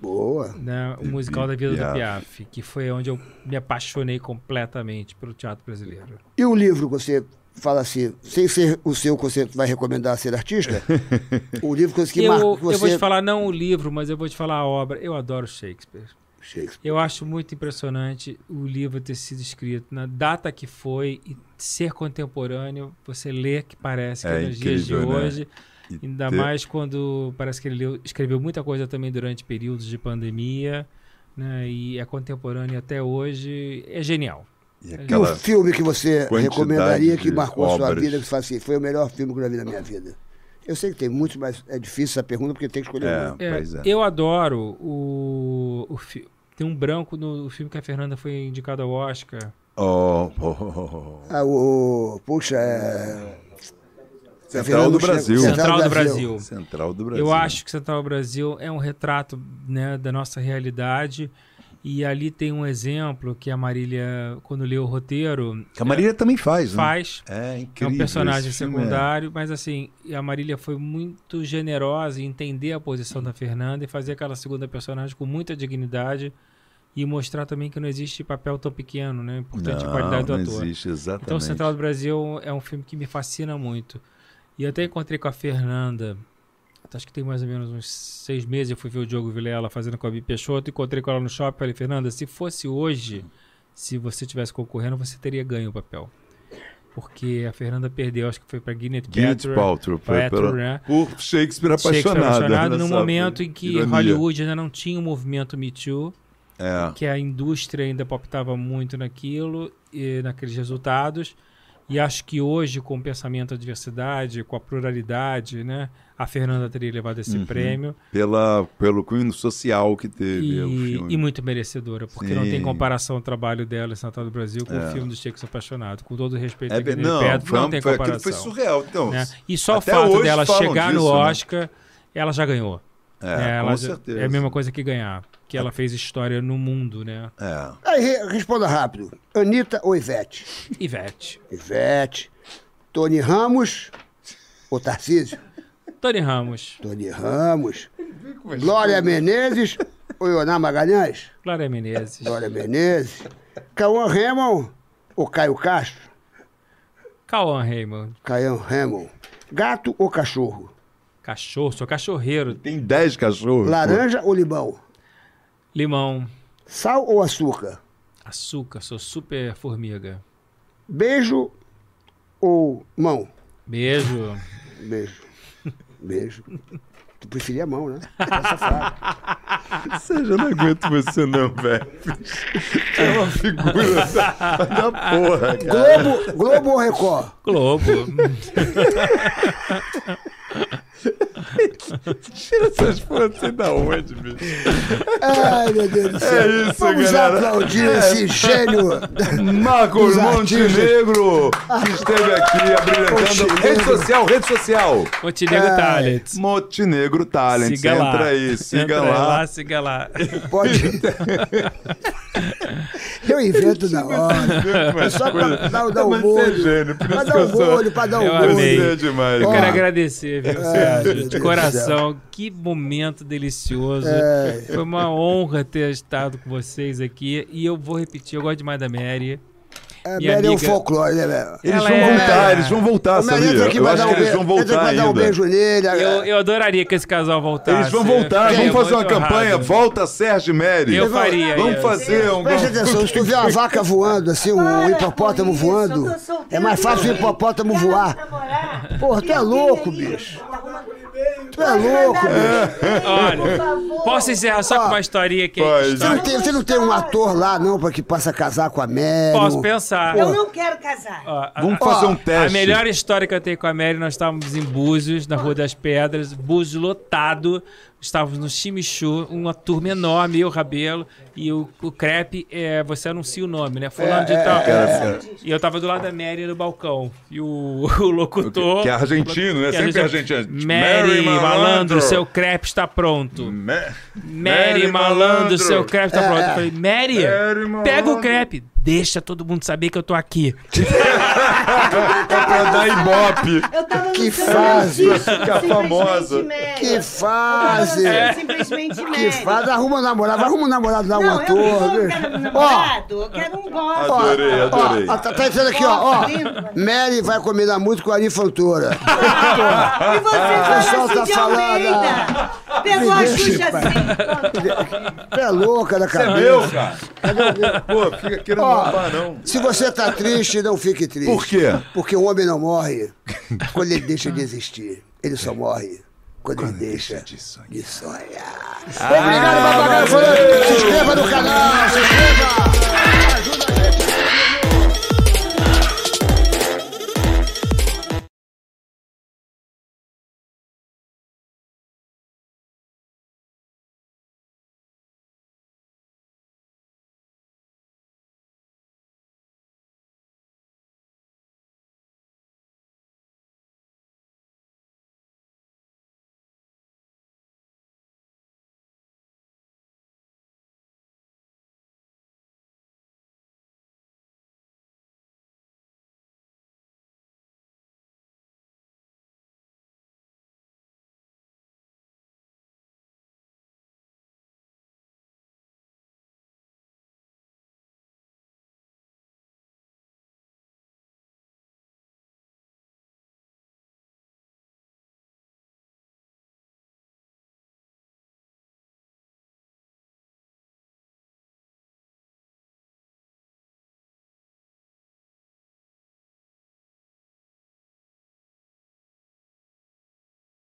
Boa. Né? O Bibi musical da vida Piaf. do Piaf, que foi onde eu me apaixonei completamente pelo teatro brasileiro. E o livro que você fala assim, sem ser o seu que você vai recomendar ser artista, o livro que você... que eu, marca- que eu vou você... te falar não o livro, mas eu vou te falar a obra. Eu adoro Shakespeare. Shakespeare. Eu acho muito impressionante o livro ter sido escrito na data que foi e ser contemporâneo. Você lê que parece que É é, nos dias de incrível, né? hoje. E Ainda ter- mais quando parece que ele leu- escreveu muita coisa também durante períodos de pandemia. Né? E é contemporâneo até hoje. É genial. E E o filme que você recomendaria que marcou a sua vida, que você fala assim, foi o melhor filme que eu já vi na minha vida? Eu sei que tem muitos, mas é difícil essa pergunta porque tem que escolher É. um. É, Pois é. Eu adoro o, o fi- Tem um branco no filme que a Fernanda foi indicada ao Oscar. Oh, oh, oh, oh. Ah, o, o- puxa, é... Central do Brasil. Central do Brasil. Central do Brasil. Eu acho que Central do Brasil é um retrato né, da nossa realidade. E ali tem um exemplo que a Marília, quando leu o roteiro, Que a Marília também faz, né? faz. É É incrível. um personagem é- secundário, mas assim, a Marília foi muito generosa em entender a posição da Fernanda e fazer aquela segunda personagem com muita dignidade e mostrar também que não existe papel tão pequeno, né? Importante a Não, qualidade do não ator. existe, exatamente. Então, Central do Brasil é um filme que me fascina muito. E eu até encontrei com a Fernanda, acho que tem mais ou menos uns seis meses, eu fui ver o Diogo Vilela fazendo com a Bibi Peixoto, encontrei com ela no shopping, falei, Fernanda, se fosse hoje, se você tivesse concorrendo, você teria ganho o papel. Porque a Fernanda perdeu, acho que foi para Gwyneth Paltrow, foi Paltrow, né? por Shakespeare Shakespeare apaixonada. apaixonado num nessa momento em que ironia. Hollywood ainda não tinha o movimento Me Too, É. que a indústria ainda palpitava muito naquilo, e naqueles resultados. E acho que hoje, com o pensamento da diversidade, com a pluralidade, né, a Fernanda teria levado esse Uhum. prêmio. Pela, pelo cunho social que teve o E, filme. e muito merecedora, porque não tem Sim. comparação o trabalho dela em Central do Brasil com É. o filme do Shakespeare Apaixonado. Com todo o respeito É, não, Pedro, foi, não tem foi, comparação. foi surreal. Então, né? E só o fato dela chegar no disso, né? Oscar, ela já ganhou. É, né? com ela já- certeza. É a mesma coisa que ganhar. Que ela fez história no mundo, né? É. Aí, re- responda rápido. Anitta ou Ivete? Ivete. Ivete. Tony Ramos ou Tarcísio? Tony Ramos. Tony Ramos. Glória Menezes ou Ioná Magalhães? Glória Menezes. Glória Menezes. Cauã Raymond ou Caio Castro? Cauã Raymond. Caião Raymond. Gato ou cachorro? Cachorro, sou cachorreiro. Tem 10 cachorros. pô. Laranja ou limão? Limão. Sal ou açúcar? Açúcar, sou super formiga. Beijo ou mão? Beijo. Beijo. Beijo. Tu preferia a mão, né? Tá. Sérgio, eu não aguento você não, velho. É uma figura da, da porra, cara. Globo, Globo ou Record? Globo. Tira essas porras assim da onde, bicho? Ai, meu Deus do céu. É isso, Vamos galera. aplaudir É. esse gênio. Marcos. Montenegro, que esteve aqui abrilhantando. Rede social, rede social. Montenegro Ai. Talents. Montenegro Talents. Siga lá. Entra aí, siga Entra lá. siga lá. Pode. Eu invento na hora. É só pra dar, dar um é molho. por Pra dar um molho, pra dar um Eu molho. amei. É. Eu quero agradecer, viu, meu De coração. Que momento delicioso. É. Foi uma honra ter estado com vocês aqui. E eu vou repetir, eu gosto demais da Mary. É, Minha Mary é um amiga- folclore, né, velho? Eles Ela vão é- voltar, eles vão voltar, O sabia? Eu pra acho dar que um eles beijo. vão voltar dar um ainda. beijo nele. Eu, eu adoraria que esse casal voltasse. Eles vão voltar, Fiquei vamos fazer uma muito campanha. honrado. Volta Sérgio e Mary. Eu faria Vamos isso. fazer um. Presta atenção, se tu vê uma vaca voando, assim, um hipopótamo voando, eu é mais fácil o hipopótamo voar. Porra, tu é louco, bicho. Tu é louco, bicho. Olha, posso encerrar só com uma historinha que Pode. Você não, tem, você não tem um ator lá, não, pra que possa casar com a Mary? Posso pensar. Eu não quero casar. Ó, a- Vamos a- fazer um A teste. melhor história que eu tenho com a Mary, nós estávamos em Búzios, na Rua das Pedras, Búzios lotado. Estávamos no Chimichu, uma turma enorme, eu, Rabelo, e o, o Crepe, é, você anuncia o nome, né? Fulano de tal. E eu tava do lado da Mary no balcão. E o, o locutor. Que é argentino, né? que é Sempre argentino. Mary, Mary malandro, Malandro. seu crepe está pronto. Ma- Mary, malandro, seu crepe está pronto. Eu falei, Mary, Mary, malandro. pega o crepe. Deixa todo mundo saber que eu tô aqui. É pra dar ibope. Eu tava no Que fase. Fica famosa. Que fase! Eu tava simplesmente Que Mary. fase! Arruma um namorado, arruma um namorado, dá um Não, eu ator. não viu? quero um Ó, namorado, eu quero um bosta. Adorei, adorei. ó, tá, tá dizendo aqui, ó, ó. Mary vai combinar muito com a Ari Fontoura. E você fala pessoal assim tá de falando, Almeida. Pegou a Xuxa assim. Tu é louca da Isso é cabeça. meu, cara. Pô, fica querendo Ó, não. Se você tá triste, não fique triste. Por quê? Porque o homem não morre quando ele deixa de existir. Ele só morre quando, ele deixa de sonhar. de sonhar. Obrigado, papagaio. Se inscreva no canal, se inscreva.